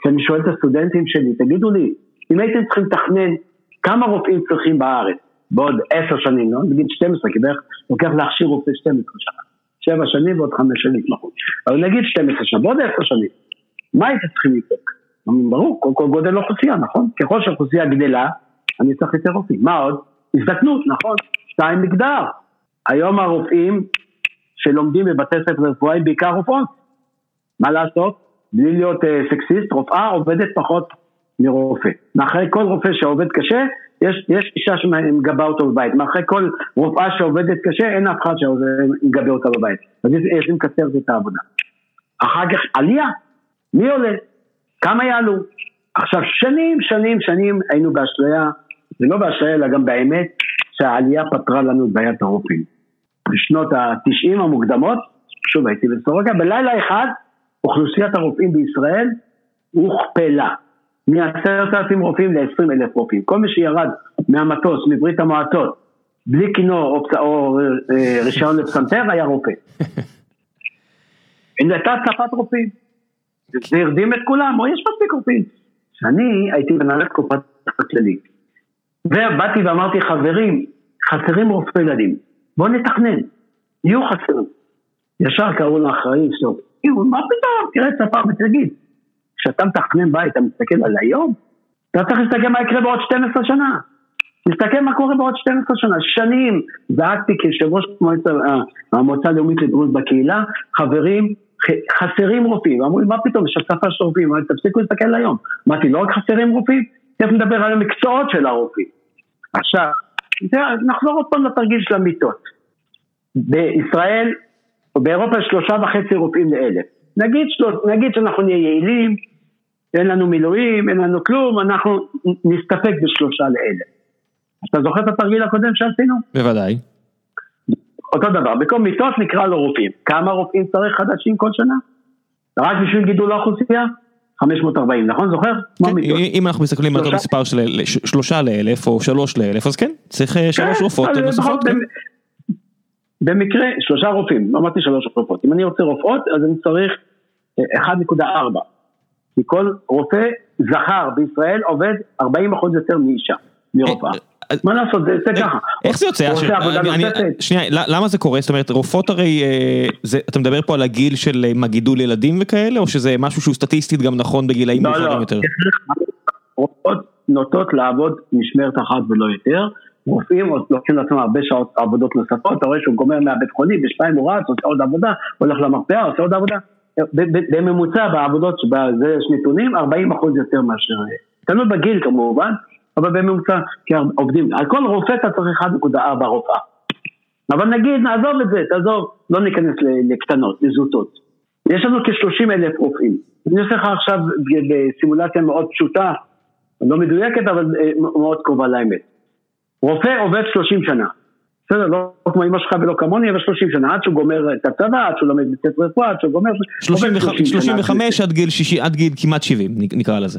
כשאני שואל את הסטודנטים שלי, תגידו לי, אם הייתם צריכים לתכנן כמה רופאים צריכים בארץ בעוד עשר שנים, לא? נגיד 12, כי בערך לוקח להכשיר רופא 12 שנה. שבע שנים ועוד חמש שנים התמחות. אבל נגיד 12 שנה, בעוד עשר שנים, מה הייתם צריכים לבדוק? ברור, כל, כל גודל אוכלוסייה, נכון? ככל שהאוכלוסייה גדלה, אני צריך יותר רופאים. מה עוד? הזדקנות, נכון? שתיים מגדר. היום הרופאים שלומדים בבתי ספר רפואה הם בעיקר רופאות. מה לעשות? בלי להיות uh, סקסיסט, רופאה עובדת פחות מרופא. מאחורי כל רופא שעובד קשה, יש, יש אישה שמגבה אותו בבית. מאחורי כל רופאה שעובדת קשה, אין אף אחד שמגבה אותה בבית. אז יש לקצר את העבודה. אחר כך עלייה, מי עולה? כמה יעלו? עכשיו שנים שנים שנים היינו באשליה, ולא באשליה אלא גם באמת, שהעלייה פתרה לנו את בעיית הרופאים. בשנות התשעים המוקדמות, שוב הייתי בסורוקה, בלילה אחד אוכלוסיית הרופאים בישראל הוכפלה. מעשרת אלפים רופאים ל-20 אלף רופאים. כל מי שירד מהמטוס, מברית המועצות, בלי כינור או, או אה, רישיון לפסנתר, היה רופא. הייתה הצפת רופאים. זה הרדים את כולם, או יש מספיק רופאים. כשאני הייתי מנהלת קופת הכללית, ובאתי ואמרתי, חברים, חסרים רופאי ילדים, בואו נתכנן, יהיו חסרים. ישר קראו לאחראי, סוף, מה פתאום, תראה את ספר ותגיד, כשאתה מתכנן בית, אתה מסתכל על היום, אתה צריך להסתכל מה יקרה בעוד 12 שנה. תסתכל מה קורה בעוד 12 שנה, שנים זעקתי כיושב ראש המועצה הלאומית לבריאות בקהילה, חברים, חסרים רופאים, אמרו לי מה פתאום, יש הצפה של רופאים, תפסיקו להסתכל היום. אמרתי, לא רק חסרים רופאים, תכף נדבר על המקצועות של הרופאים. עכשיו, נחזור עוד פעם לתרגיל של המיטות. בישראל, או באירופה יש שלושה וחצי רופאים לאלף. נגיד, של... נגיד שאנחנו נהיה יעילים, אין לנו מילואים, אין לנו כלום, אנחנו נסתפק בשלושה לאלף. אתה זוכר את התרגיל הקודם שעשינו? בוודאי. אותו דבר, במקום מיטות נקרא לו רופאים. כמה רופאים צריך חדשים כל שנה? רק בשביל גידול האוכלוסייה? 540, נכון? זוכר? כן, אם אנחנו מסתכלים על אותו מספר של שלושה לאלף או שלוש לאלף, אז כן, צריך אה, שלוש כן, רופאות נוספות. במקרה, שלושה רופאים, אמרתי שלוש רופאות. אם אני רוצה רופאות, אז אני צריך 1.4. אה, כי כל רופא זכר בישראל עובד 40% יותר מאישה, מרופאה. אה, מה לעשות, זה ככה. איך זה יוצא? שנייה, למה זה קורה? זאת אומרת, רופאות הרי, אה, אתה מדבר פה על הגיל של אה, מה גידול ילדים וכאלה, או שזה משהו שהוא סטטיסטית גם נכון בגילאים מאוחרים יותר? נוטות לעבוד משמרת אחת ולא יותר. רופאים לוקחים לעצמם הרבה שעות עבודות נוספות, אתה רואה שהוא גומר מהבית חולים, בשתיים הוא רץ, עושה עוד עבודה, הולך למרפאה, עושה עוד עבודה. בממוצע בעבודות, בזה יש נתונים, 40 אחוז יותר מאשר, תלוי בגיל כמובן, אבל בממוצע, כי עובדים, על כל רופא אתה צריך 1.4 רופאה. אבל נגיד, נעזוב את זה, תעזוב, לא ניכנס לקטנות, לזוטות. יש לנו כ-30 אלף רופאים. אני עושה לך עכשיו בסימולציה מאוד פשוטה, לא מדויקת, אבל אה, מאוד קרובה לאמת. רופא עובד 30 שנה. בסדר, לא כמו אמא שלך ולא כמוני, אבל 30 שנה, עד שהוא גומר את הצבא, עד שהוא לומד בית ספר רפואה, עד שהוא גומר... 35 עד גיל 60, עד גיל כמעט 70, נקרא לזה.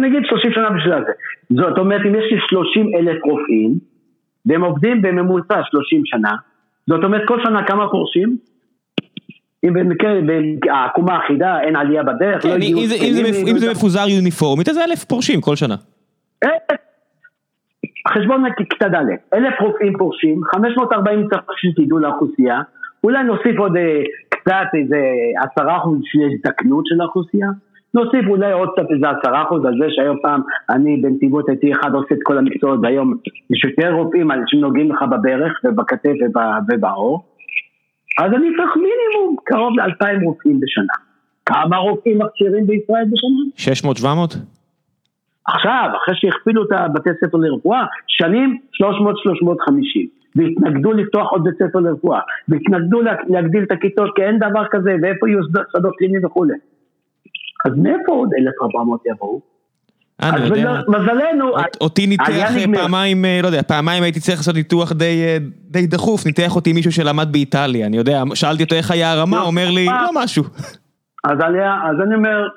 נגיד 30 שנה בשביל זה. זאת אומרת, אם יש לי 30 אלף רופאים, והם עובדים בממוצע 30 שנה, זאת אומרת כל שנה כמה פורשים? אם במקרה, העקומה אחידה, אין עלייה בדרך, לא כן, אם זה מפוזר יוניפורמית, אז אלף פורשים כל שנה. חשבון כיתה ד', אלף רופאים פורשים, 540 צריך שתדעו לאוכלוסייה, אולי נוסיף עוד אה, קצת איזה עשרה אחוז של הזדקנות של האוכלוסייה, נוסיף אולי עוד קצת איזה עשרה אחוז על זה שהיום פעם אני בנתיבות הייתי אחד עושה את כל המקצועות והיום יש יותר רופאים שנוגעים לך בברך ובכתף ובעור אז אני צריך מינימום קרוב לאלפיים רופאים בשנה. כמה רופאים מכשירים בישראל בשנה? 600-700? עכשיו, אחרי שהכפילו את הבתי ספר לרפואה, שנים 300-350 והתנגדו לפתוח עוד בית ספר לרפואה. והתנגדו להגדיל את הכיתות כי אין דבר כזה ואיפה יהיו שדות קליניים וכולי אז מאיפה עוד 1,400 יבואו? אני יודע, מזלנו, אותי ניתח פעמיים, אה, לא יודע, פעמיים הייתי צריך לעשות ניתוח אה, די דחוף, ניתח אותי מישהו שלמד באיטליה, אני יודע, שאלתי אותו איך היה הרמה, לא, אומר לי, לא משהו. אז אני אומר,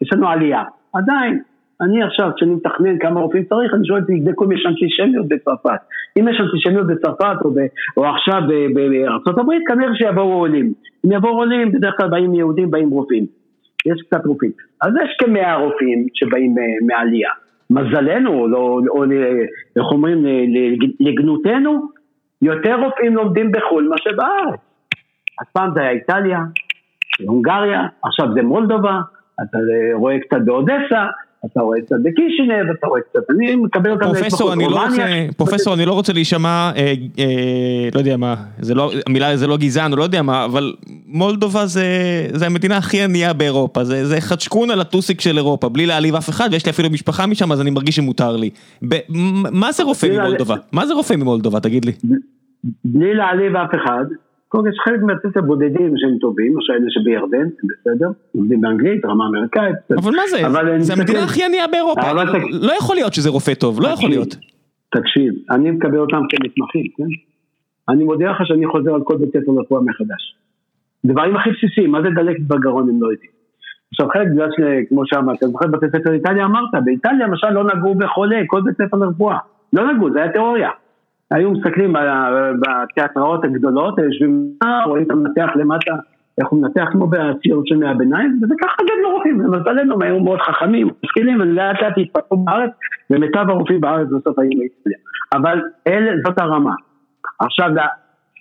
יש לנו עלייה, עדיין, אני עכשיו, כשאני מתכנן כמה רופאים צריך, אני שואל, תבדקו אם יש אנטישמיות בצרפת. אם יש אנטישמיות בצרפת או, ב, או עכשיו בארה"ב, כנראה שיבואו עולים. אם יבואו עולים, בדרך כלל באים יהודים, באים רופאים. יש קצת רופאים. אז יש כמאה רופאים שבאים אה, מעלייה. מזלנו, לא, או איך אומרים, לגנותנו, יותר רופאים לומדים בחו"ל מאשר בארץ. אז פעם זה היה איטליה, הונגריה, עכשיו זה מולדובה, אתה רואה קצת באודסה, אתה רואה קצת בקישינב, אתה רואה קצת, אני מקבל אותם פרופסור, אני לא רוצה, פרופסור, אני לא רוצה להישמע, אה, אה, לא יודע מה, זה לא, המילה זה לא גזען, או לא יודע מה, אבל מולדובה זה, זה המדינה הכי ענייה באירופה, זה, זה חדשקון על הטוסיק של אירופה, בלי להעליב אף אחד, ויש לי אפילו משפחה משם, אז אני מרגיש שמותר לי. ב, מה זה רופא ממולדובה? מה זה רופא ממולדובה, תגיד לי? בלי להעליב אף אחד, כל יש חלק מהטסט הבודדים שהם טובים, למשל אלה שבירדן, בסדר, עובדים באנגלית, רמה אמריקאית. אבל מה זה? זה המדינה הכי ענייה באירופה. לא יכול להיות שזה רופא טוב, לא יכול להיות. תקשיב, אני מקבל אותם כמתמחים, כן? אני מודיע לך שאני חוזר על כל בית ספר לרפואה מחדש. דברים הכי בסיסיים, מה זה דלקת בגרון הם לא יודעים. עכשיו חלק בגלל שכמו שאמרת, אתה זוכר בתי ספר איטליה אמרת, באיטליה למשל לא נגעו בחולה, כל בית ספר לרפואה. לא נגעו, זה היה תיאוריה. היו מסתכלים בתיאטראות הגדולות, יושבים, רואים את המנתח למטה, איך הוא מנתח כמו בציור של מאה הביניים, וזה ככה גם לא רופאים, למזלנו הם היו מאוד חכמים, משכילים, ולאט לאט התפתחו בארץ, ומיטב הרופאים בארץ בסוף היו באיטליה. אבל אלה, זאת הרמה. עכשיו,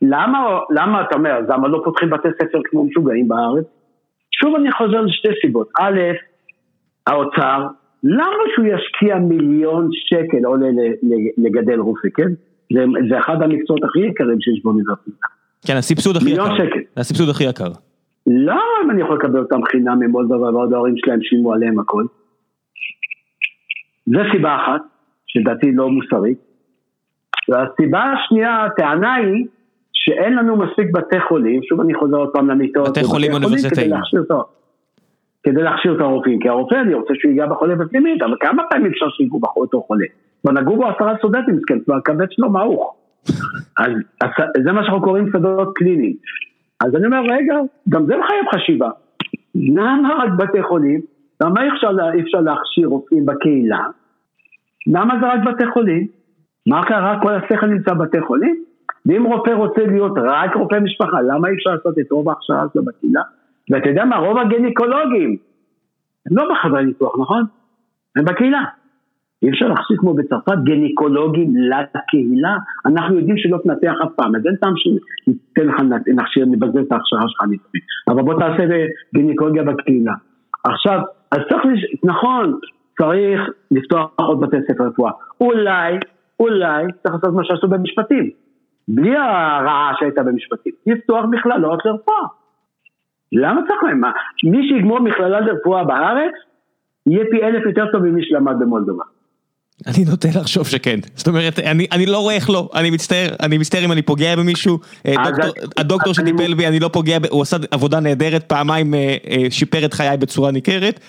למה, למה אתה אומר, למה לא פותחים בתי ספר כמו משוגעים בארץ? שוב אני חוזר לשתי סיבות. א', האוצר, למה שהוא ישקיע מיליון שקל עולה לגדל רופא, כן? זה, זה אחד המקצועות הכי יקרים שיש באוניברסיטה. כן, הסבסוד הכי יקר. שקל. הסבסוד הכי יקר. למה אם אני יכול לקבל אותם חינם ממולדובה ועוד ההורים שלהם שילמו עליהם הכל? זו סיבה אחת, שלדעתי לא מוסרית. והסיבה השנייה, הטענה היא שאין לנו מספיק בתי חולים, שוב אני חוזר עוד פעם למיטות. בתי חולים אוניברסיטאיים. כדי להכשיר את הרופאים, כי הרופא אני רוצה שהוא ייגע בחולה בפנימית, אבל כמה פעמים אפשר שיגעו באותו חולה? נגעו בו עשרה סטודנטים, כן, כבר הכבד שלו מעוך. אז זה מה שאנחנו קוראים שדות קליניים. אז אני אומר, רגע, גם זה מחייב חשיבה. למה רק בתי חולים? למה אי אפשר, אפשר להכשיר רופאים בקהילה? למה זה רק בתי חולים? מה קרה? כל השכל נמצא בבתי חולים? ואם רופא רוצה להיות רק רופא משפחה, למה אי אפשר לעשות את רוב ההכשרה שלו בקהילה? ואתה יודע מה, רוב הגניקולוגים הם לא בחדרי ניתוח, נכון? הם בקהילה. אי אפשר להחזיק כמו בצרפת גניקולוגים לקהילה, אנחנו יודעים שלא תנתח אף פעם, אז אין טעם שניתן לך, נכשיר, נבזר את ההכשרה שלך ניתוחים, אבל בוא תעשה גניקולוגיה בקהילה. עכשיו, אז צריך, לש... נכון, צריך לפתוח עוד בתי ספר רפואה. אולי, אולי צריך לעשות מה שעשו במשפטים. בלי הרעה שהייתה במשפטים. לפתוח מכללות לרפואה. למה צריך להם? מי שיגמור מכללה לרפואה בארץ, יהיה פי אלף יותר טוב ממי שלמד במולדובה. אני נוטה לחשוב שכן, זאת אומרת, אני, אני לא רואה איך לא, אני מצטער, אני מצטער אם אני פוגע במישהו, אה, דוקטור, הדוקטור שטיפל בי, אני לא פוגע, הוא עשה עבודה נהדרת, פעמיים אה, אה, שיפר את חיי בצורה ניכרת,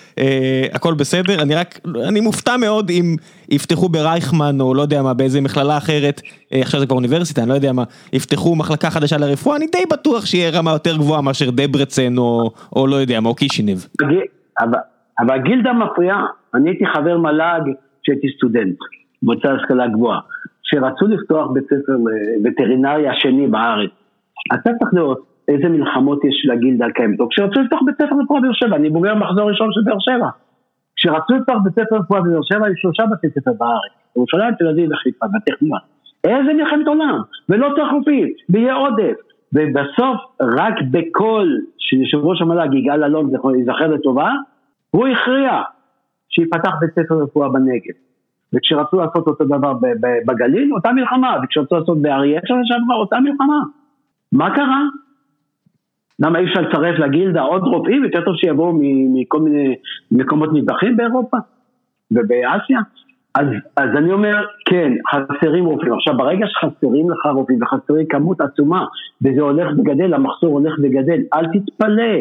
הכל בסדר, אני רק, אני מופתע מאוד אם יפתחו ברייכמן, או לא יודע מה, באיזה מכללה אחרת, עכשיו זה כבר אוניברסיטה, אני לא יודע מה, יפתחו מחלקה חדשה לרפואה, אני די בטוח שיהיה רמה יותר גבוהה מאשר דברצן, או, או לא יודע מה, או קישינב. אבל, אבל גילדה מפריעה, אני הייתי חבר מל"ג, כשהייתי סטודנט, מועצה להשכלה גבוהה, שרצו לפתוח בית ספר וטרינריה שני בארץ. אתה צריך לראות איזה מלחמות יש לגילדה הקיימת. או כשרצו לפתוח בית ספר רפואה בבאר שבע, אני בוגר מחזור ראשון של באר שבע. כשרצו לפתוח בית ספר רפואה בבאר שבע, היו שלושה בתי ספר בארץ. ירושלים, תל אביב וחיפה, בטכניון. איזה מלחמת עולם, ולא רופאים, ויהיה עודף. ובסוף, רק בקול של יושב ראש המל"ג, יגאל אלון, ייזכר לטובה, הוא הכריע שיפתח בית ספר רפואה בנגב. וכשרצו לעשות אותו דבר בגליל, אותה מלחמה, וכשרצו לעשות באריאל שנה שעברה, אותה מלחמה. מה קרה? למה אי אפשר לצרף לגילדה עוד רופאים? יותר טוב שיבואו מכל מיני מקומות נדחים באירופה ובאסיה? אז, אז אני אומר, כן, חסרים רופאים. עכשיו, ברגע שחסרים לך רופאים וחסרים כמות עצומה, וזה הולך וגדל, המחסור הולך וגדל, אל תתפלא.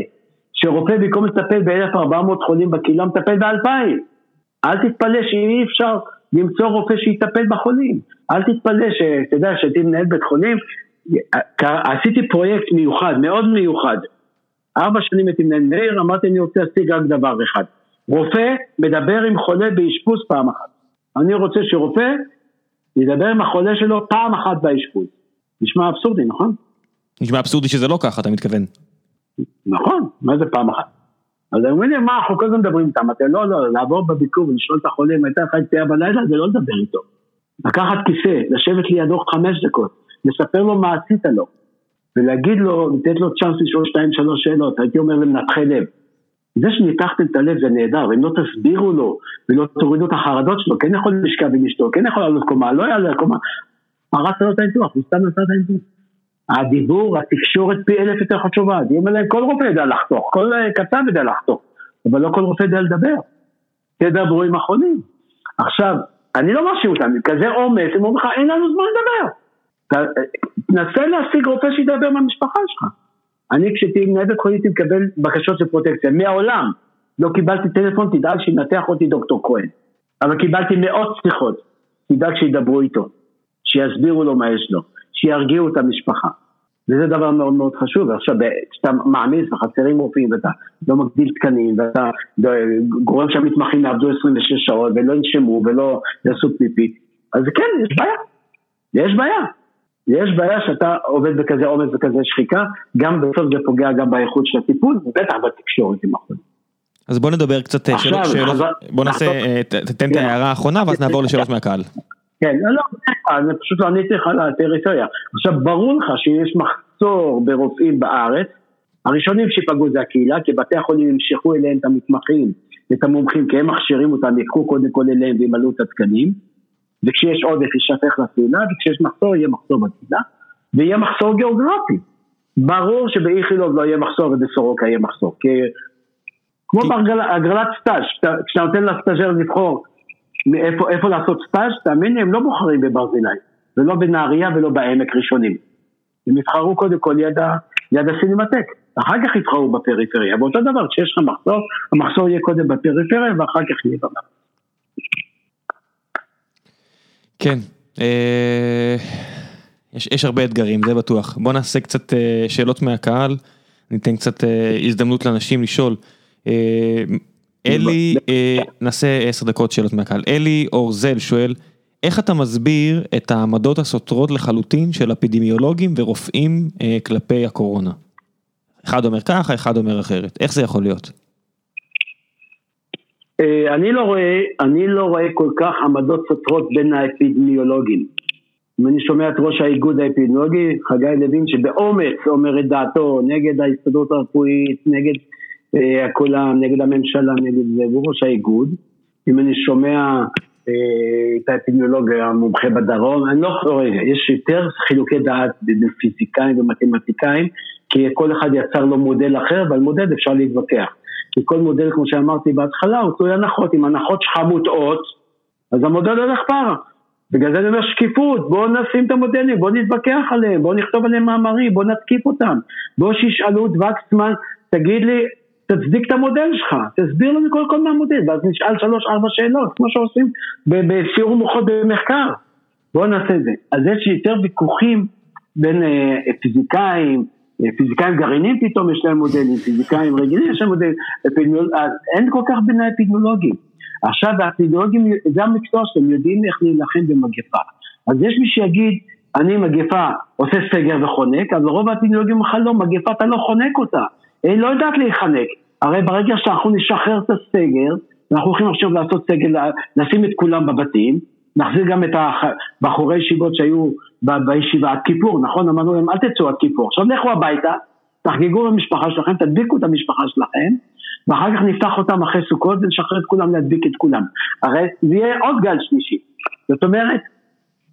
שרופא במקום לטפל ב-1400 חולים בקהילה מטפל ב-2000. אל תתפלא שאי אפשר למצוא רופא שיטפל בחולים. אל תתפלא שאתה יודע, שהייתי מנהל בית חולים, עשיתי פרויקט מיוחד, מאוד מיוחד. ארבע שנים הייתי מנהל מאיר, אמרתי אני רוצה להשיג רק דבר אחד. רופא מדבר עם חולה באשפוז פעם אחת. אני רוצה שרופא ידבר עם החולה שלו פעם אחת באשפוז. נשמע אבסורדי, נכון? נשמע אבסורדי שזה לא ככה, אתה מתכוון. נכון, מה זה פעם אחת? אז הם אומרים לי, מה, אנחנו כל הזמן מדברים איתם, אתם לא, לא, לעבור בביקור ולשאול את החולים, הייתה לך יציאה בלילה, זה לא לדבר איתו. לקחת כיסא, לשבת לידו חמש דקות, לספר לו מה עשית לו, ולהגיד לו, לתת לו צ'אנס לשאול שתיים שלוש שאלות, הייתי אומר למנתחי לב. זה שניתחתם את הלב זה נהדר, אם לא תסבירו לו ולא תורידו את החרדות שלו, כן יכול לשכב עם אשתו, כן יכול לעלות קומה, לא יעלה קומה, הרסת לו את הניתוח, הוא סתם עשה את הניתוח. הדיבור, התקשורת פי אלף יותר חשובה, כל רופא יודע לחתוך, כל קצב יודע לחתוך, אבל לא כל רופא יודע לדבר. תדברו עם החולים. עכשיו, אני לא מאשים אותם, כזה עומס, הם אומרים לך, אין לנו זמן לדבר. תנסה להשיג רופא שידבר מהמשפחה שלך. אני כשהייתי מנהל בית חולים מקבל בקשות של פרוטקציה, מהעולם. לא קיבלתי טלפון, תדאג שינתח אותי דוקטור כהן. אבל קיבלתי מאות שיחות, תדאג שידברו איתו, שיסבירו לו מה יש לו. שירגיעו את המשפחה. וזה דבר מאוד מאוד חשוב, עכשיו כשאתה מעמיס וחסרים רופאים ואתה לא מגדיל תקנים ואתה גורם שהמתמחים יעבדו 26 שעות ולא ינשמו ולא יעשו פיפי, אז כן, יש בעיה, יש בעיה. יש בעיה שאתה עובד בכזה עומס וכזה שחיקה, גם בסוף זה פוגע גם באיכות של הטיפול, ובטח בתקשורת עם החולים. אז בוא נדבר קצת, אה, שאלות, שאלות, בוא נעשה, אה, תתן את ההערה האחרונה ואז נעבור לשאלות מהקהל. כן, לא, לא, אני פשוט לא עניתי לך על הפריפריה. עכשיו, ברור לך שיש מחסור ברופאים בארץ, הראשונים שיפגעו זה הקהילה, כי בתי החולים ימשכו אליהם את המתמחים, את המומחים, כי הם מכשירים אותם, יקחו קודם כל אליהם וימלאו את התקנים, וכשיש עודף יישפך לקהילה, וכשיש מחסור יהיה מחסור בקהילה, ויהיה מחסור גיאוגרפי. ברור שבאיכילוב לא יהיה מחסור ובסורוקה יהיה מחסור, כי כמו בהגרלת סטאז', כשאתה נותן לסטאז'ר לבחור מאיפה, איפה לעשות סטאז', תאמין לי, הם לא בוחרים בברזילי, ולא בנהריה ולא בעמק ראשונים. הם יבחרו קודם כל יד, יד הסינמטק, אחר כך יבחרו בפריפריה, ואותו דבר, כשיש לך מחסור, המחסור יהיה קודם בפריפריה ואחר כך יהיה במחסור. כן, אה, יש, יש הרבה אתגרים, זה בטוח. בוא נעשה קצת אה, שאלות מהקהל, ניתן קצת אה, הזדמנות לאנשים לשאול. אלי, אה, נעשה עשר דקות שאלות מהקהל. אלי אורזל שואל, איך אתה מסביר את העמדות הסותרות לחלוטין של אפידמיולוגים ורופאים אה, כלפי הקורונה? אחד אומר ככה, אחד אומר אחרת. איך זה יכול להיות? אה, אני לא רואה, אני לא רואה כל כך עמדות סותרות בין האפידמיולוגים. אם אני שומע את ראש האיגוד האפידמיולוגי, חגי לוין, שבאומץ אומר את דעתו נגד ההסתדרות הרפואית, נגד כולם נגד הממשלה, נגד זה, והוא ראש האיגוד, אם אני שומע אה, את האפידמיולוג המומחה בדרום, אני לא רגע, יש יותר חילוקי דעת בין פיזיקאים ומתמטיקאים, כי כל אחד יצר לו מודל אחר, ועל מודל אפשר להתווכח. כי כל מודל, כמו שאמרתי בהתחלה, הוא תלוי הנחות. אם הנחות שלך מוטעות, אז המודל הולך פרה. בגלל זה אני אומר שקיפות, בואו נשים את המודלים, בואו נתווכח עליהם, בואו נכתוב עליהם מאמרים, בואו נתקיף אותם. בואו שישאלו את וקסמן, תגיד לי, תצדיק את המודל שלך, תסביר לנו כל כל מהמודל, ואז נשאל שלוש ארבע שאלות, כמו שעושים בסיור מוחות במחקר. בואו נעשה את זה. אז יש יותר ויכוחים בין אה, פיזיקאים, אה, פיזיקאים גרעינים פתאום יש להם מודלים, פיזיקאים רגילים יש להם מודלים, אז אין כל כך בין האפידמיולוגים. עכשיו האפידמיולוגים זה המקצוע שלהם, יודעים איך להילחם במגפה. אז יש מי שיגיד, אני מגפה עושה סגר וחונק, אבל רוב האפידמיולוגים בכלל לא, מגפה אתה לא חונק אותה. היא לא יודעת להיחנק. הרי ברגע שאנחנו נשחרר את הסגר, אנחנו הולכים עכשיו לעשות סגר, לשים את כולם בבתים, נחזיר גם את הבחורי ישיבות שהיו בישיבה עד כיפור, נכון? אמרנו להם אל תצאו עד כיפור, עכשיו לכו הביתה, תחגגו במשפחה שלכם, תדביקו את המשפחה שלכם, ואחר כך נפתח אותם אחרי סוכות ונשחרר את כולם להדביק את כולם. הרי זה יהיה עוד גל שלישי. זאת אומרת,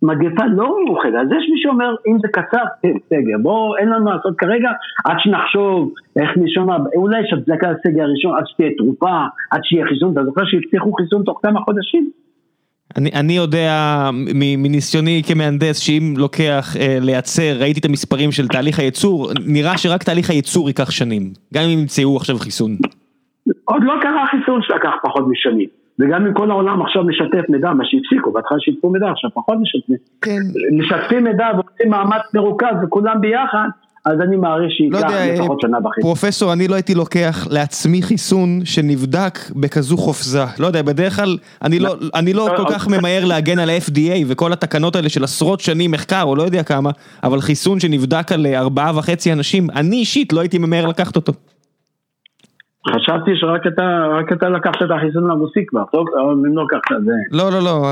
מגפה לא מאוחדת, אז יש מי שאומר אם זה קצר, כן, סגר, בואו אין לנו לעשות כרגע עד שנחשוב איך נשמע, אולי יש הצדקה לסגר הראשון עד שתהיה תרופה, עד שיהיה חיסון, אתה זוכר שהבטיחו חיסון תוך כמה חודשים? אני, אני יודע מניסיוני כמהנדס שאם לוקח אה, לייצר, ראיתי את המספרים של תהליך הייצור, נראה שרק תהליך הייצור ייקח שנים, גם אם ימצאו עכשיו חיסון. עוד לא קרה חיסון שלקח פחות משנים. וגם אם כל העולם עכשיו משתף מידע, מה שהפסיקו, בהתחלה שיתפו מידע, עכשיו פחות משתפים. כן. משתפים מידע ועושים מאמץ מרוכז וכולם ביחד, אז אני מעריך שייקח לא לפחות שנה וחצי. פרופסור, אני לא הייתי לוקח לעצמי חיסון שנבדק בכזו חופזה. לא יודע, בדרך כלל, אני לא, אני לא כל כך ממהר להגן על ה-FDA וכל התקנות האלה של עשרות שנים מחקר, או לא יודע כמה, אבל חיסון שנבדק על ארבעה וחצי אנשים, אני אישית לא הייתי ממהר לקחת אותו. חשבתי שרק אתה, רק אתה לקחת את החיסון הרוסי כבר, טוב, אבל אם לא לקחת את זה. לא, לא, לא,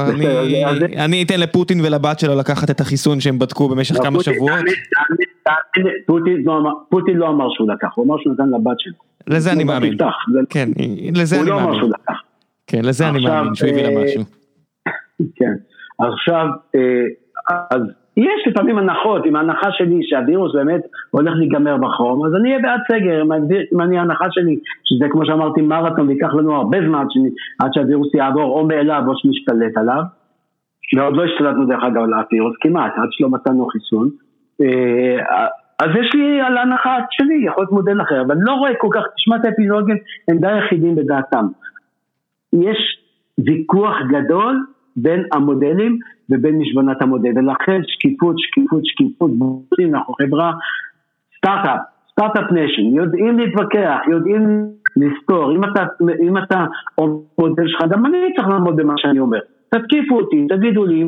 אני אתן לפוטין ולבת שלו לקחת את החיסון שהם בדקו במשך לא, כמה שבועות. פוטין לא אמר שהוא לקח, הוא אמר שהוא נתן לבת שלו. לזה אני מאמין. כן, לזה אני מאמין. הוא לא אמר שהוא לקח. כן, לזה אני מאמין, שהוא הביא לה משהו. כן, עכשיו, אה, אז יש לפעמים הנחות, עם ההנחה שלי שהווירוס באמת הולך להיגמר בחום, אז אני אהיה בעד סגר, אם אני ההנחה שלי, שזה כמו שאמרתי מרתון, ויקח לנו הרבה זמן עד שהווירוס יעבור או מאליו או שנשתלט עליו, ועוד לא השתלטנו דרך אגב על הווירוס כמעט, עד שלא מצאנו חיסון, אה, אז יש לי על ההנחה שלי, יכול להיות מודל אחר, אבל לא רואה כל כך, תשמע את האפידמיולוגים, הם די יחידים בדעתם. יש ויכוח גדול בין המודלים ובין משבנת המודל, ולכן שקיפות, שקיפות, שקיפות, אנחנו חברה. סטארט-אפ, start-up nation, יודעים להתווכח, יודעים לסתור, אם אתה, אם אתה מודל שלך, גם אני צריך לעמוד במה שאני אומר, תתקיפו אותי, תגידו לי,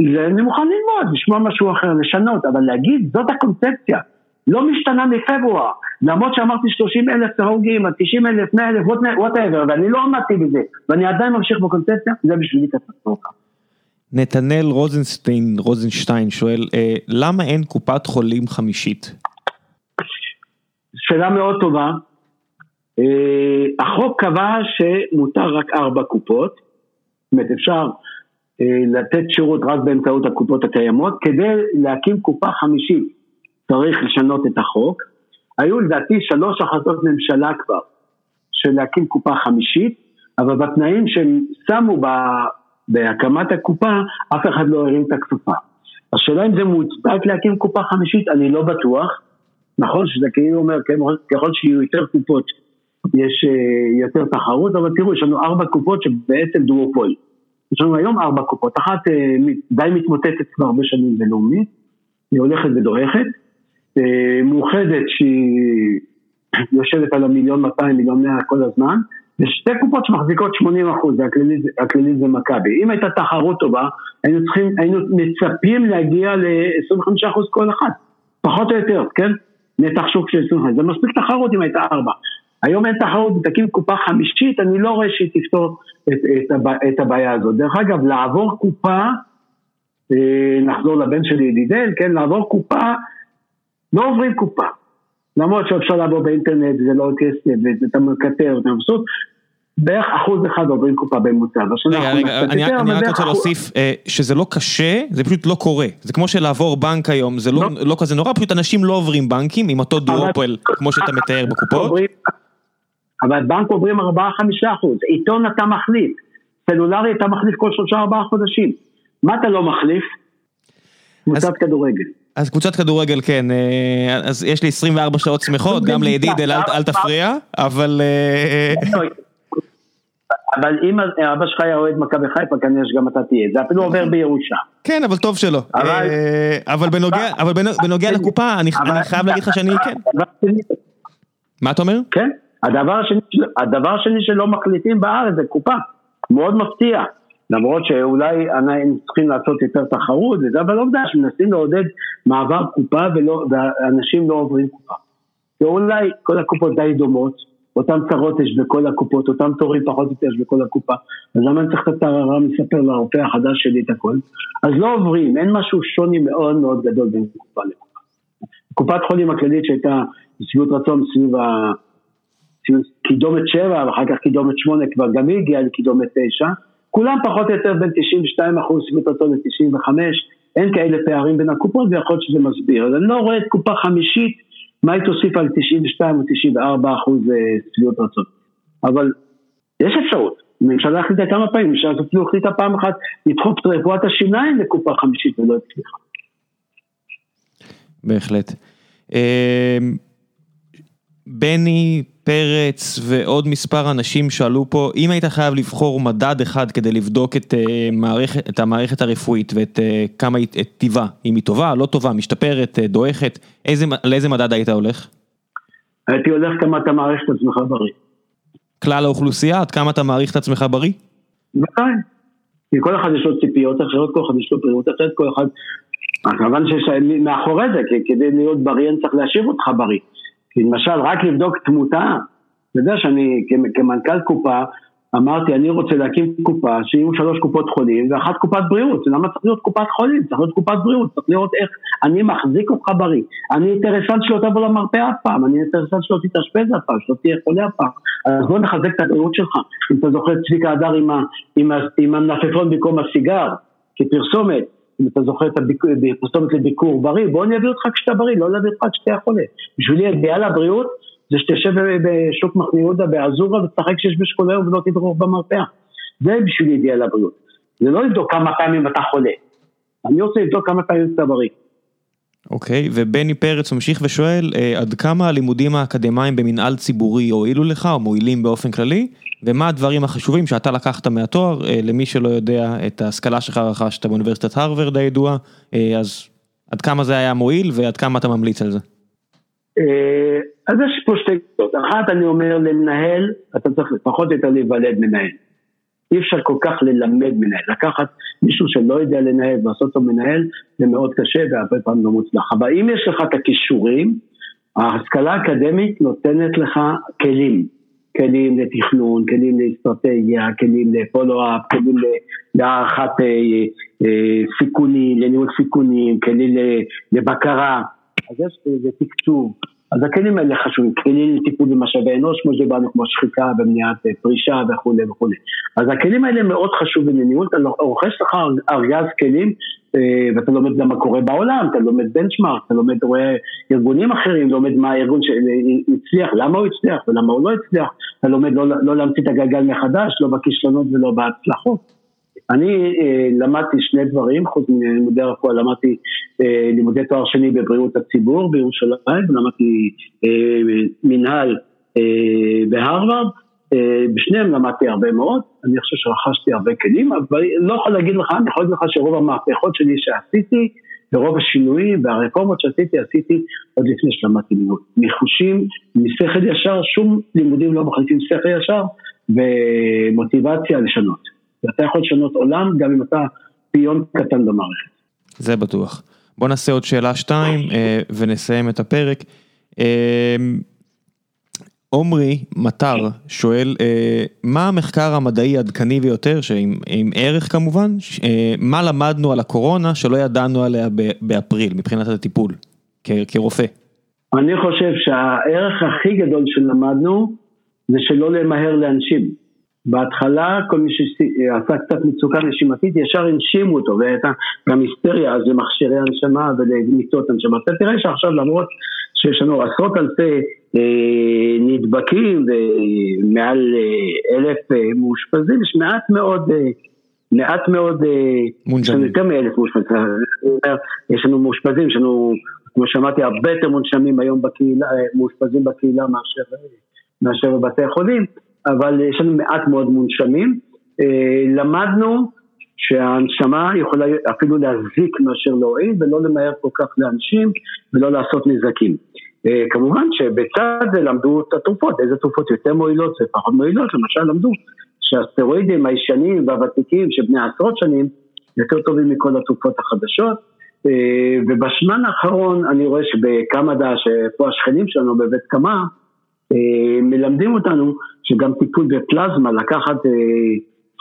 אני מוכן ללמוד, לשמוע משהו אחר, לשנות, אבל להגיד, זאת הקונספציה, לא משתנה מפברואר, למרות שאמרתי 30 אלף הרוגים, 90 אלף, 100 אלף, whatever, ואני לא עמדתי בזה, ואני עדיין ממשיך בקונספציה, זה בשבילי קטסטרופה. נתנאל רוזנשטיין, רוזנשטיין שואל, אה, למה אין קופת חולים חמישית? שאלה מאוד טובה. אה, החוק קבע שמותר רק ארבע קופות, זאת אומרת אפשר אה, לתת שירות רק באמצעות הקופות הקיימות, כדי להקים קופה חמישית צריך לשנות את החוק. היו לדעתי שלוש החלטות ממשלה כבר של להקים קופה חמישית, אבל בתנאים שהם שמו בהקמת הקופה, אף אחד לא הרים את הכפפה. השאלה אם זה מוצדק להקים קופה חמישית, אני לא בטוח. נכון שזה כאילו אומר, כן, ככל שיהיו יותר קופות, יש uh, יותר תחרות, אבל תראו, יש לנו ארבע קופות שבעצם דואופול. יש לנו היום ארבע קופות, אחת uh, די מתמוטטת כבר הרבה שנים בלאומית, היא הולכת ודועכת. Uh, מאוחדת שהיא יושבת על המיליון 200, מיליון 100 כל הזמן, זה שתי קופות שמחזיקות 80 אחוז, הכללית זה מכבי. אם הייתה תחרות טובה, היינו צריכים, היינו מצפים להגיע ל-25 אחוז כל אחת, פחות או יותר, כן? נתח שוק של 25, זה מספיק תחרות אם הייתה ארבע. היום אין תחרות, תקים קופה חמישית, אני לא רואה שהיא תפתור את, את, את הבעיה הזאת. דרך אגב, לעבור קופה, אה, נחזור לבן שלי ידידל, כן? לעבור קופה, לא עוברים קופה. למרות שאפשר לעבור באינטרנט, זה לא כסף, ואתה מקטר, ואתה מבסוט, בערך אחוז אחד עוברים קופה בממוצע. רגע, רגע, אני, אני רק רוצה להוסיף אה, שזה לא קשה, זה פשוט לא קורה. זה כמו שלעבור בנק היום, זה לא, לא, לא כזה נורא, פשוט אנשים לא עוברים בנקים עם אותו דואופל, כמו שאתה מתאר בקופות. אבל בנק עוברים 4-5 אחוז, עיתון אתה מחליף, סלולרי אתה מחליף כל 3-4 חודשים. מה אתה לא מחליף? קבוצת כדורגל. אז קבוצת כדורגל כן, אה, אז יש לי 24 שעות שמחות, גם לידיד אל תפריע, אבל... אה, אבל אם אבא שלך היה אוהד מכבי חיפה, כנראה שגם אתה תהיה, זה אפילו עובר בירושה. כן, אבל טוב שלא. אבל אה, בנוגע לקופה, אני חייב להגיד לך שאני כן. מה אתה אומר? כן, הדבר השני שלא מחליטים בארץ זה קופה, מאוד מפתיע. למרות שאולי הם צריכים לעשות יותר תחרות וזה, אבל עובדה שמנסים לעודד מעבר קופה ולא, ואנשים לא עוברים קופה. ואולי כל הקופות די דומות, אותן צרות יש בכל הקופות, אותם תורים פחות או יותר יש בכל הקופה, אז למה אני צריך את הטררם לספר לרופא החדש שלי את הכל? אז לא עוברים, אין משהו שוני מאוד מאוד גדול בין קופה לקופה. קופת חולים הכללית שהייתה בסביבות רצון סביב ה... קידומת 7 ואחר כך קידומת 8 כבר גם היא הגיעה לקידומת 9 כולם פחות או יותר בין 92 אחוז שביעות רצון ל-95, אין כאלה פערים בין הקופות ויכול להיות שזה מסביר. אז אני לא רואה את קופה חמישית, מה היא תוסיף על 92 או 94 אחוז שביעות אה, רצון. אבל יש אפשרות, הממשלה החליטה כמה פעמים, הממשלה הזאת אפילו החליטה פעם אחת לדחוף את רפואת השיניים לקופה חמישית ולא הצליחה. בהחלט. אה, בני פרץ ועוד מספר אנשים שאלו פה, אם היית חייב לבחור מדד אחד כדי לבדוק את, uh, מערכת, את המערכת הרפואית ואת uh, כמה היא טיבה, אם היא טובה, לא טובה, משתפרת, uh, דועכת, איזה, לאיזה מדד היית הולך? הייתי הולך כמה אתה מעריך את עצמך בריא. כלל האוכלוסייה, עד כמה אתה מעריך את עצמך בריא? בוודאי. כי כל אחד יש לו ציפיות אחרות, כל אחד יש לו בריאות אחרת, כל אחד... כמובן שיש מאחורי זה, כדי להיות בריא אני צריך להשאיר אותך בריא. למשל, רק לבדוק תמותה, אתה יודע שאני כמנכ"ל קופה, אמרתי, אני רוצה להקים קופה שיהיו שלוש קופות חולים ואחת קופת בריאות, למה צריך להיות קופת חולים? צריך להיות קופת בריאות, צריך לראות איך אני מחזיק אותך בריא. אני אינטרסנט שלא תבוא למרפאה אף פעם, אני אינטרסנט שלא תתאשפז אף פעם, שלא תהיה חולה אף פעם. אז בוא נחזק את הבריאות שלך. אם אתה זוכר את צביקה הדר עם, עם, עם המלפפון במקום הסיגר, כפרסומת, אם אתה זוכר את הפרסומת לביקור בריא, בוא אני אביא אותך כשאתה בריא, לא להביא אותך כשאתה חולה. בשבילי אידיאל הבריאות זה שתשב בשוק מחנה יהודה באזורה ותשחק שיש בשכונה היום ולא תדרוך במרפאה. זה בשבילי אידיאל הבריאות. זה לא לבדוק כמה פעמים אתה חולה. אני רוצה לבדוק כמה פעמים אתה בריא. אוקיי, okay, ובני פרץ ממשיך ושואל, אה, עד כמה הלימודים האקדמיים במנהל ציבורי הועילו לך או מועילים באופן כללי? ומה הדברים החשובים שאתה לקחת מהתואר, אה, למי שלא יודע את ההשכלה שלך רכשת באוניברסיטת הרווארד הידועה, אה, אז עד כמה זה היה מועיל ועד כמה אתה ממליץ על זה? אה, אז יש פה שתי קצות, אחת אני אומר למנהל, אתה צריך לפחות יותר להיוולד מנהל. אי אפשר כל כך ללמד מנהל, לקחת מישהו שלא יודע לנהל ולעשות אותו מנהל זה מאוד קשה והרבה פעמים לא מוצלח. אבל אם יש לך את הכישורים, ההשכלה האקדמית נותנת לך כלים. כלים לתכנון, כלים לאסטרטגיה, כלים לפולו-אפ, כלים להערכת אה, אה, סיכונים, לניהול סיכונים, כלים לבקרה, אז יש איזה תקצוב. אז הכלים האלה חשובים, כלים לטיפול במשאבי אנוש, כמו שדיברנו, כמו שחיקה ומניעת אה, פרישה וכולי וכולי. אז הכלים האלה מאוד חשובים לניהול, אתה רוכש לך ארגז כלים אה, ואתה לומד גם מה קורה בעולם, אתה לומד בנצ'מארק, אתה לומד, רואה ארגונים אחרים, לומד מה הארגון שהצליח, למה הוא הצליח ולמה הוא לא הצליח, אתה לומד לא, לא להמציא את הגלגל מחדש, לא בכישלונות ולא בהצלחות. אני אה, למדתי שני דברים, חוץ מלימודי הרפואה, למדתי אה, לימודי תואר שני בבריאות הציבור בירושלים, ולמדתי אה, מנהל אה, בהרווארד, אה, בשניהם למדתי הרבה מאוד, אני חושב שרכשתי הרבה כלים, אבל לא יכול להגיד לך, אני יכול להגיד לך שרוב המהפכות שלי שעשיתי, ורוב השינויים והרפורמות שעשיתי, עשיתי עוד לפני שלמדתי לימוד. מחושים, משכל ישר, שום לימודים לא מחליטים שכל ישר, ומוטיבציה לשנות. ואתה יכול לשנות עולם גם אם אתה פיון קטן במערכת. זה בטוח. בוא נעשה עוד שאלה שתיים אה, ונסיים את הפרק. אה, עומרי מטר שואל, אה, מה המחקר המדעי העדכני ביותר, שעם ערך כמובן, מה למדנו על הקורונה שלא ידענו עליה באפריל מבחינת הטיפול, כרופא? אני חושב שהערך הכי גדול שלמדנו זה שלא למהר לאנשים. בהתחלה כל מי שעשה קצת מצוקה נשימתית ישר הנשימו אותו והייתה גם היסטריה אז למכשירי הנשמה ולמיטות הנשמה. אתה תראה שעכשיו למרות שיש לנו עשרות אלפי אה, נדבקים ומעל אה, אלף אה, מאושפזים, יש מעט מאוד, אה, מעט מאוד, אה, יש לנו יותר מאלף מאושפזים, יש לנו מאושפזים, יש לנו, כמו שאמרתי, הרבה יותר מונשמים היום בקהילה, אה, מאושפזים בקהילה מאשר, מאשר בבתי החולים. אבל יש לנו מעט מאוד מונשמים. אה, למדנו שההנשמה יכולה אפילו להזיק מאשר להועיל ולא למהר כל כך לאנשים ולא לעשות נזקים. אה, כמובן שבצד זה למדו את התרופות, איזה תרופות יותר מועילות ופחות מועילות, למשל למדו שהסטרואידים הישנים והוותיקים שבני עשרות שנים יותר טובים מכל התרופות החדשות אה, ובשמן האחרון אני רואה שבקמדה, שפה השכנים שלנו בבית קמה, מלמדים אותנו שגם טיפול בפלזמה, לקחת אה,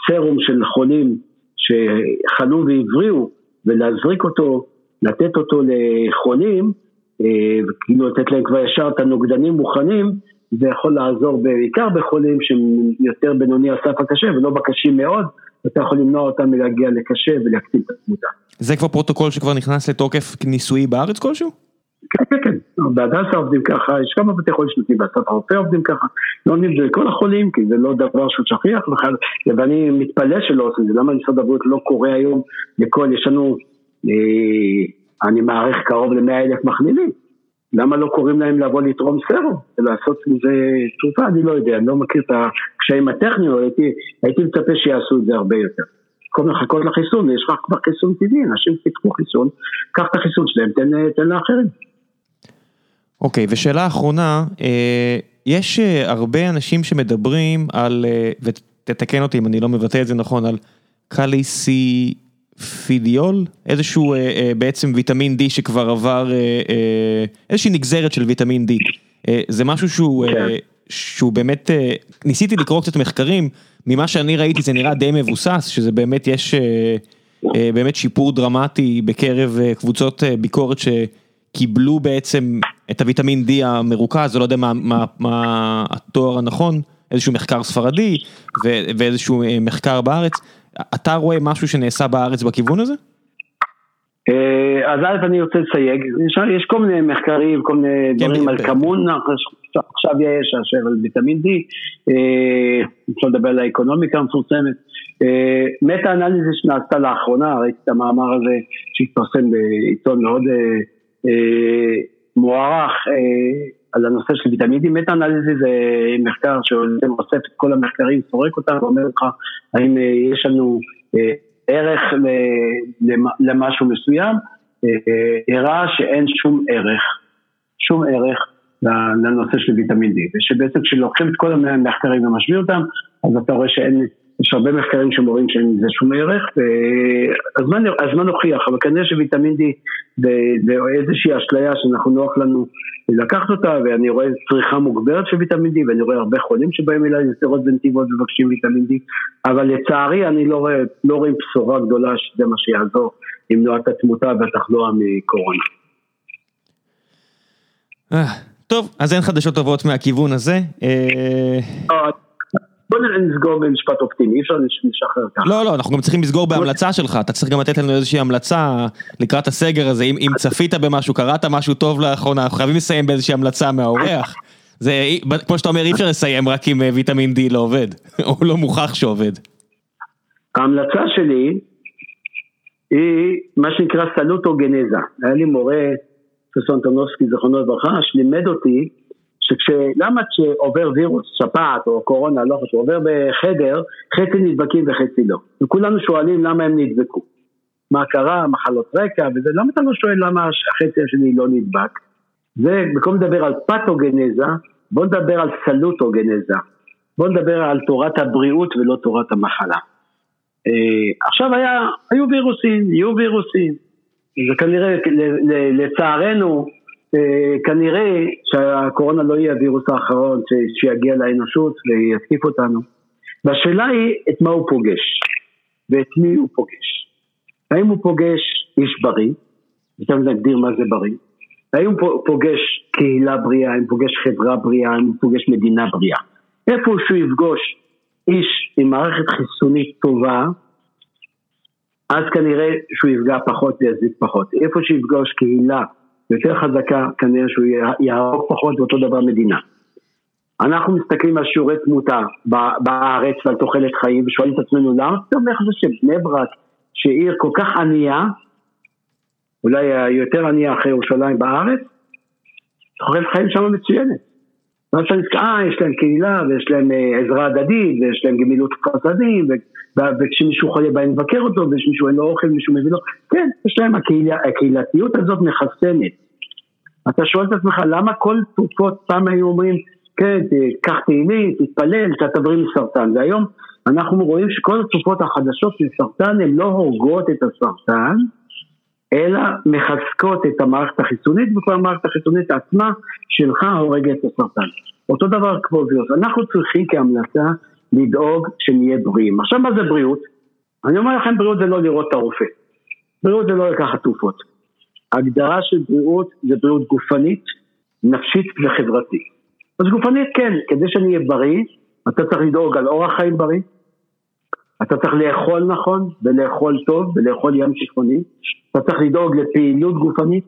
סרום של חולים שחלו והבריאו ולהזריק אותו, לתת אותו לחולים, אה, וכאילו לתת להם כבר ישר את הנוגדנים מוכנים, זה יכול לעזור בעיקר בחולים שהם יותר בינוני הסף הקשה ולא בקשים מאוד, אתה יכול למנוע אותם מלהגיע לקשה ולהקטין את התמותה. זה כבר פרוטוקול שכבר נכנס לתוקף ניסויי בארץ כלשהו? כן, כן, כן, בהדסה עובדים ככה, יש כמה בתי חולים שנותנים באסף הרופא עובדים ככה, לא עונים את זה לכל החולים, כי זה לא דבר שהוא שכיח בכלל, ואני מתפלא שלא עושים את זה, למה משרד הבריאות לא קורא היום לכל, יש לנו, אה, אני מעריך קרוב ל-100 אלף מחלימים, למה לא קוראים להם לבוא לתרום סרו, ולעשות מזה תרופה, אני לא יודע, אני לא מכיר את הקשיים הטכניים, הייתי, הייתי מצפה שיעשו את זה הרבה יותר. במקום לחכות לחיסון, יש לך כבר חיסון טבעי, אנשים פיתחו חיסון, קח את החיסון שלהם, תן, תן לאחרים. אוקיי, פידאול אחרונה, אה, יש אה, הרבה אנשים שמדברים על, אה, ותתקן אותי אם אני לא מבטא את זה נכון, על קליסיפידיול, איזשהו בעצם ויטמין D שכבר עבר, איזושהי נגזרת של ויטמין D. זה משהו שהוא, כן. שהוא באמת, ניסיתי לקרוא קצת מחקרים, ממה שאני ראיתי זה נראה די מבוסס, שזה באמת יש באמת שיפור דרמטי בקרב קבוצות ביקורת שקיבלו בעצם את הוויטמין D המרוכז, לא יודע מה מה, מה התואר הנכון, איזשהו מחקר ספרדי ואיזשהו אה, מחקר בארץ. אתה רואה משהו שנעשה בארץ בכיוון הזה? אה, אז א' אני רוצה לסייג, יש כל מיני מחקרים, כל מיני כן, דברים על כמון, עכשיו יש אשר על ויטמין D, אה, אפשר לדבר על האקונומיקה המפורסמת. מטה אנליזיס שנעשתה לאחרונה, ראיתי את המאמר הזה שהתפרסם בעיתון מאוד מוערך אה, על הנושא של ויטמין D, מטה אנליזי זה מחקר שאוסף את כל המחקרים, סורק אותם ואומר לך האם אה, יש לנו אה, ערך למשהו מסוים, אה, הראה שאין שום ערך, שום ערך לנושא של ויטמין D, ושבעצם כשלוקחים את כל המחקרים ומשווים אותם, אז אתה רואה שאין יש הרבה מחקרים שמורים שאין לזה שום ערך, והזמן הוכיח, אבל כנראה שוויטמין D זה איזושהי אשליה שאנחנו נוח לנו לקחת אותה, ואני רואה צריכה מוגברת של ויטמין D, ואני רואה הרבה חולים שבאים אליי לשדרות בנתיבות ומבקשים ויטמין D, אבל לצערי אני לא רואה, לא רואה בשורה גדולה שזה מה שיעזור למנוע את התמותה והתחלואה מקורונה. אה, טוב, אז אין חדשות טובות מהכיוון הזה. בוא נסגור במשפט אופטימי, אי אפשר לשחרר ככה. לא, לא, אנחנו גם צריכים לסגור בהמלצה שלך, אתה צריך גם לתת לנו איזושהי המלצה לקראת הסגר הזה, אם צפית במשהו, קראת משהו טוב לאחרונה, אנחנו חייבים לסיים באיזושהי המלצה מהאורח. זה, כמו שאתה אומר, אי אפשר לסיים רק עם אה, ויטמין D לא עובד, או לא מוכח שעובד. ההמלצה שלי היא מה שנקרא סלוטוגנזה. היה לי מורה, פרופסור אנטונובסקי, זכרונו לברכה, שלימד אותי שכשלמה כשעובר וירוס, שפעת או קורונה, לא חשוב, עובר בחדר, חצי נדבקים וחצי לא. וכולנו שואלים למה הם נדבקו. מה קרה, מחלות רקע וזה, למה אתה לא שואל למה החצי השני לא נדבק? זה, במקום לדבר על פתוגנזה, בוא נדבר על סלוטוגנזה. בוא נדבר על תורת הבריאות ולא תורת המחלה. אה, עכשיו היה, היו וירוסים, יהיו וירוסים. זה כנראה, לצערנו, כנראה שהקורונה לא יהיה הווירוס האחרון שיגיע לאנושות ויתקיף אותנו. והשאלה היא את מה הוא פוגש ואת מי הוא פוגש. האם הוא פוגש איש בריא, עכשיו נגדיר מה זה בריא, האם הוא פוגש קהילה בריאה, האם הוא פוגש חברה בריאה, האם הוא פוגש מדינה בריאה. איפה שהוא יפגוש איש עם מערכת חיסונית טובה, אז כנראה שהוא יפגע פחות ויזיק פחות. איפה שיפגוש קהילה יותר חזקה, כנראה שהוא יהרוג פחות, ואותו דבר מדינה. אנחנו מסתכלים על שיעורי תמותה בארץ ועל תוחלת חיים ושואלים את עצמנו למה אתה אומר זה שבני ברק, שעיר כל כך ענייה, אולי היותר ענייה אחרי ירושלים בארץ, תוחלת חיים שם מצוינת. ואז אני אה, יש להם קהילה ויש להם אה, עזרה הדדית ויש להם גמילות חסדים וכשמישהו חולה בא לבקר אותו ויש מישהו אין לו אוכל מישהו מביא לו, כן, יש להם הקהילה, הקהילתיות הזאת מחסנת. אתה שואל את עצמך למה כל תרופות פעם היו אומרים כן, קח תהילים, תתפלל, אתה תבריא מסרטן. והיום אנחנו רואים שכל התרופות החדשות לסרטן הן לא הורגות את הסרטן, אלא מחזקות את המערכת החיסונית, וכל המערכת החיסונית עצמה שלך הורגת את הסרטן. אותו דבר כמו וירוס. אנחנו צריכים כהמלצה לדאוג שנהיה בריאים. עכשיו מה זה בריאות? אני אומר לכם בריאות זה לא לראות את הרופא. בריאות זה לא לקחת תרופות. ההגדרה של בריאות זה בריאות גופנית, נפשית וחברתית. אז גופנית כן, כדי שאני אהיה בריא, אתה צריך לדאוג על אורח חיים בריא, אתה צריך לאכול נכון, ולאכול טוב, ולאכול ים שיכוני, אתה צריך לדאוג לפעילות גופנית,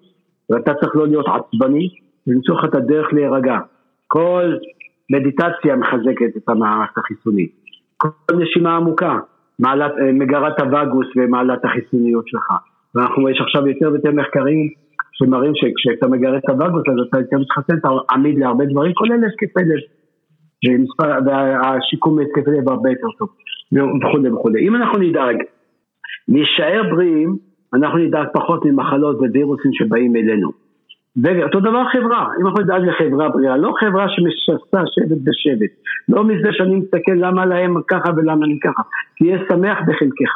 ואתה צריך לא להיות עצבני, ולמצוא לך את הדרך להירגע. כל מדיטציה מחזקת את המערכת החיסונית. כל נשימה עמוקה מעלת, מגרת הווגוס ומעלת החיסוניות שלך. ואנחנו, יש עכשיו יותר ויותר מחקרים שמראים שכשאתה מגרד את הווגוס אז אתה יותר מתחסן, אתה עמיד להרבה דברים, כולל התקפי לב. והשיקום להתקפי לב הרבה יותר טוב, וכולי וכולי. אם אנחנו נדאג להישאר בריאים, אנחנו נדאג פחות ממחלות ווירוסים שבאים אלינו. ואותו דבר חברה, אם אנחנו נדאג לחברה בריאה, לא חברה שמשסה שבט בשבט, לא מזה שאני מסתכל למה להם ככה ולמה אני ככה, תהיה שמח בחלקך.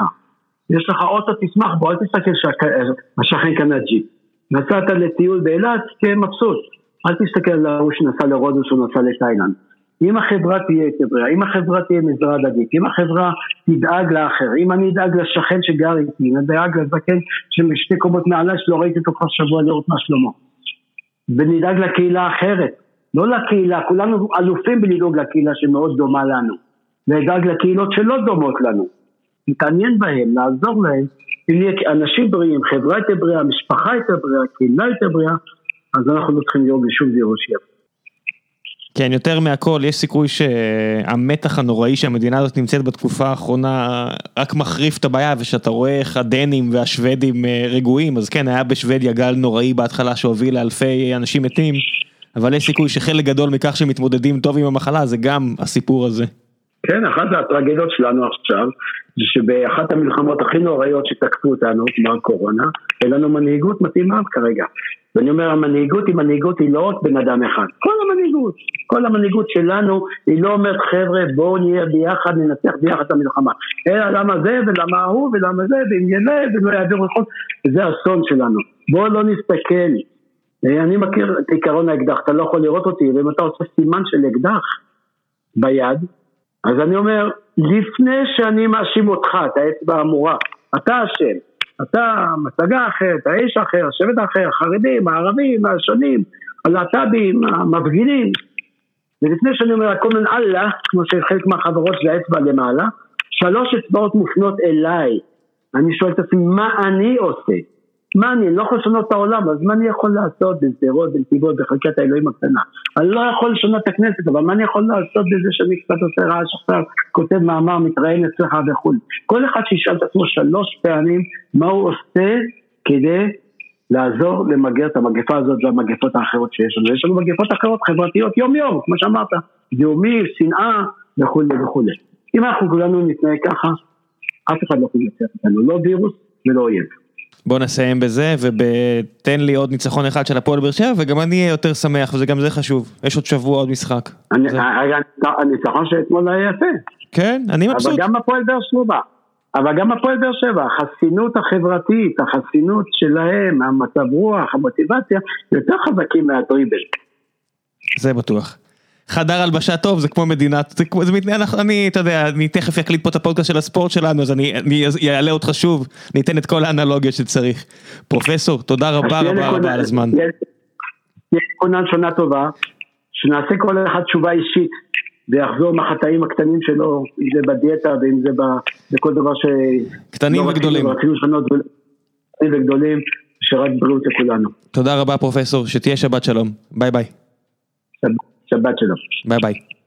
יש לך אוטו, תשמח בו, אל תסתכל שהשכן קנה ג'יפ. נסעת לטיול באילת, תהיה מבסוט. אל תסתכל על ההוא שנסע לרודוס או נסע לתאילנד. אם החברה תהיה יותר בריאה, אם החברה תהיה מזרע הדדית, אם החברה תדאג לאחר, אם אני אדאג לשכן שגר איתי, אם אדאג לזקן שמשתי קומות מעלה שלא ראיתי אותו כבר שבוע לראות מה שלמה. ונדאג לקהילה אחרת, לא לקהילה, כולנו אלופים בלדאוג לקהילה שמאוד דומה לנו. נדאג לקהילות שלא דומות לנו. נתעניין בהם, לעזור להם, אם נהיה אנשים בריאים, חברה יותר בריאה, משפחה יותר בריאה, קהילה יותר בריאה, אז אנחנו לא צריכים לדאוג לשום וירוס כן, יותר מהכל, יש סיכוי שהמתח הנוראי שהמדינה הזאת נמצאת בתקופה האחרונה רק מחריף את הבעיה, ושאתה רואה איך הדנים והשוודים אה, רגועים, אז כן, היה בשוודיה גל נוראי בהתחלה שהוביל לאלפי אנשים מתים, אבל יש סיכוי שחלק גדול מכך שמתמודדים טוב עם המחלה זה גם הסיפור הזה. כן, אחת הטרגדיות שלנו עכשיו, זה שבאחת המלחמות הכי נוראיות שתקפו אותנו, כמו הקורונה, אין לנו מנהיגות מתאימה כרגע. ואני אומר, המנהיגות היא מנהיגות, היא לא רק בן אדם אחד. כל המנהיגות, כל המנהיגות שלנו, היא לא אומרת, חבר'ה, בואו נהיה ביחד, ננצח ביחד את המלחמה. אלא למה זה, ולמה ההוא, ולמה זה, ואם ילד, ולא יעבירו חוק, זה אסון שלנו. בואו לא נסתכל. אני מכיר את עיקרון האקדח, אתה לא יכול לראות אותי, ואם אתה עושה סימן של אקדח ביד, אז אני אומר, לפני שאני מאשים אותך, את האצבע האמורה, אתה אשם, אתה, מצגה אחרת, האיש אחר, השבט האחר, החרדים, הערבים, השונים, הלהט"בים, המפגינים, ולפני שאני אומר הכל מן אללה, כמו שחלק מהחברות של האצבע למעלה, שלוש אצבעות מופנות אליי, אני שואל את עצמי, מה אני עושה? מה אני, לא יכול לשנות את העולם, אז מה אני יכול לעשות בשדרות, בנתיבות, בחלקת האלוהים הקטנה? אני לא יכול לשנות את הכנסת, אבל מה אני יכול לעשות בזה שאני קצת עושה רעש עכשיו, כותב מאמר, מתראיין אצלך וכו'. כל אחד שישאל את עצמו שלוש פעמים מה הוא עושה כדי לעזור למגר את המגפה הזאת והמגפות האחרות שיש לנו. יש לנו מגפות אחרות חברתיות יום-יום, כמו שאמרת, זיהומים, שנאה וכולי וכולי. אם אנחנו כולנו נתנהג ככה, אף אחד לא יכול לנצח אותנו, לא וירוס ולא אויב. בוא נסיים בזה ותן לי עוד ניצחון אחד של הפועל באר שבע וגם אני אהיה יותר שמח וזה גם זה חשוב יש עוד שבוע עוד משחק. הניצחון של אתמול היה יפה. כן אני מבסוט. אבל גם הפועל באר שבע. אבל גם הפועל באר שבע, החסינות החברתית, החסינות שלהם, המצב רוח, המוטיבציה, יותר חזקים מהדריבל. זה בטוח. חדר הלבשה טוב זה כמו מדינת, זה כמו, זה אני, אתה יודע, אני תכף אקליט פה את הפודקאסט של הספורט שלנו, אז אני, אני אעלה אותך שוב, ניתן את כל האנלוגיה שצריך. פרופסור, תודה רבה רבה רבה על הזמן. שלכולנו שנה טובה, שנעשה כל אחד תשובה אישית, ויחזור מהחטאים הקטנים שלו, אם זה בדיאטה ואם זה בכל דבר ש... קטנים וגדולים. רצינו לשנות קטנים וגדולים, שרק בריאות לכולנו. תודה רבה פרופסור, שתהיה שבת שלום. ביי ביי. שבת שלום. ביי ביי.